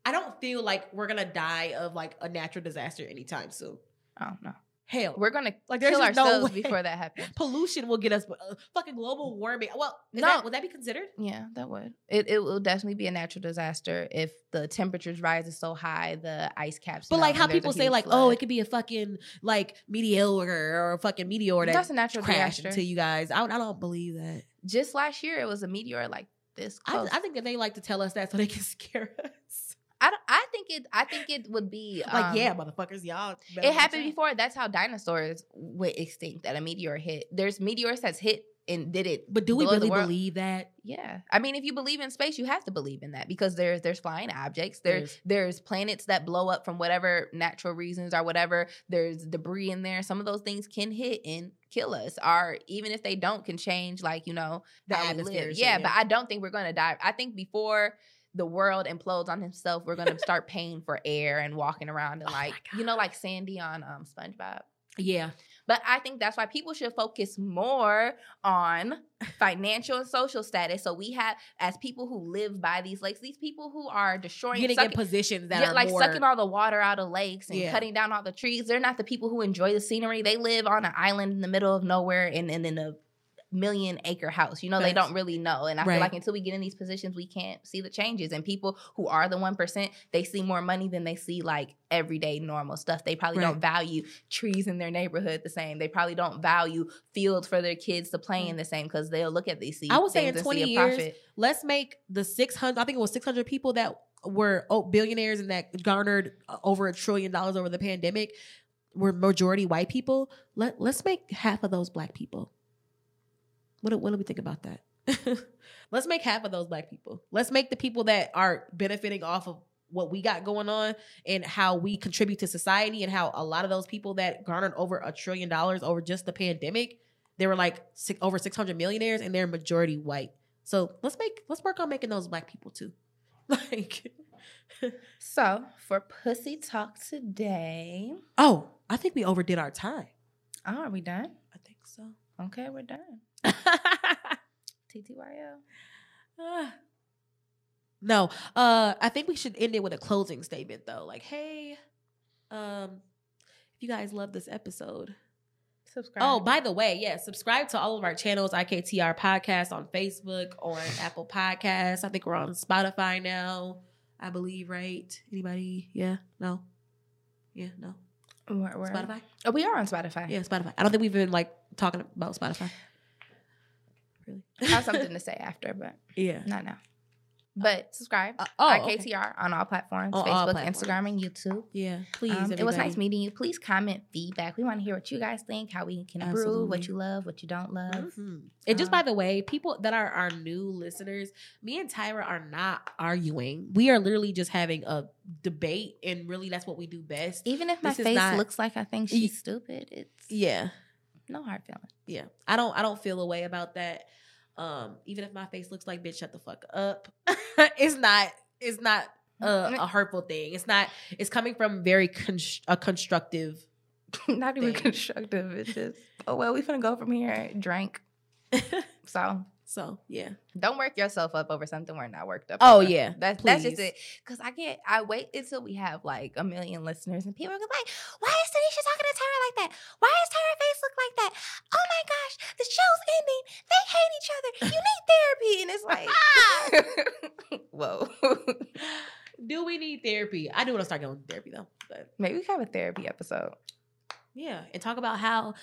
Speaker 2: I don't feel like we're gonna die of like a natural disaster anytime soon.
Speaker 1: oh no,
Speaker 2: Hell,
Speaker 1: we're gonna
Speaker 2: Like,
Speaker 1: kill
Speaker 2: just no
Speaker 1: ourselves before that happens.
Speaker 2: pollution will get us uh, fucking global warming. Well,
Speaker 1: No.
Speaker 2: that, would that be considered?
Speaker 1: Yeah, that would. It it will definitely be a natural disaster if the temperatures rises so high, the ice caps.
Speaker 2: But like how
Speaker 1: and there's a
Speaker 2: people say, like, oh, it could be a fucking like meteor or a fucking meteor that
Speaker 1: that's a natural disaster.
Speaker 2: into you guys. I, don't- I don't believe that.
Speaker 1: Just last year, it was a meteor like this
Speaker 2: I. I think that they like to tell us that so they can scare us.
Speaker 1: I, don't- I think it. I think it would be
Speaker 2: like,
Speaker 1: um,
Speaker 2: yeah, motherfuckers, y'all.
Speaker 1: It happened before. That's how dinosaurs went extinct. That a meteor hit. There's meteors that's hit and did it.
Speaker 2: But do we really believe that?
Speaker 1: Yeah, I mean, if you believe in space, you have to believe in that because there's there's flying objects. There's
Speaker 2: There's-
Speaker 1: there's planets that blow up from whatever natural reasons or whatever. There's debris in there. Some of those things can hit and kill us, or even if they don't, can change like you know
Speaker 2: The
Speaker 1: how we live. Yeah,
Speaker 2: yeah.
Speaker 1: but I don't think we're gonna die. I think before the world implodes on himself, we're gonna start paying for air and walking around and
Speaker 2: Oh
Speaker 1: like you know like Sandy on um SpongeBob.
Speaker 2: Yeah.
Speaker 1: But I think that's why people should focus more on financial and social status. So we have, as people who live by these lakes, these people who are destroying,
Speaker 2: Getting
Speaker 1: sucking,
Speaker 2: in positions that
Speaker 1: yeah,
Speaker 2: are
Speaker 1: like
Speaker 2: more,
Speaker 1: sucking all the water out of lakes and
Speaker 2: Yeah.
Speaker 1: cutting down all the trees. They're not the people who enjoy the scenery. They live on an island in the middle of nowhere and, and in a million acre house. You know, they don't really know. And I
Speaker 2: Right.
Speaker 1: feel like until we get in these positions, we can't see the changes. And people who are the 1%, they see more money than they see like everyday normal stuff. They probably
Speaker 2: Right.
Speaker 1: don't value trees in their neighborhood the same. They probably don't value fields for their kids to play in the same because they'll look at these
Speaker 2: I would say in 20 years,
Speaker 1: profit.
Speaker 2: let's make the 600 i think it was 600 people that were oh, billionaires and that garnered uh, over a trillion dollars over the pandemic were majority white people let, let's make half of those black people what do, what do we think about that? Let's make half of those black people. Let's make the people that are benefiting off of what we got going on and how we contribute to society and how a lot of those people that garnered over a trillion dollars over just the pandemic they were like six, over 600 millionaires and they're majority white. So let's make let's work on making those black people too. Like
Speaker 1: So for pussy talk today,
Speaker 2: oh i think we overdid our time.
Speaker 1: Oh, are we done?
Speaker 2: i think so.
Speaker 1: Okay, we're done. TTYL.
Speaker 2: Ah. no uh i think we should end it with a closing statement though like hey um if you guys love this episode
Speaker 1: Subscribe.
Speaker 2: Oh, by the way, yeah, subscribe to all of our channels, IKTR Podcast on Facebook, on Apple Podcasts. I think we're on Spotify now, I believe, right? Anybody? Yeah? No? Yeah, no?
Speaker 1: Where- where-
Speaker 2: Spotify?
Speaker 1: Oh, we are on Spotify.
Speaker 2: Yeah, Spotify. I don't think we've been like talking about Spotify. Really?
Speaker 1: I have something to say after, but
Speaker 2: Yeah.
Speaker 1: not now. But subscribe.
Speaker 2: Uh, oh, okay.
Speaker 1: On all platforms
Speaker 2: On all
Speaker 1: Facebook,
Speaker 2: platforms.
Speaker 1: Instagram, and YouTube.
Speaker 2: Yeah, please.
Speaker 1: Um, it was nice meeting you. Please comment feedback. We want to hear what you guys think, how we can improve,
Speaker 2: Absolutely.
Speaker 1: what you love, what you don't love.
Speaker 2: Mhm. And just
Speaker 1: Um,
Speaker 2: by the way, people that are our new listeners, me and Tyra are not arguing. We are literally just having a debate, and really, that's what we do best.
Speaker 1: Even if my
Speaker 2: This
Speaker 1: face
Speaker 2: not-
Speaker 1: looks like I think she's stupid, it's
Speaker 2: Yeah,
Speaker 1: no hard feeling.
Speaker 2: yeah. I don't. I don't feel a way about that. Um, even if my face looks like bitch, shut the fuck up. it's not. It's not a, a hurtful thing. It's not. It's coming from very const- a constructive.
Speaker 1: Not even
Speaker 2: Thing.
Speaker 1: constructive. It's just, oh well, we finna go from here. Drink. So
Speaker 2: so yeah.
Speaker 1: don't work yourself up over something we're not worked up.
Speaker 2: Oh,
Speaker 1: over.
Speaker 2: yeah.
Speaker 1: that's that's just it. Because I can't. I wait until we have like a million listeners and people are gonna be like, "Why is Tanisha talking to Tyra like that? Why does Tyra face look like that? Oh my gosh, the show's ending. They hate each other. You need therapy." And it's like, whoa.
Speaker 2: Do we need therapy? I do want to start going to therapy though, but
Speaker 1: Maybe we can have a therapy episode.
Speaker 2: Yeah, and talk about how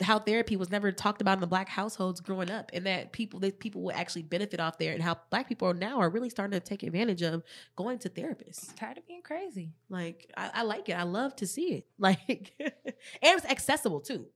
Speaker 2: how therapy was never talked about in the black households growing up, and that people that people will actually benefit off there, and how black people are now are really starting to take advantage of going to therapists.
Speaker 1: tired of being crazy.
Speaker 2: Like I, I like it. I love to see it. Like, and it's accessible too.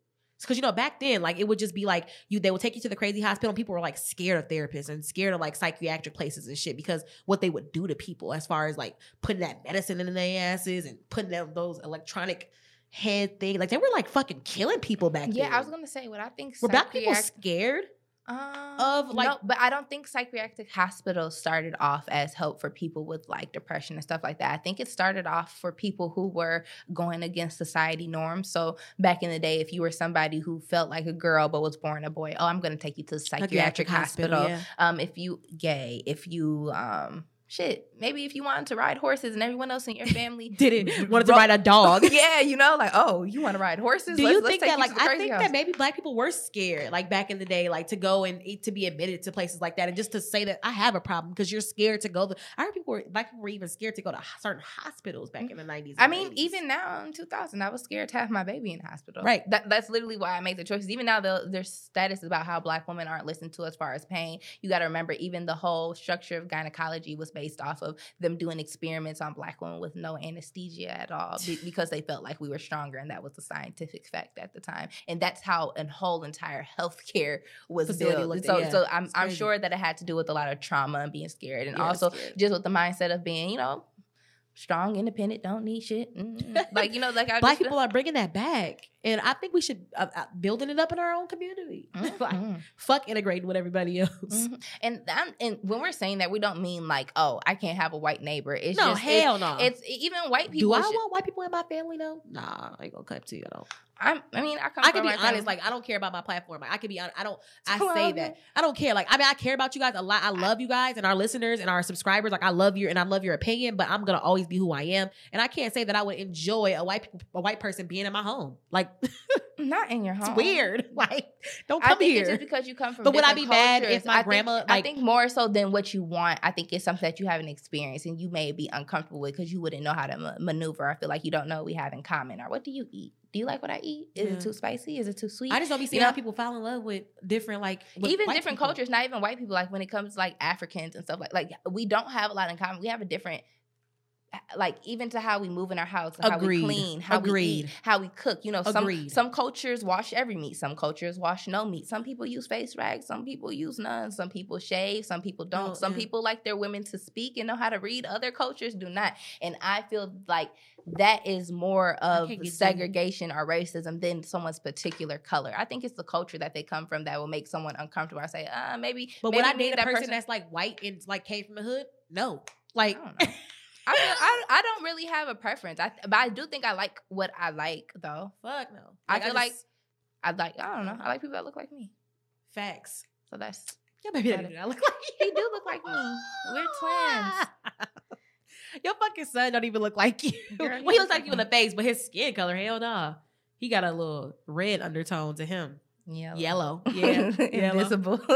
Speaker 2: Because you know back then, like it would just be like you, they would take you to the crazy hospital. and People were like scared of therapists and scared of like psychiatric places and shit because what they would do to people as far as like putting that medicine in their asses and putting them those electronic head thing. Like they were like fucking killing people back
Speaker 1: Yeah,
Speaker 2: then.
Speaker 1: I was gonna say what I think.
Speaker 2: were black people
Speaker 1: psychiatric-
Speaker 2: scared?
Speaker 1: Um,
Speaker 2: of, like-
Speaker 1: no, but I don't think psychiatric hospitals started off as help for people with like depression and stuff like that. I think it started off for people who were going against society norms. So back in the day, if you were somebody who felt like a girl but was born a boy, oh, I'm going to take you to the psychiatric, hospital.
Speaker 2: yeah.
Speaker 1: Um, if you gay, if you um, shit, maybe if you wanted to ride horses and everyone else in your family
Speaker 2: Didn't wanted to ride a dog.
Speaker 1: yeah, you know, like oh, you want to ride horses?
Speaker 2: Do
Speaker 1: Let's-
Speaker 2: you think that like I think
Speaker 1: house.
Speaker 2: that maybe black people were scared like back in the day like to go and to be admitted to places like that and just to say that I have a problem because you're scared to go. The, I heard people were black people were even scared to go to certain hospitals back in the nineties.
Speaker 1: I mean, even now in 2000, I was scared to have my baby in the hospital.
Speaker 2: Right.
Speaker 1: That, that's literally why I made the choices. Even now, the, there's status about how black women aren't listened to as far as pain. You got to remember, even the whole structure of gynecology was based off of them doing experiments on black women with no anesthesia at all be- because they felt like we were stronger, and that was the scientific fact at the time. And that's how a whole entire healthcare was
Speaker 2: Facility
Speaker 1: built. So,
Speaker 2: yeah,
Speaker 1: so I'm, I'm sure that it had to do with a lot of trauma and being scared, and
Speaker 2: Yeah,
Speaker 1: also
Speaker 2: scared.
Speaker 1: just with the mindset of being, you know, strong, independent, don't need shit. Mm, like you know, like I
Speaker 2: black people are bringing that back, and I think we should uh, uh, building it up in our own community. like,
Speaker 1: Mhm,
Speaker 2: fuck integrating with everybody else.
Speaker 1: mhm. And I'm, and when we're saying that, we don't mean like, oh, I can't have a white neighbor. It's
Speaker 2: no,
Speaker 1: just it's-
Speaker 2: hell no.
Speaker 1: It's, even white people.
Speaker 2: Do I
Speaker 1: should-
Speaker 2: want white people in my family though? Nah, I ain't gonna cut to you. I don't.
Speaker 1: I'm, I mean, I come.
Speaker 2: I can be honest.
Speaker 1: family-
Speaker 2: Like I don't care about my platform. Like, I can be honest. I don't. I say that I don't care. Like I mean, I care about you guys a lot. I love you guys and our listeners and our subscribers. Like I love your and I love your opinion. But I'm gonna always be who I am. And I can't say that I would enjoy a white a white person being in my home. Like
Speaker 1: not in your home.
Speaker 2: it's weird. Like don't
Speaker 1: I
Speaker 2: come
Speaker 1: think
Speaker 2: here.
Speaker 1: it's just because you come from.
Speaker 2: But would I be mad
Speaker 1: cultures.
Speaker 2: if my
Speaker 1: I think-
Speaker 2: grandma,
Speaker 1: I think more so than what you want. I think it's something that you haven't experienced and you may be uncomfortable with because you wouldn't know how to ma- maneuver. I feel like you don't know what we have in common. Or what do you eat? Do you like what I eat? Is
Speaker 2: Yeah.
Speaker 1: it too spicy? Is it too sweet?
Speaker 2: I just don't be seeing
Speaker 1: know-
Speaker 2: how people fall in love with different like with
Speaker 1: even different
Speaker 2: people.
Speaker 1: cultures, not even white people. Like when it comes to like Africans and stuff like like we don't have a lot in common. We have a different like even to how we move in our house, how
Speaker 2: Agreed.
Speaker 1: we clean, how we eat, how we cook. You know, some
Speaker 2: Agreed.
Speaker 1: some cultures wash every meat, some cultures wash no meat. Some people use face rags, some people use none. Some people shave, some people don't.
Speaker 2: Oh,
Speaker 1: some
Speaker 2: yeah.
Speaker 1: people like their women to speak and know how to read. Other cultures do not. And I feel like that is more of segregation or racism than someone's particular color. I think it's the culture that they come from that will make someone uncomfortable. I say, uh, maybe.
Speaker 2: But
Speaker 1: maybe
Speaker 2: would I date a person, that's like white and like came from the hood? No. Like
Speaker 1: I don't. I, feel- I, I don't really have a preference. I, but I do think I like what I like, though.
Speaker 2: fuck no.
Speaker 1: I feel like-
Speaker 2: just-
Speaker 1: I like, I don't know. I like people that look like me.
Speaker 2: facts.
Speaker 1: So that's,
Speaker 2: Yeah, baby, that. I look like you.
Speaker 1: he do look like me. We're twins.
Speaker 2: Your fucking son don't even look like you.
Speaker 1: Girl, he
Speaker 2: well, he
Speaker 1: looks
Speaker 2: like
Speaker 1: like
Speaker 2: you in the face, but his skin color, hell nah. He got a little red undertone to him.
Speaker 1: Yellow.
Speaker 2: Yellow. Yeah. yellow.
Speaker 1: Invisible.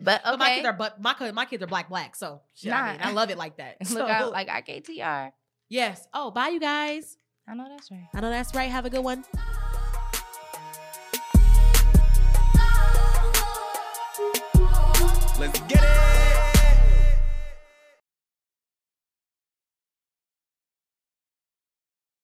Speaker 1: but
Speaker 2: But my kids are but my my kids are black black, so shit, I, mean, I love it like that.
Speaker 1: Look
Speaker 2: So,
Speaker 1: out like IKTR.
Speaker 2: yes. Oh, bye you guys.
Speaker 1: I know that's right.
Speaker 2: I know that's right. Have a good one.
Speaker 4: Let's get it.